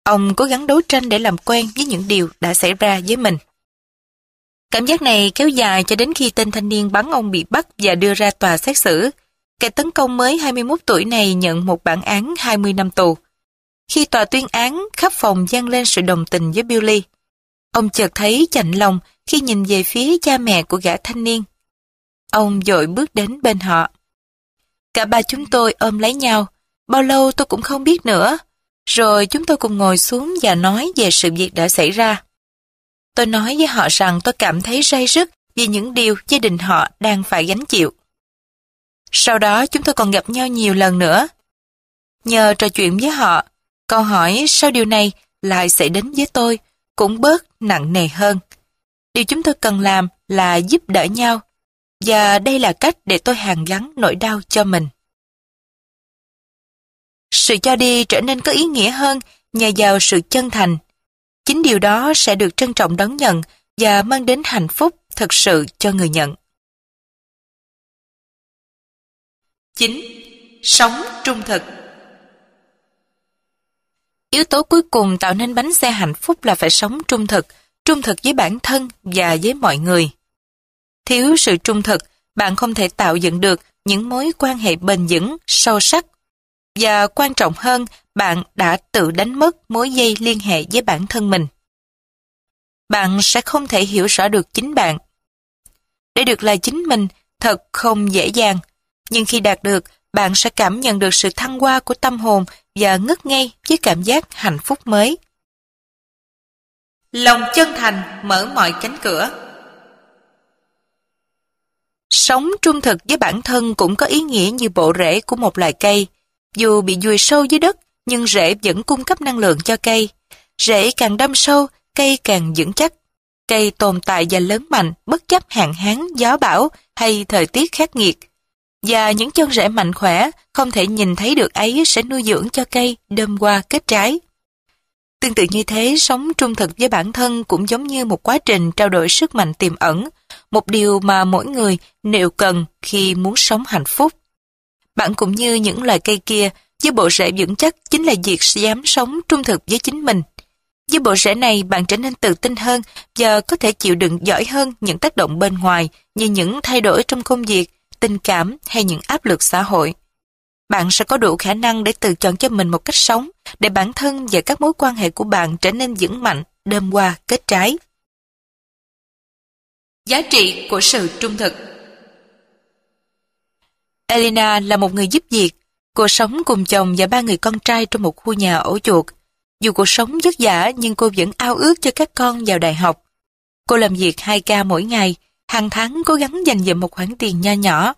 Speaker 1: Ông cố gắng đấu tranh để làm quen với những điều đã xảy ra với mình. Cảm giác này kéo dài cho đến khi tên thanh niên bắn ông bị bắt và đưa ra tòa xét xử. kẻ tấn công mới 21 tuổi này nhận một bản án 20 năm tù. Khi tòa tuyên án, khắp phòng dâng lên sự đồng tình với Billy. Ông chợt thấy chạnh lòng khi nhìn về phía cha mẹ của gã thanh niên. Ông dội bước đến bên họ. Cả ba chúng tôi ôm lấy nhau, bao lâu tôi cũng không biết nữa. Rồi chúng tôi cùng ngồi xuống và nói về sự việc đã xảy ra. Tôi nói với họ rằng tôi cảm thấy say rứt vì những điều gia đình họ đang phải gánh chịu. Sau đó chúng tôi còn gặp nhau nhiều lần nữa. Nhờ trò chuyện với họ, câu hỏi sao điều này lại xảy đến với tôi cũng bớt nặng nề hơn. Điều chúng tôi cần làm là giúp đỡ nhau, và đây là cách để tôi hàn gắn nỗi đau cho mình. Sự cho đi trở nên có ý nghĩa hơn nhờ vào sự chân thành. Chính điều đó sẽ được trân trọng đón nhận và mang đến hạnh phúc thực sự cho người nhận. 9. Sống trung thực Yếu tố cuối cùng tạo nên bánh xe hạnh phúc là phải sống trung thực, trung thực với bản thân và với mọi người. Thiếu sự trung thực, bạn không thể tạo dựng được những mối quan hệ bền vững, sâu sắc. Và quan trọng hơn, bạn đã tự đánh mất mối dây liên hệ với bản thân mình. Bạn sẽ không thể hiểu rõ được chính bạn. Để được là chính mình thật không dễ dàng, nhưng khi đạt được, bạn sẽ cảm nhận được sự thăng hoa của tâm hồn và ngất ngây với cảm giác hạnh phúc mới. Lòng chân thành mở mọi cánh cửa. Sống trung thực với bản thân cũng có ý nghĩa như bộ rễ của một loài cây. Dù bị dùi sâu dưới đất, nhưng rễ vẫn cung cấp năng lượng cho cây. Rễ càng đâm sâu, cây càng vững chắc. Cây tồn tại và lớn mạnh bất chấp hạn hán, gió bão hay thời tiết khắc nghiệt. Và những chân rễ mạnh khỏe, không thể nhìn thấy được ấy sẽ nuôi dưỡng cho cây đơm qua kết trái. Tương tự như thế, sống trung thực với bản thân cũng giống như một quá trình trao đổi sức mạnh tiềm ẩn, một điều mà mỗi người đều cần khi muốn sống hạnh phúc. Bạn cũng như những loài cây kia, với bộ rễ vững chắc chính là việc dám sống trung thực với chính mình. Với bộ rễ này bạn trở nên tự tin hơn và có thể chịu đựng giỏi hơn những tác động bên ngoài như những thay đổi trong công việc, tình cảm hay những áp lực xã hội. Bạn sẽ có đủ khả năng để tự chọn cho mình một cách sống, để bản thân và các mối quan hệ của bạn trở nên vững mạnh, đơm qua, kết trái. Giá trị của sự trung thực Elena là một người giúp việc. Cô sống cùng chồng và ba người con trai trong một khu nhà ổ chuột. Dù cuộc sống vất vả nhưng cô vẫn ao ước cho các con vào đại học. Cô làm việc 2 ca mỗi ngày, hàng tháng cố gắng dành dụm một khoản tiền nho nhỏ.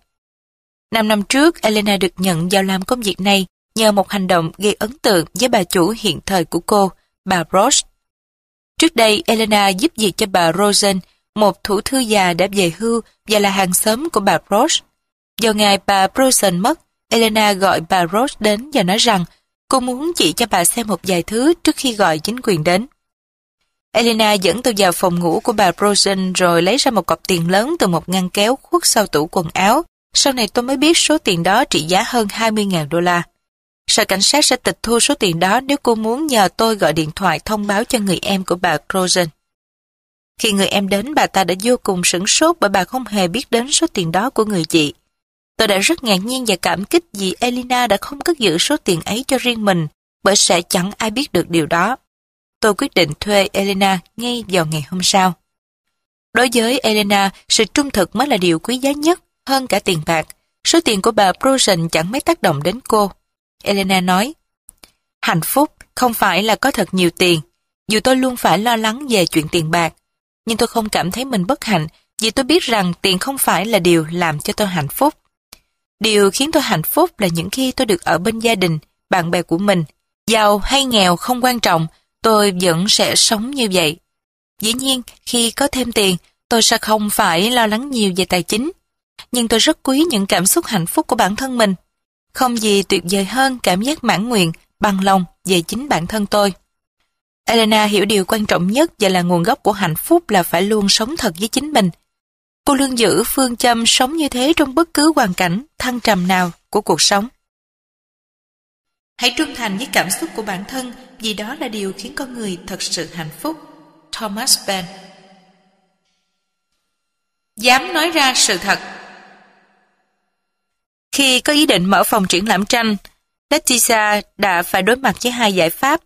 Speaker 1: Năm năm trước, Elena được nhận vào làm công việc này nhờ một hành động gây ấn tượng với bà chủ hiện thời của cô, bà Roche. Trước đây, Elena giúp việc cho bà Rosen, một thủ thư già đã về hưu và là hàng xóm của bà Roche. Vào ngày bà Rosen mất, Elena gọi bà Rose đến và nói rằng cô muốn chỉ cho bà xem một vài thứ trước khi gọi chính quyền đến. Elena dẫn tôi vào phòng ngủ của bà Rosen rồi lấy ra một cọc tiền lớn từ một ngăn kéo khuất sau tủ quần áo. Sau này tôi mới biết số tiền đó trị giá hơn 20.000 đô la. Sở cảnh sát sẽ tịch thu số tiền đó nếu cô muốn nhờ tôi gọi điện thoại thông báo cho người em của bà Rosen. Khi người em đến bà ta đã vô cùng sửng sốt bởi bà không hề biết đến số tiền đó của người chị. Tôi đã rất ngạc nhiên và cảm kích vì Elena đã không cất giữ số tiền ấy cho riêng mình bởi sẽ chẳng ai biết được điều đó. Tôi quyết định thuê Elena ngay vào ngày hôm sau. Đối với Elena, sự trung thực mới là điều quý giá nhất hơn cả tiền bạc. Số tiền của bà Prusen chẳng mấy tác động đến cô. Elena nói, Hạnh phúc không phải là có thật nhiều tiền. Dù tôi luôn phải lo lắng về chuyện tiền bạc, nhưng tôi không cảm thấy mình bất hạnh vì tôi biết rằng tiền không phải là điều làm cho tôi hạnh phúc. Điều khiến tôi hạnh phúc là những khi tôi được ở bên gia đình, bạn bè của mình. Giàu hay nghèo không quan trọng, tôi vẫn sẽ sống như vậy. Dĩ nhiên, khi có thêm tiền, tôi sẽ không phải lo lắng nhiều về tài chính. Nhưng tôi rất quý những cảm xúc hạnh phúc của bản thân mình. Không gì tuyệt vời hơn cảm giác mãn nguyện, bằng lòng về chính bản thân tôi. Elena hiểu điều quan trọng nhất và là nguồn gốc của hạnh phúc là phải luôn sống thật với chính mình. Cô luôn giữ phương châm sống như thế trong bất cứ hoàn cảnh thăng trầm nào của cuộc sống. Hãy trung thành với cảm xúc của bản thân vì đó là điều khiến con người thật sự hạnh phúc. Thomas Ben Dám nói ra sự thật Khi có ý định mở phòng triển lãm tranh, Leticia đã phải đối mặt với hai giải pháp,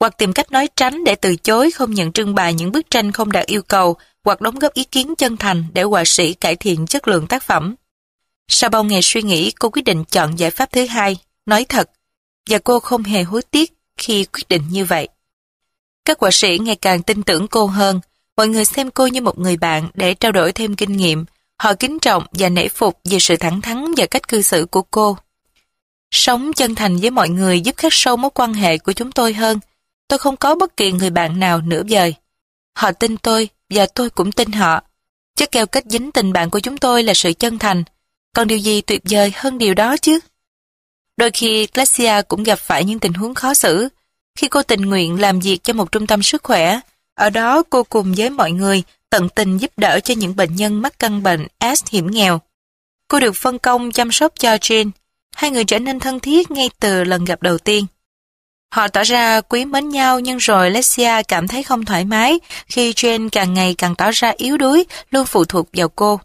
Speaker 1: hoặc tìm cách nói tránh để từ chối không nhận trưng bày những bức tranh không đạt yêu cầu, hoặc đóng góp ý kiến chân thành để họa sĩ cải thiện chất lượng tác phẩm. Sau bao ngày suy nghĩ, cô quyết định chọn giải pháp thứ hai, nói thật, và cô không hề hối tiếc khi quyết định như vậy. Các họa sĩ ngày càng tin tưởng cô hơn, mọi người xem cô như một người bạn để trao đổi thêm kinh nghiệm, họ kính trọng và nể phục về sự thẳng thắn và cách cư xử của cô. Sống chân thành với mọi người giúp khắc sâu mối quan hệ của chúng tôi hơn. Tôi không có bất kỳ người bạn nào nửa vời. Họ tin tôi và tôi cũng tin họ. Chất keo kết dính tình bạn của chúng tôi là sự chân thành. Còn điều gì tuyệt vời hơn điều đó chứ? Đôi khi Glacia cũng gặp phải những tình huống khó xử. Khi cô tình nguyện làm việc cho một trung tâm sức khỏe, ở đó cô cùng với mọi người tận tình giúp đỡ cho những bệnh nhân mắc căn bệnh S hiểm nghèo. Cô được phân công chăm sóc cho Jane. Hai người trở nên thân thiết ngay từ lần gặp đầu tiên. Họ tỏ ra quý mến nhau nhưng rồi Lexia cảm thấy không thoải mái khi Jane càng ngày càng tỏ ra yếu đuối, luôn phụ thuộc vào cô.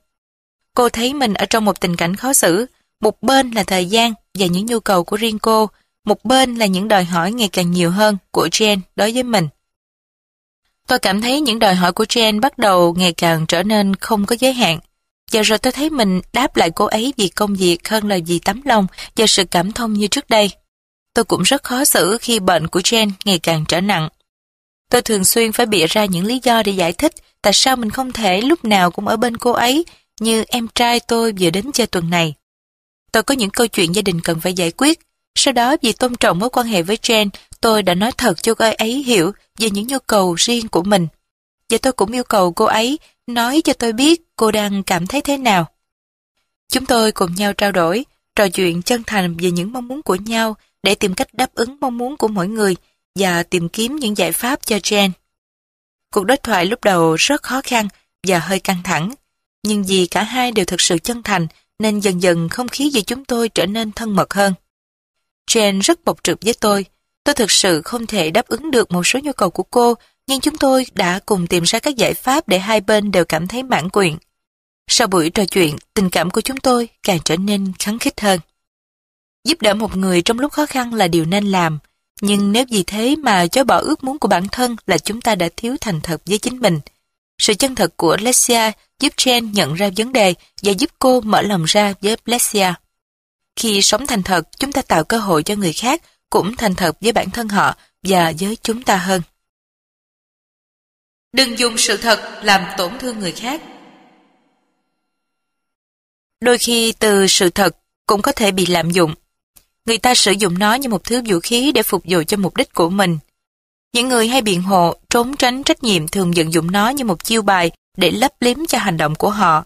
Speaker 1: Cô thấy mình ở trong một tình cảnh khó xử. Một bên là thời gian và những nhu cầu của riêng cô, một bên là những đòi hỏi ngày càng nhiều hơn của Jane đối với mình. Tôi cảm thấy những đòi hỏi của Jane bắt đầu ngày càng trở nên không có giới hạn. Giờ rồi tôi thấy mình đáp lại cô ấy vì công việc hơn là vì tấm lòng và sự cảm thông như trước đây. Tôi cũng rất khó xử khi bệnh của Jane ngày càng trở nặng. Tôi thường xuyên phải bịa ra những lý do để giải thích tại sao mình không thể lúc nào cũng ở bên cô ấy như em trai tôi vừa đến chơi tuần này. Tôi có những câu chuyện gia đình cần phải giải quyết. Sau đó vì tôn trọng mối quan hệ với Jane, tôi đã nói thật cho cô ấy hiểu về những nhu cầu riêng của mình. Và tôi cũng yêu cầu cô ấy nói cho tôi biết cô đang cảm thấy thế nào. Chúng tôi cùng nhau trao đổi, trò chuyện chân thành về những mong muốn của nhau để tìm cách đáp ứng mong muốn của mỗi người và tìm kiếm những giải pháp cho Jen. Cuộc đối thoại lúc đầu rất khó khăn và hơi căng thẳng, nhưng vì cả hai đều thực sự chân thành nên dần dần không khí giữa chúng tôi trở nên thân mật hơn. Jen rất bộc trực với tôi, tôi thực sự không thể đáp ứng được một số nhu cầu của cô nhưng chúng tôi đã cùng tìm ra các giải pháp để hai bên đều cảm thấy mãn nguyện. Sau buổi trò chuyện, tình cảm của chúng tôi càng trở nên khắng khích hơn. Giúp đỡ một người trong lúc khó khăn là điều nên làm, nhưng nếu vì thế mà chối bỏ ước muốn của bản thân là chúng ta đã thiếu thành thật với chính mình. Sự chân thật của Lesia giúp Jen nhận ra vấn đề và giúp cô mở lòng ra với Lesia. Khi sống thành thật, chúng ta tạo cơ hội cho người khác cũng thành thật với bản thân họ và với chúng ta hơn. Đừng dùng sự thật làm tổn thương người khác. Đôi khi từ sự thật cũng có thể bị lạm dụng. Người ta sử dụng nó như một thứ vũ khí để phục vụ cho mục đích của mình. Những người hay biện hộ, trốn tránh trách nhiệm thường vận dụng nó như một chiêu bài để lấp liếm cho hành động của họ.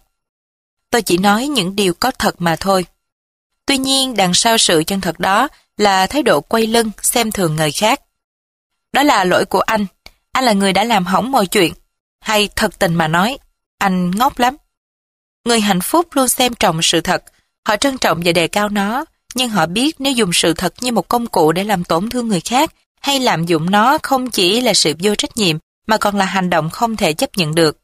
Speaker 1: Tôi chỉ nói những điều có thật mà thôi. Tuy nhiên, đằng sau sự chân thật đó là thái độ quay lưng xem thường người khác. Đó là lỗi của anh, anh là người đã làm hỏng mọi chuyện. Hay thật tình mà nói, anh ngốc lắm. Người hạnh phúc luôn xem trọng sự thật, họ trân trọng và đề cao nó, nhưng họ biết nếu dùng sự thật như một công cụ để làm tổn thương người khác, hay lạm dụng nó không chỉ là sự vô trách nhiệm, mà còn là hành động không thể chấp nhận được.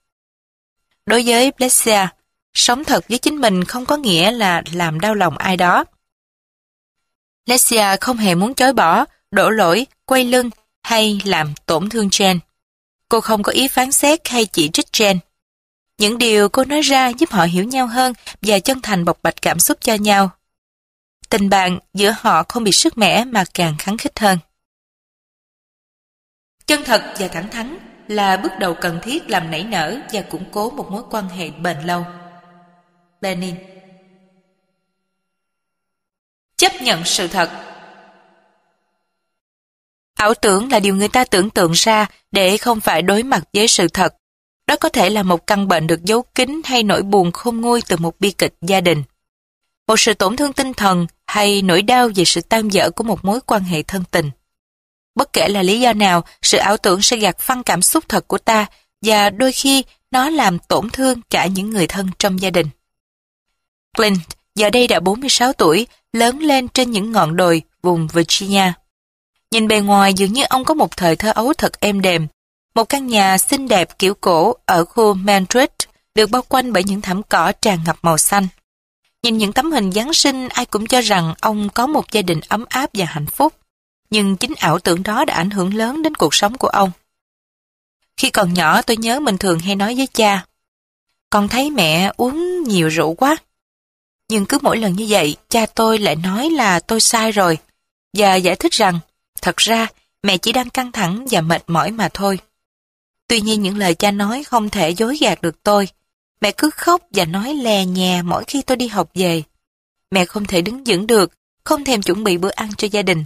Speaker 1: Đối với Blessia, sống thật với chính mình không có nghĩa là làm đau lòng ai đó. Blessia không hề muốn chối bỏ, đổ lỗi, quay lưng hay làm tổn thương Jen. Cô không có ý phán xét hay chỉ trích Jen. Những điều cô nói ra giúp họ hiểu nhau hơn và chân thành bộc bạch cảm xúc cho nhau. Tình bạn giữa họ không bị sức mẻ mà càng kháng khích hơn. Chân thật và thẳng thắn là bước đầu cần thiết làm nảy nở và củng cố một mối quan hệ bền lâu. Lenin Chấp nhận sự thật Ảo tưởng là điều người ta tưởng tượng ra để không phải đối mặt với sự thật. Đó có thể là một căn bệnh được giấu kín hay nỗi buồn không nguôi từ một bi kịch gia đình. Một sự tổn thương tinh thần hay nỗi đau về sự tan vỡ của một mối quan hệ thân tình. Bất kể là lý do nào, sự ảo tưởng sẽ gạt phăng cảm xúc thật của ta và đôi khi nó làm tổn thương cả những người thân trong gia đình. Clint giờ đây đã 46 tuổi, lớn lên trên những ngọn đồi vùng Virginia. Nhìn bề ngoài dường như ông có một thời thơ ấu thật êm đềm. Một căn nhà xinh đẹp kiểu cổ ở khu Madrid được bao quanh bởi những thảm cỏ tràn ngập màu xanh. Nhìn những tấm hình Giáng sinh ai cũng cho rằng ông có một gia đình ấm áp và hạnh phúc. Nhưng chính ảo tưởng đó đã ảnh hưởng lớn đến cuộc sống của ông. Khi còn nhỏ tôi nhớ mình thường hay nói với cha. Con thấy mẹ uống nhiều rượu quá. Nhưng cứ mỗi lần như vậy, cha tôi lại nói là tôi sai rồi. Và giải thích rằng, thật ra mẹ chỉ đang căng thẳng và mệt mỏi mà thôi. Tuy nhiên những lời cha nói không thể dối gạt được tôi. Mẹ cứ khóc và nói lè nhè mỗi khi tôi đi học về. Mẹ không thể đứng vững được, không thèm chuẩn bị bữa ăn cho gia đình.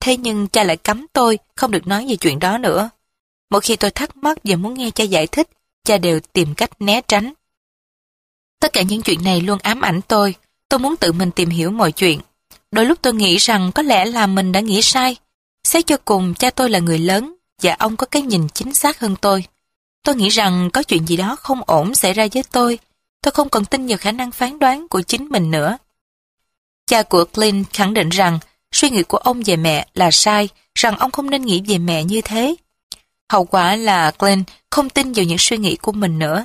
Speaker 1: Thế nhưng cha lại cấm tôi không được nói về chuyện đó nữa. Mỗi khi tôi thắc mắc và muốn nghe cha giải thích, cha đều tìm cách né tránh. Tất cả những chuyện này luôn ám ảnh tôi. Tôi muốn tự mình tìm hiểu mọi chuyện. Đôi lúc tôi nghĩ rằng có lẽ là mình đã nghĩ sai. Xét cho cùng, cha tôi là người lớn và ông có cái nhìn chính xác hơn tôi. Tôi nghĩ rằng có chuyện gì đó không ổn xảy ra với tôi. Tôi không còn tin vào khả năng phán đoán của chính mình nữa. Cha của Clint khẳng định rằng suy nghĩ của ông về mẹ là sai, rằng ông không nên nghĩ về mẹ như thế. Hậu quả là Clint không tin vào những suy nghĩ của mình nữa.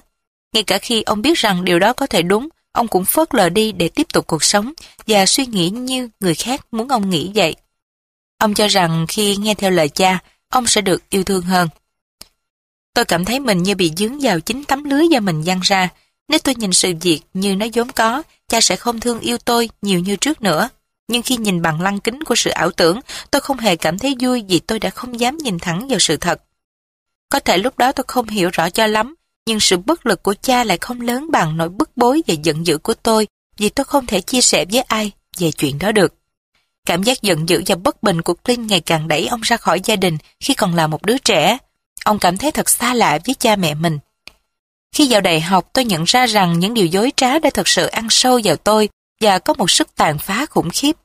Speaker 1: Ngay cả khi ông biết rằng điều đó có thể đúng, ông cũng phớt lờ đi để tiếp tục cuộc sống và suy nghĩ như người khác muốn ông nghĩ vậy. Ông cho rằng khi nghe theo lời cha, ông sẽ được yêu thương hơn. Tôi cảm thấy mình như bị dướng vào chính tấm lưới do mình dăng ra. Nếu tôi nhìn sự việc như nó vốn có, cha sẽ không thương yêu tôi nhiều như trước nữa. Nhưng khi nhìn bằng lăng kính của sự ảo tưởng, tôi không hề cảm thấy vui vì tôi đã không dám nhìn thẳng vào sự thật. Có thể lúc đó tôi không hiểu rõ cho lắm, nhưng sự bất lực của cha lại không lớn bằng nỗi bức bối và giận dữ của tôi vì tôi không thể chia sẻ với ai về chuyện đó được. Cảm giác giận dữ và bất bình của Clint ngày càng đẩy ông ra khỏi gia đình khi còn là một đứa trẻ. Ông cảm thấy thật xa lạ với cha mẹ mình. Khi vào đại học tôi nhận ra rằng những điều dối trá đã thật sự ăn sâu vào tôi và có một sức tàn phá khủng khiếp.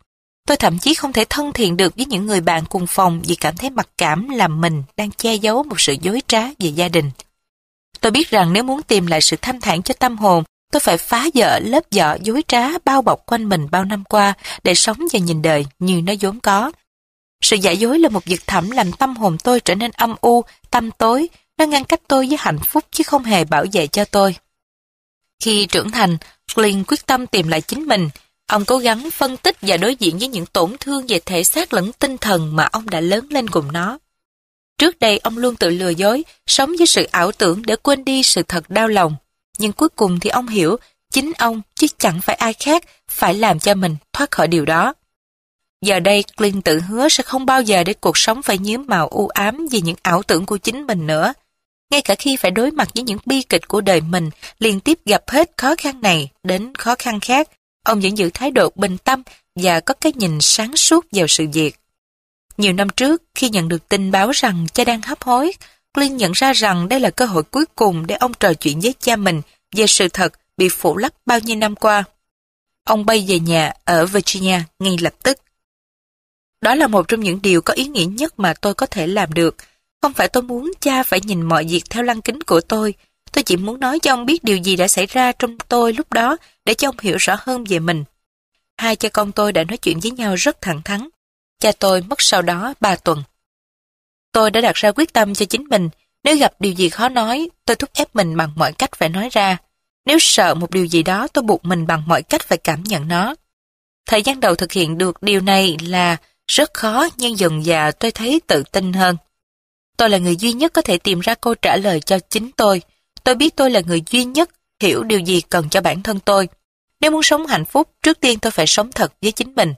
Speaker 1: Tôi thậm chí không thể thân thiện được với những người bạn cùng phòng vì cảm thấy mặc cảm làm mình đang che giấu một sự dối trá về gia đình. Tôi biết rằng nếu muốn tìm lại sự thanh thản cho tâm hồn, tôi phải phá vỡ lớp vỏ dối trá bao bọc quanh mình bao năm qua để sống và nhìn đời như nó vốn có. Sự giả dối là một vực thẳm làm tâm hồn tôi trở nên âm u, tâm tối, nó ngăn cách tôi với hạnh phúc chứ không hề bảo vệ cho tôi. Khi trưởng thành, Clint quyết tâm tìm lại chính mình. Ông cố gắng phân tích và đối diện với những tổn thương về thể xác lẫn tinh thần mà ông đã lớn lên cùng nó. Trước đây ông luôn tự lừa dối, sống với sự ảo tưởng để quên đi sự thật đau lòng. Nhưng cuối cùng thì ông hiểu, chính ông chứ chẳng phải ai khác phải làm cho mình thoát khỏi điều đó. Giờ đây Clint tự hứa sẽ không bao giờ để cuộc sống phải nhiễm màu u ám vì những ảo tưởng của chính mình nữa. Ngay cả khi phải đối mặt với những bi kịch của đời mình, liên tiếp gặp hết khó khăn này đến khó khăn khác, ông vẫn giữ thái độ bình tâm và có cái nhìn sáng suốt vào sự việc. Nhiều năm trước, khi nhận được tin báo rằng cha đang hấp hối, Clint nhận ra rằng đây là cơ hội cuối cùng để ông trò chuyện với cha mình về sự thật bị phủ lấp bao nhiêu năm qua. Ông bay về nhà ở Virginia ngay lập tức. Đó là một trong những điều có ý nghĩa nhất mà tôi có thể làm được. Không phải tôi muốn cha phải nhìn mọi việc theo lăng kính của tôi. Tôi chỉ muốn nói cho ông biết điều gì đã xảy ra trong tôi lúc đó để cho ông hiểu rõ hơn về mình. Hai cha con tôi đã nói chuyện với nhau rất thẳng thắn. Cha tôi mất sau đó ba tuần. Tôi đã đặt ra quyết tâm cho chính mình. Nếu gặp điều gì khó nói, tôi thúc ép mình bằng mọi cách phải nói ra. Nếu sợ một điều gì đó, tôi buộc mình bằng mọi cách phải cảm nhận nó. Thời gian đầu thực hiện được điều này là rất khó nhưng dần dà tôi thấy tự tin hơn. Tôi là người duy nhất có thể tìm ra câu trả lời cho chính tôi. Tôi biết tôi là người duy nhất hiểu điều gì cần cho bản thân tôi. Nếu muốn sống hạnh phúc, trước tiên tôi phải sống thật với chính mình.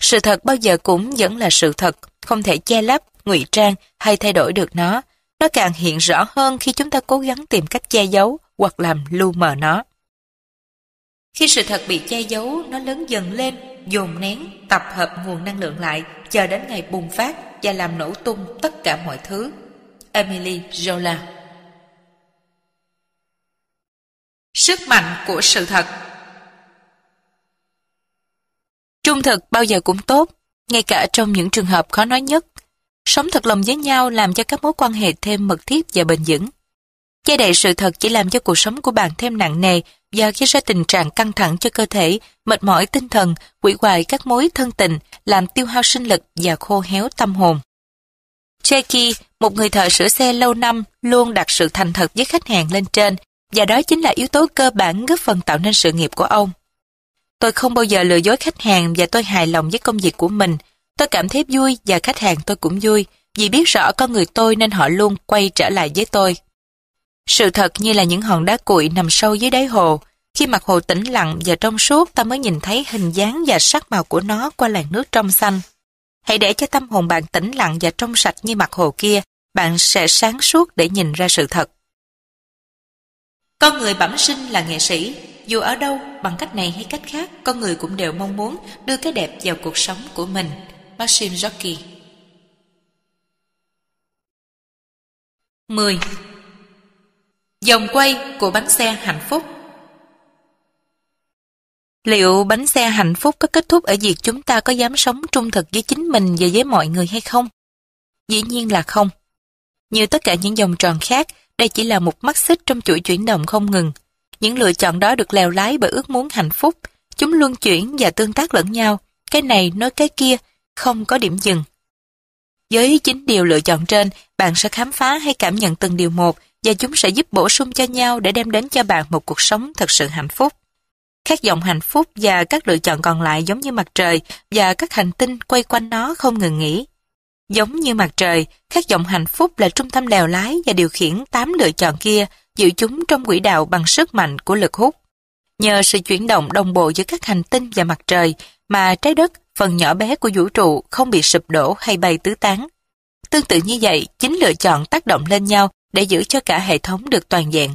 Speaker 1: Sự thật bao giờ cũng vẫn là sự thật, không thể che lấp, ngụy trang hay thay đổi được nó. Nó càng hiện rõ hơn khi chúng ta cố gắng tìm cách che giấu hoặc làm lu mờ nó. Khi sự thật bị che giấu, nó lớn dần lên, dồn nén, tập hợp nguồn năng lượng lại, chờ đến ngày bùng phát và làm nổ tung tất cả mọi thứ. Emily Zola Sức mạnh của sự thật Trung thực bao giờ cũng tốt, ngay cả trong những trường hợp khó nói nhất. Sống thật lòng với nhau làm cho các mối quan hệ thêm mật thiết và bền vững. Che đậy sự thật chỉ làm cho cuộc sống của bạn thêm nặng nề và gây ra tình trạng căng thẳng cho cơ thể, mệt mỏi tinh thần, quỷ hoại các mối thân tình, làm tiêu hao sinh lực và khô héo tâm hồn. Jackie, một người thợ sửa xe lâu năm, luôn đặt sự thành thật với khách hàng lên trên, và đó chính là yếu tố cơ bản góp phần tạo nên sự nghiệp của ông. Tôi không bao giờ lừa dối khách hàng và tôi hài lòng với công việc của mình. Tôi cảm thấy vui và khách hàng tôi cũng vui vì biết rõ con người tôi nên họ luôn quay trở lại với tôi. Sự thật như là những hòn đá cuội nằm sâu dưới đáy hồ. Khi mặt hồ tĩnh lặng và trong suốt ta mới nhìn thấy hình dáng và sắc màu của nó qua làn nước trong xanh. Hãy để cho tâm hồn bạn tĩnh lặng và trong sạch như mặt hồ kia, bạn sẽ sáng suốt để nhìn ra sự thật. Con người bẩm sinh là nghệ sĩ, dù ở đâu, bằng cách này hay cách khác, con người cũng đều mong muốn đưa cái đẹp vào cuộc sống của mình. Maxim Jockey 10. Dòng quay của bánh xe hạnh phúc Liệu bánh xe hạnh phúc có kết thúc ở việc chúng ta có dám sống trung thực với chính mình và với mọi người hay không? Dĩ nhiên là không. Như tất cả những vòng tròn khác, đây chỉ là một mắt xích trong chuỗi chuyển động không ngừng. Những lựa chọn đó được lèo lái bởi ước muốn hạnh phúc. Chúng luân chuyển và tương tác lẫn nhau. Cái này nói cái kia, không có điểm dừng. Với chính điều lựa chọn trên, bạn sẽ khám phá hay cảm nhận từng điều một và chúng sẽ giúp bổ sung cho nhau để đem đến cho bạn một cuộc sống thật sự hạnh phúc. Các dòng hạnh phúc và các lựa chọn còn lại giống như mặt trời và các hành tinh quay quanh nó không ngừng nghỉ. Giống như mặt trời, các dòng hạnh phúc là trung tâm lèo lái và điều khiển tám lựa chọn kia, giữ chúng trong quỹ đạo bằng sức mạnh của lực hút. Nhờ sự chuyển động đồng bộ giữa các hành tinh và mặt trời mà trái đất, phần nhỏ bé của vũ trụ không bị sụp đổ hay bay tứ tán. Tương tự như vậy, chính lựa chọn tác động lên nhau để giữ cho cả hệ thống được toàn diện.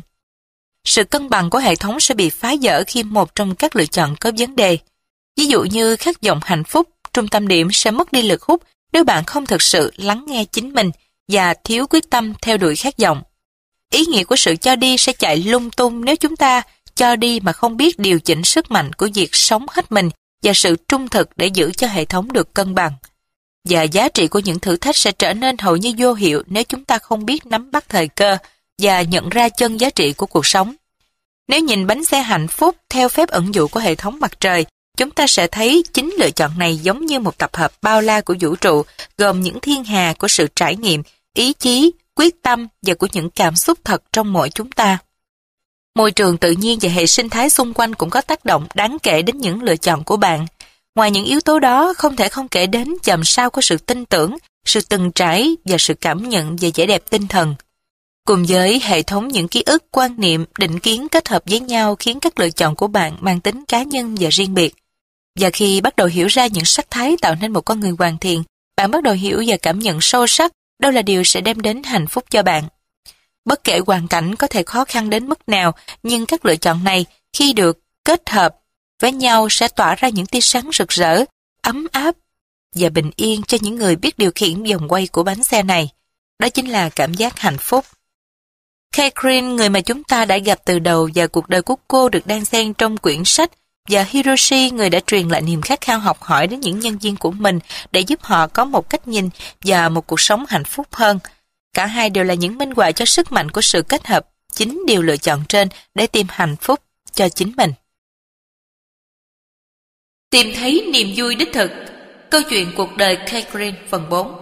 Speaker 1: Sự cân bằng của hệ thống sẽ bị phá vỡ khi một trong các lựa chọn có vấn đề. Ví dụ như khát vọng hạnh phúc, trung tâm điểm sẽ mất đi lực hút nếu bạn không thực sự lắng nghe chính mình và thiếu quyết tâm theo đuổi khát vọng. Ý nghĩa của sự cho đi sẽ chạy lung tung nếu chúng ta cho đi mà không biết điều chỉnh sức mạnh của việc sống hết mình và sự trung thực để giữ cho hệ thống được cân bằng. Và giá trị của những thử thách sẽ trở nên hầu như vô hiệu nếu chúng ta không biết nắm bắt thời cơ và nhận ra chân giá trị của cuộc sống. Nếu nhìn bánh xe hạnh phúc theo phép ẩn dụ của hệ thống mặt trời, chúng ta sẽ thấy chính lựa chọn này giống như một tập hợp bao la của vũ trụ, gồm những thiên hà của sự trải nghiệm, ý chí, quyết tâm và của những cảm xúc thật trong mỗi chúng ta. Môi trường tự nhiên và hệ sinh thái xung quanh cũng có tác động đáng kể đến những lựa chọn của bạn. Ngoài những yếu tố đó, không thể không kể đến chầm sao của sự tin tưởng, sự từng trải và sự cảm nhận về vẻ đẹp tinh thần. Cùng với hệ thống những ký ức, quan niệm, định kiến kết hợp với nhau khiến các lựa chọn của bạn mang tính cá nhân và riêng biệt. Và khi bắt đầu hiểu ra những sắc thái tạo nên một con người hoàn thiện, bạn bắt đầu hiểu và cảm nhận sâu sắc đâu là điều sẽ đem đến hạnh phúc cho bạn. Bất kể hoàn cảnh có thể khó khăn đến mức nào, nhưng các lựa chọn này khi được kết hợp với nhau sẽ tỏa ra những tia sáng rực rỡ, ấm áp và bình yên cho những người biết điều khiển vòng quay của bánh xe này. Đó chính là cảm giác hạnh phúc. Kay Green, người mà chúng ta đã gặp từ đầu và cuộc đời của cô được đan xen trong quyển sách và Hiroshi, người đã truyền lại niềm khát khao học hỏi đến những nhân viên của mình để giúp họ có một cách nhìn và một cuộc sống hạnh phúc hơn. Cả hai đều là những minh họa cho sức mạnh của sự kết hợp chính điều lựa chọn trên để tìm hạnh phúc cho chính mình. Tìm thấy niềm vui đích thực Câu chuyện cuộc đời Catherine phần 4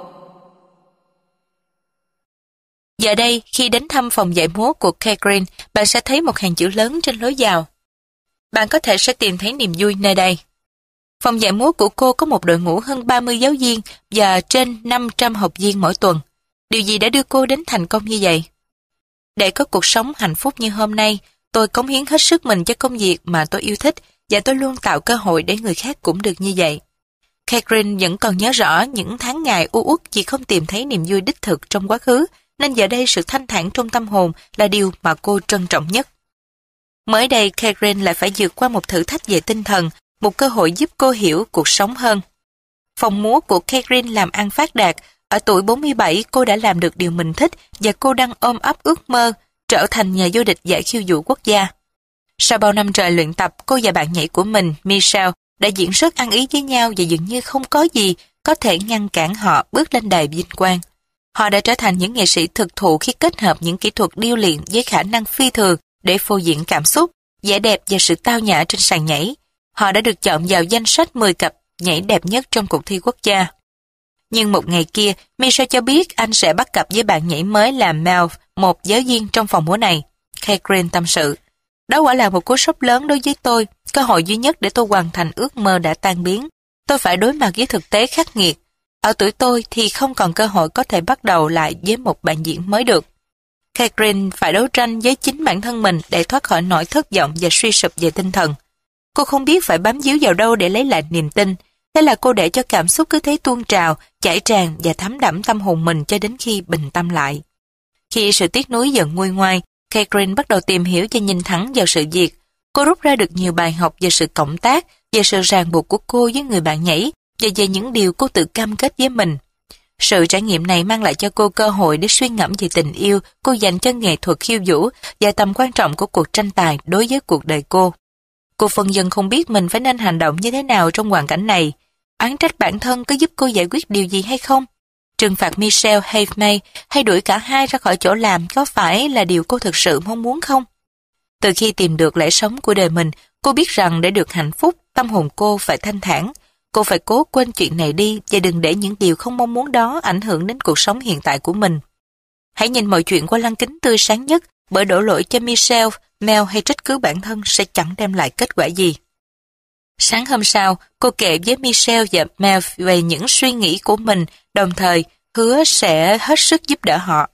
Speaker 1: Giờ đây, khi đến thăm phòng dạy múa của Catherine, bạn sẽ thấy một hàng chữ lớn trên lối vào. Bạn có thể sẽ tìm thấy niềm vui nơi đây. Phòng dạy múa của cô có một đội ngũ hơn 30 giáo viên và trên 500 học viên mỗi tuần. Điều gì đã đưa cô đến thành công như vậy? Để có cuộc sống hạnh phúc như hôm nay, tôi cống hiến hết sức mình cho công việc mà tôi yêu thích và tôi luôn tạo cơ hội để người khác cũng được như vậy. Catherine vẫn còn nhớ rõ những tháng ngày u uất vì không tìm thấy niềm vui đích thực trong quá khứ, nên giờ đây sự thanh thản trong tâm hồn là điều mà cô trân trọng nhất. Mới đây, Catherine lại phải vượt qua một thử thách về tinh thần, một cơ hội giúp cô hiểu cuộc sống hơn. Phòng múa của Catherine làm ăn phát đạt, ở tuổi 47 cô đã làm được điều mình thích và cô đang ôm ấp ước mơ trở thành nhà vô địch giải khiêu vũ quốc gia. Sau bao năm trời luyện tập, cô và bạn nhảy của mình, Michelle, đã diễn rất ăn ý với nhau và dường như không có gì có thể ngăn cản họ bước lên đài vinh quang. Họ đã trở thành những nghệ sĩ thực thụ khi kết hợp những kỹ thuật điêu luyện với khả năng phi thường để phô diễn cảm xúc, vẻ đẹp và sự tao nhã trên sàn nhảy. Họ đã được chọn vào danh sách 10 cặp nhảy đẹp nhất trong cuộc thi quốc gia. Nhưng một ngày kia, Michelle cho biết anh sẽ bắt cặp với bạn nhảy mới là Mel, một giáo viên trong phòng múa này. Catherine tâm sự. Đó quả là một cú sốc lớn đối với tôi, cơ hội duy nhất để tôi hoàn thành ước mơ đã tan biến. Tôi phải đối mặt với thực tế khắc nghiệt. Ở tuổi tôi thì không còn cơ hội có thể bắt đầu lại với một bạn diễn mới được. Catherine phải đấu tranh với chính bản thân mình để thoát khỏi nỗi thất vọng và suy sụp về tinh thần. Cô không biết phải bám díu vào đâu để lấy lại niềm tin. Thế là cô để cho cảm xúc cứ thế tuôn trào, chảy tràn và thấm đẫm tâm hồn mình cho đến khi bình tâm lại. Khi sự tiếc nuối dần nguôi ngoai, Catherine bắt đầu tìm hiểu và nhìn thẳng vào sự việc. Cô rút ra được nhiều bài học về sự cộng tác, về sự ràng buộc của cô với người bạn nhảy và về những điều cô tự cam kết với mình. Sự trải nghiệm này mang lại cho cô cơ hội để suy ngẫm về tình yêu cô dành cho nghệ thuật khiêu vũ và tầm quan trọng của cuộc tranh tài đối với cuộc đời cô. Cô phần dần không biết mình phải nên hành động như thế nào trong hoàn cảnh này. Án trách bản thân có giúp cô giải quyết điều gì hay không? Trừng phạt Michelle hay May hay đuổi cả hai ra khỏi chỗ làm có phải là điều cô thực sự mong muốn không? Từ khi tìm được lẽ sống của đời mình, cô biết rằng để được hạnh phúc, tâm hồn cô phải thanh thản. Cô phải cố quên chuyện này đi và đừng để những điều không mong muốn đó ảnh hưởng đến cuộc sống hiện tại của mình. Hãy nhìn mọi chuyện qua lăng kính tươi sáng nhất bởi đổ lỗi cho Michelle, Mel hay trách cứ bản thân sẽ chẳng đem lại kết quả gì. Sáng hôm sau, cô kể với Michelle và Mel về những suy nghĩ của mình, đồng thời hứa sẽ hết sức giúp đỡ họ.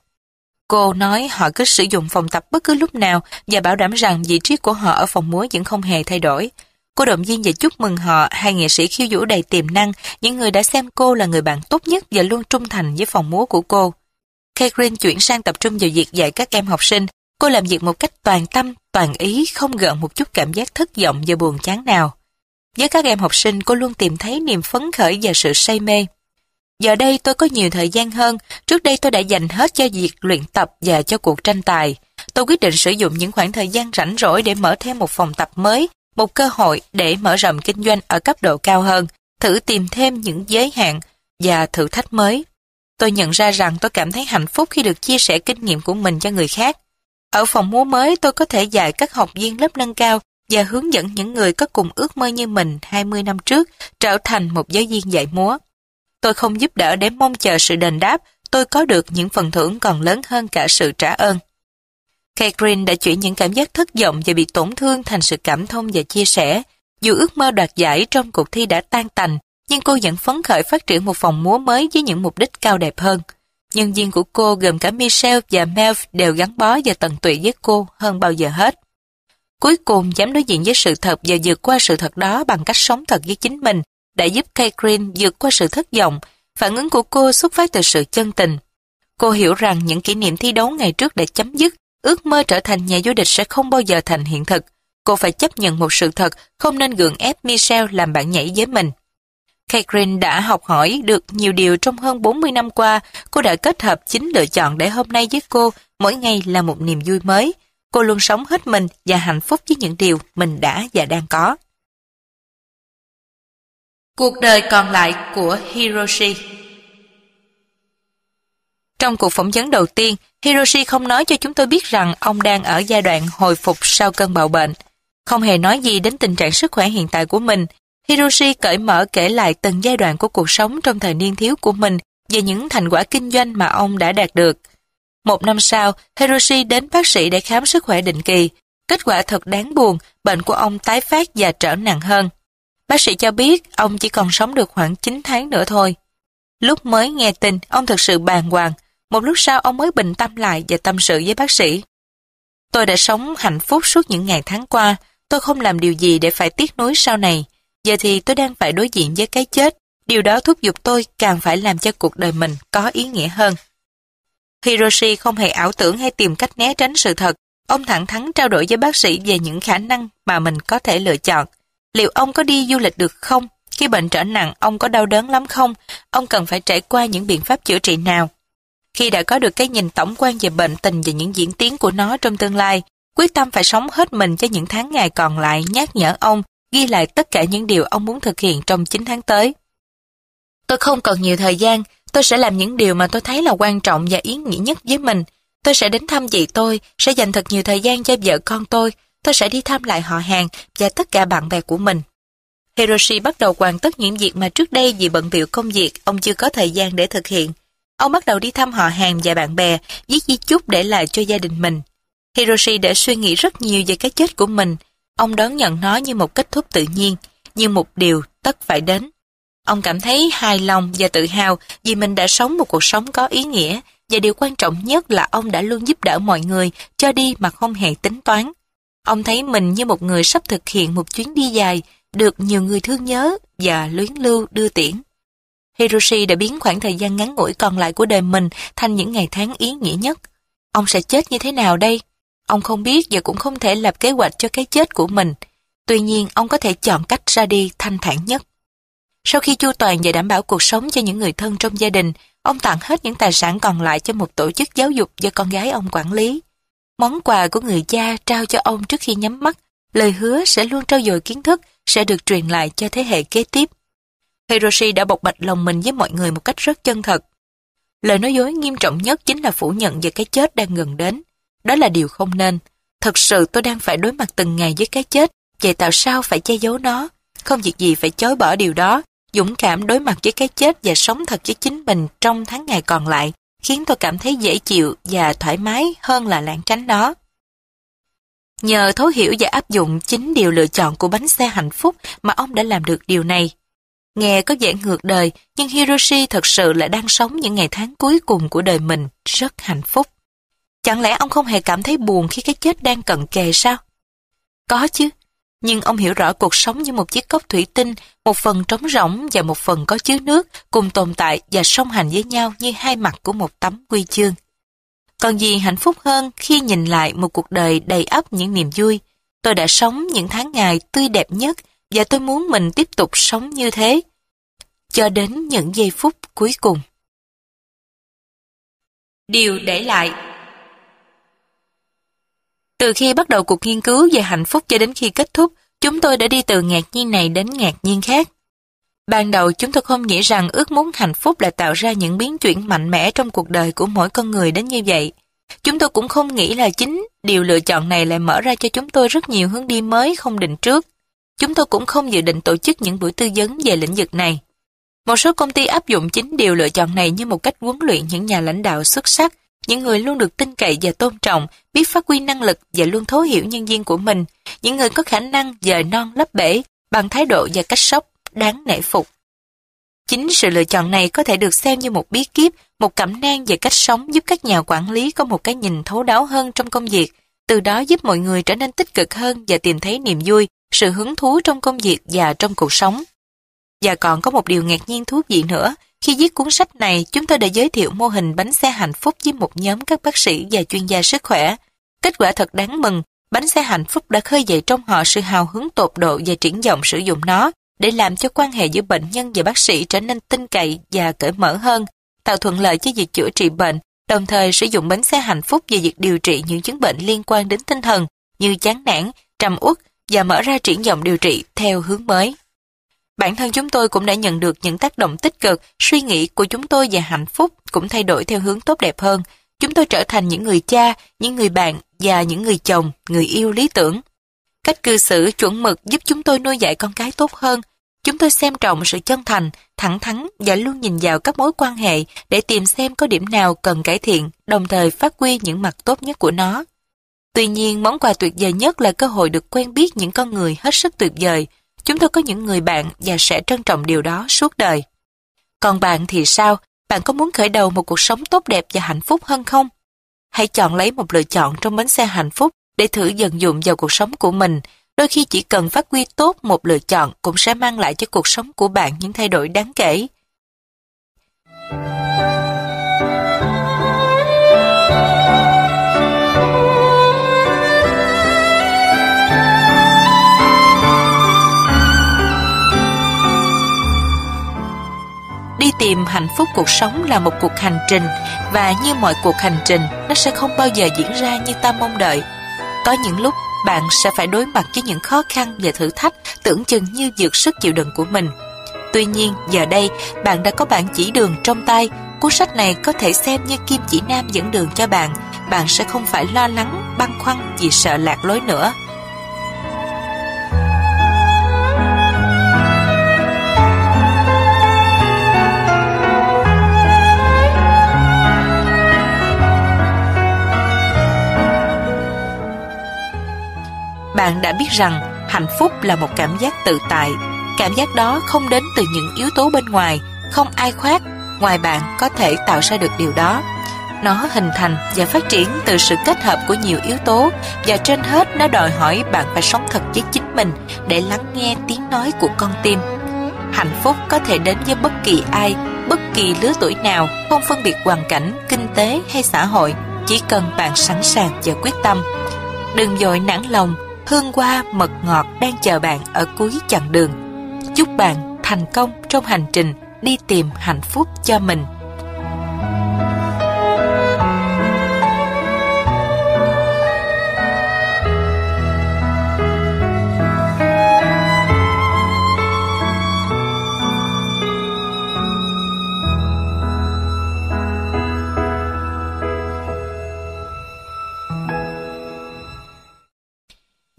Speaker 1: Cô nói họ cứ sử dụng phòng tập bất cứ lúc nào và bảo đảm rằng vị trí của họ ở phòng múa vẫn không hề thay đổi. Cô động viên và chúc mừng họ, hai nghệ sĩ khiêu vũ đầy tiềm năng, những người đã xem cô là người bạn tốt nhất và luôn trung thành với phòng múa của cô. Catherine chuyển sang tập trung vào việc dạy các em học sinh. Cô làm việc một cách toàn tâm, toàn ý, không gợn một chút cảm giác thất vọng và buồn chán nào. Với các em học sinh, cô luôn tìm thấy niềm phấn khởi và sự say mê. Giờ đây tôi có nhiều thời gian hơn, trước đây tôi đã dành hết cho việc luyện tập và cho cuộc tranh tài. Tôi quyết định sử dụng những khoảng thời gian rảnh rỗi để mở thêm một phòng tập mới, một cơ hội để mở rộng kinh doanh ở cấp độ cao hơn, thử tìm thêm những giới hạn và thử thách mới. Tôi nhận ra rằng tôi cảm thấy hạnh phúc khi được chia sẻ kinh nghiệm của mình cho người khác. Ở phòng múa mới tôi có thể dạy các học viên lớp nâng cao và hướng dẫn những người có cùng ước mơ như mình 20 năm trước trở thành một giáo viên dạy múa. Tôi không giúp đỡ để mong chờ sự đền đáp, tôi có được những phần thưởng còn lớn hơn cả sự trả ơn. Catherine đã chuyển những cảm giác thất vọng và bị tổn thương thành sự cảm thông và chia sẻ. Dù ước mơ đoạt giải trong cuộc thi đã tan tành, nhưng cô vẫn phấn khởi phát triển một phòng múa mới với những mục đích cao đẹp hơn. Nhân viên của cô gồm cả Michelle và Mel đều gắn bó và tận tụy với cô hơn bao giờ hết. Cuối cùng dám đối diện với sự thật và vượt qua sự thật đó bằng cách sống thật với chính mình đã giúp Catherine vượt qua sự thất vọng. Phản ứng của cô xuất phát từ sự chân tình. Cô hiểu rằng những kỷ niệm thi đấu ngày trước đã chấm dứt, ước mơ trở thành nhà vô địch sẽ không bao giờ thành hiện thực. Cô phải chấp nhận một sự thật, không nên gượng ép Michelle làm bạn nhảy với mình. Catherine đã học hỏi được nhiều điều trong hơn 40 năm qua. Cô đã kết hợp chính lựa chọn để hôm nay với cô mỗi ngày là một niềm vui mới. Cô luôn sống hết mình và hạnh phúc với những điều mình đã và đang có. Cuộc đời còn lại của Hiroshi Trong cuộc phỏng vấn đầu tiên, Hiroshi không nói cho chúng tôi biết rằng ông đang ở giai đoạn hồi phục sau cơn bạo bệnh. Không hề nói gì đến tình trạng sức khỏe hiện tại của mình. Hiroshi cởi mở kể lại từng giai đoạn của cuộc sống trong thời niên thiếu của mình về những thành quả kinh doanh mà ông đã đạt được. Một năm sau, Hiroshi đến bác sĩ để khám sức khỏe định kỳ. Kết quả thật đáng buồn, bệnh của ông tái phát và trở nặng hơn. Bác sĩ cho biết ông chỉ còn sống được khoảng 9 tháng nữa thôi. Lúc mới nghe tin, ông thật sự bàng hoàng. Một lúc sau ông mới bình tâm lại và tâm sự với bác sĩ. Tôi đã sống hạnh phúc suốt những ngày tháng qua. Tôi không làm điều gì để phải tiếc nuối sau này. Giờ thì tôi đang phải đối diện với cái chết. Điều đó thúc giục tôi càng phải làm cho cuộc đời mình có ý nghĩa hơn. Hiroshi không hề ảo tưởng hay tìm cách né tránh sự thật. Ông thẳng thắn trao đổi với bác sĩ về những khả năng mà mình có thể lựa chọn. Liệu ông có đi du lịch được không? Khi bệnh trở nặng, ông có đau đớn lắm không? Ông cần phải trải qua những biện pháp chữa trị nào? Khi đã có được cái nhìn tổng quan về bệnh tình và những diễn tiến của nó trong tương lai, quyết tâm phải sống hết mình cho những tháng ngày còn lại nhắc nhở ông ghi lại tất cả những điều ông muốn thực hiện trong 9 tháng tới. Tôi không còn nhiều thời gian, tôi sẽ làm những điều mà tôi thấy là quan trọng và ý nghĩa nhất với mình. Tôi sẽ đến thăm chị tôi, sẽ dành thật nhiều thời gian cho vợ con tôi, tôi sẽ đi thăm lại họ hàng và tất cả bạn bè của mình. Hiroshi bắt đầu hoàn tất những việc mà trước đây vì bận biểu công việc ông chưa có thời gian để thực hiện. Ông bắt đầu đi thăm họ hàng và bạn bè, viết di chúc để lại cho gia đình mình. Hiroshi đã suy nghĩ rất nhiều về cái chết của mình. Ông đón nhận nó như một kết thúc tự nhiên, như một điều tất phải đến. Ông cảm thấy hài lòng và tự hào vì mình đã sống một cuộc sống có ý nghĩa và điều quan trọng nhất là ông đã luôn giúp đỡ mọi người cho đi mà không hề tính toán. Ông thấy mình như một người sắp thực hiện một chuyến đi dài, được nhiều người thương nhớ và luyến lưu đưa tiễn. Hiroshi đã biến khoảng thời gian ngắn ngủi còn lại của đời mình thành những ngày tháng ý nghĩa nhất. Ông sẽ chết như thế nào đây? Ông không biết và cũng không thể lập kế hoạch cho cái chết của mình. Tuy nhiên, ông có thể chọn cách ra đi thanh thản nhất. Sau khi chu toàn và đảm bảo cuộc sống cho những người thân trong gia đình, ông tặng hết những tài sản còn lại cho một tổ chức giáo dục do con gái ông quản lý. Món quà của người cha trao cho ông trước khi nhắm mắt, lời hứa sẽ luôn trao dồi kiến thức, sẽ được truyền lại cho thế hệ kế tiếp. Hiroshi đã bộc bạch lòng mình với mọi người một cách rất chân thật. Lời nói dối nghiêm trọng nhất chính là phủ nhận về cái chết đang gần đến. Đó là điều không nên. Thật sự tôi đang phải đối mặt từng ngày với cái chết, vậy tại sao phải che giấu nó? Không việc gì phải chối bỏ điều đó. Dũng cảm đối mặt với cái chết và sống thật với chính mình trong tháng ngày còn lại, khiến tôi cảm thấy dễ chịu và thoải mái hơn là lãng tránh nó. Nhờ thấu hiểu và áp dụng chính điều lựa chọn của bánh xe hạnh phúc mà ông đã làm được điều này. Nghe có vẻ ngược đời, nhưng Hiroshi thật sự là đang sống những ngày tháng cuối cùng của đời mình rất hạnh phúc. Chẳng lẽ ông không hề cảm thấy buồn khi cái chết đang cận kề sao? Có chứ, nhưng ông hiểu rõ cuộc sống như một chiếc cốc thủy tinh, một phần trống rỗng và một phần có chứa nước, cùng tồn tại và song hành với nhau như hai mặt của một tấm quy chương. Còn gì hạnh phúc hơn khi nhìn lại một cuộc đời đầy ắp những niềm vui. Tôi đã sống những tháng ngày tươi đẹp nhất và tôi muốn mình tiếp tục sống như thế. Cho đến những giây phút cuối cùng. Điều để lại từ khi bắt đầu cuộc nghiên cứu về hạnh phúc cho đến khi kết thúc, chúng tôi đã đi từ ngạc nhiên này đến ngạc nhiên khác. Ban đầu chúng tôi không nghĩ rằng ước muốn hạnh phúc là tạo ra những biến chuyển mạnh mẽ trong cuộc đời của mỗi con người đến như vậy. Chúng tôi cũng không nghĩ là chính điều lựa chọn này lại mở ra cho chúng tôi rất nhiều hướng đi mới không định trước. Chúng tôi cũng không dự định tổ chức những buổi tư vấn về lĩnh vực này. Một số công ty áp dụng chính điều lựa chọn này như một cách huấn luyện những nhà lãnh đạo xuất sắc, những người luôn được tin cậy và tôn trọng, biết phát huy năng lực và luôn thấu hiểu nhân viên của mình, những người có khả năng dời non lấp bể bằng thái độ và cách sốc đáng nể phục. Chính sự lựa chọn này có thể được xem như một bí kíp, một cẩm nang về cách sống giúp các nhà quản lý có một cái nhìn thấu đáo hơn trong công việc, từ đó giúp mọi người trở nên tích cực hơn và tìm thấy niềm vui, sự hứng thú trong công việc và trong cuộc sống. Và còn có một điều ngạc nhiên thú vị nữa, khi viết cuốn sách này, chúng tôi đã giới thiệu mô hình bánh xe hạnh phúc với một nhóm các bác sĩ và chuyên gia sức khỏe. Kết quả thật đáng mừng, bánh xe hạnh phúc đã khơi dậy trong họ sự hào hứng tột độ và triển vọng sử dụng nó để làm cho quan hệ giữa bệnh nhân và bác sĩ trở nên tin cậy và cởi mở hơn, tạo thuận lợi cho việc chữa trị bệnh, đồng thời sử dụng bánh xe hạnh phúc về việc điều trị những chứng bệnh liên quan đến tinh thần như chán nản, trầm uất và mở ra triển vọng điều trị theo hướng mới. Bản thân chúng tôi cũng đã nhận được những tác động tích cực, suy nghĩ của chúng tôi về hạnh phúc cũng thay đổi theo hướng tốt đẹp hơn. Chúng tôi trở thành những người cha, những người bạn và những người chồng, người yêu lý tưởng. Cách cư xử chuẩn mực giúp chúng tôi nuôi dạy con cái tốt hơn. Chúng tôi xem trọng sự chân thành, thẳng thắn và luôn nhìn vào các mối quan hệ để tìm xem có điểm nào cần cải thiện, đồng thời phát huy những mặt tốt nhất của nó. Tuy nhiên, món quà tuyệt vời nhất là cơ hội được quen biết những con người hết sức tuyệt vời. Chúng tôi có những người bạn và sẽ trân trọng điều đó suốt đời. Còn bạn thì sao? Bạn có muốn khởi đầu một cuộc sống tốt đẹp và hạnh phúc hơn không? Hãy chọn lấy một lựa chọn trong bến xe hạnh phúc để thử dần dụng vào cuộc sống của mình. Đôi khi chỉ cần phát huy tốt một lựa chọn cũng sẽ mang lại cho cuộc sống của bạn những thay đổi đáng kể. Đi tìm hạnh phúc cuộc sống là một cuộc hành trình và như mọi cuộc hành trình, nó sẽ không bao giờ diễn ra như ta mong đợi. Có những lúc bạn sẽ phải đối mặt với những khó khăn và thử thách tưởng chừng như vượt sức chịu đựng của mình. Tuy nhiên, giờ đây, bạn đã có bản chỉ đường trong tay. Cuốn sách này có thể xem như kim chỉ nam dẫn đường cho bạn. Bạn sẽ không phải lo lắng, băn khoăn vì sợ lạc lối nữa. Bạn đã biết rằng hạnh phúc là một cảm giác tự tại. Cảm giác đó không đến từ những yếu tố bên ngoài, không ai khoát, ngoài bạn có thể tạo ra được điều đó. Nó hình thành và phát triển từ sự kết hợp của nhiều yếu tố và trên hết nó đòi hỏi bạn phải sống thật với chính mình để lắng nghe tiếng nói của con tim. Hạnh phúc có thể đến với bất kỳ ai, bất kỳ lứa tuổi nào, không phân biệt hoàn cảnh, kinh tế hay xã hội, chỉ cần bạn sẵn sàng và quyết tâm. Đừng dội nản lòng, hương hoa, mật ngọt đang chờ bạn ở cuối chặng đường. Chúc bạn thành công trong hành trình đi tìm hạnh phúc cho mình.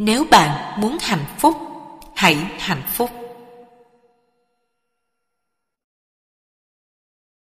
Speaker 1: Nếu bạn muốn hạnh phúc, hãy hạnh phúc.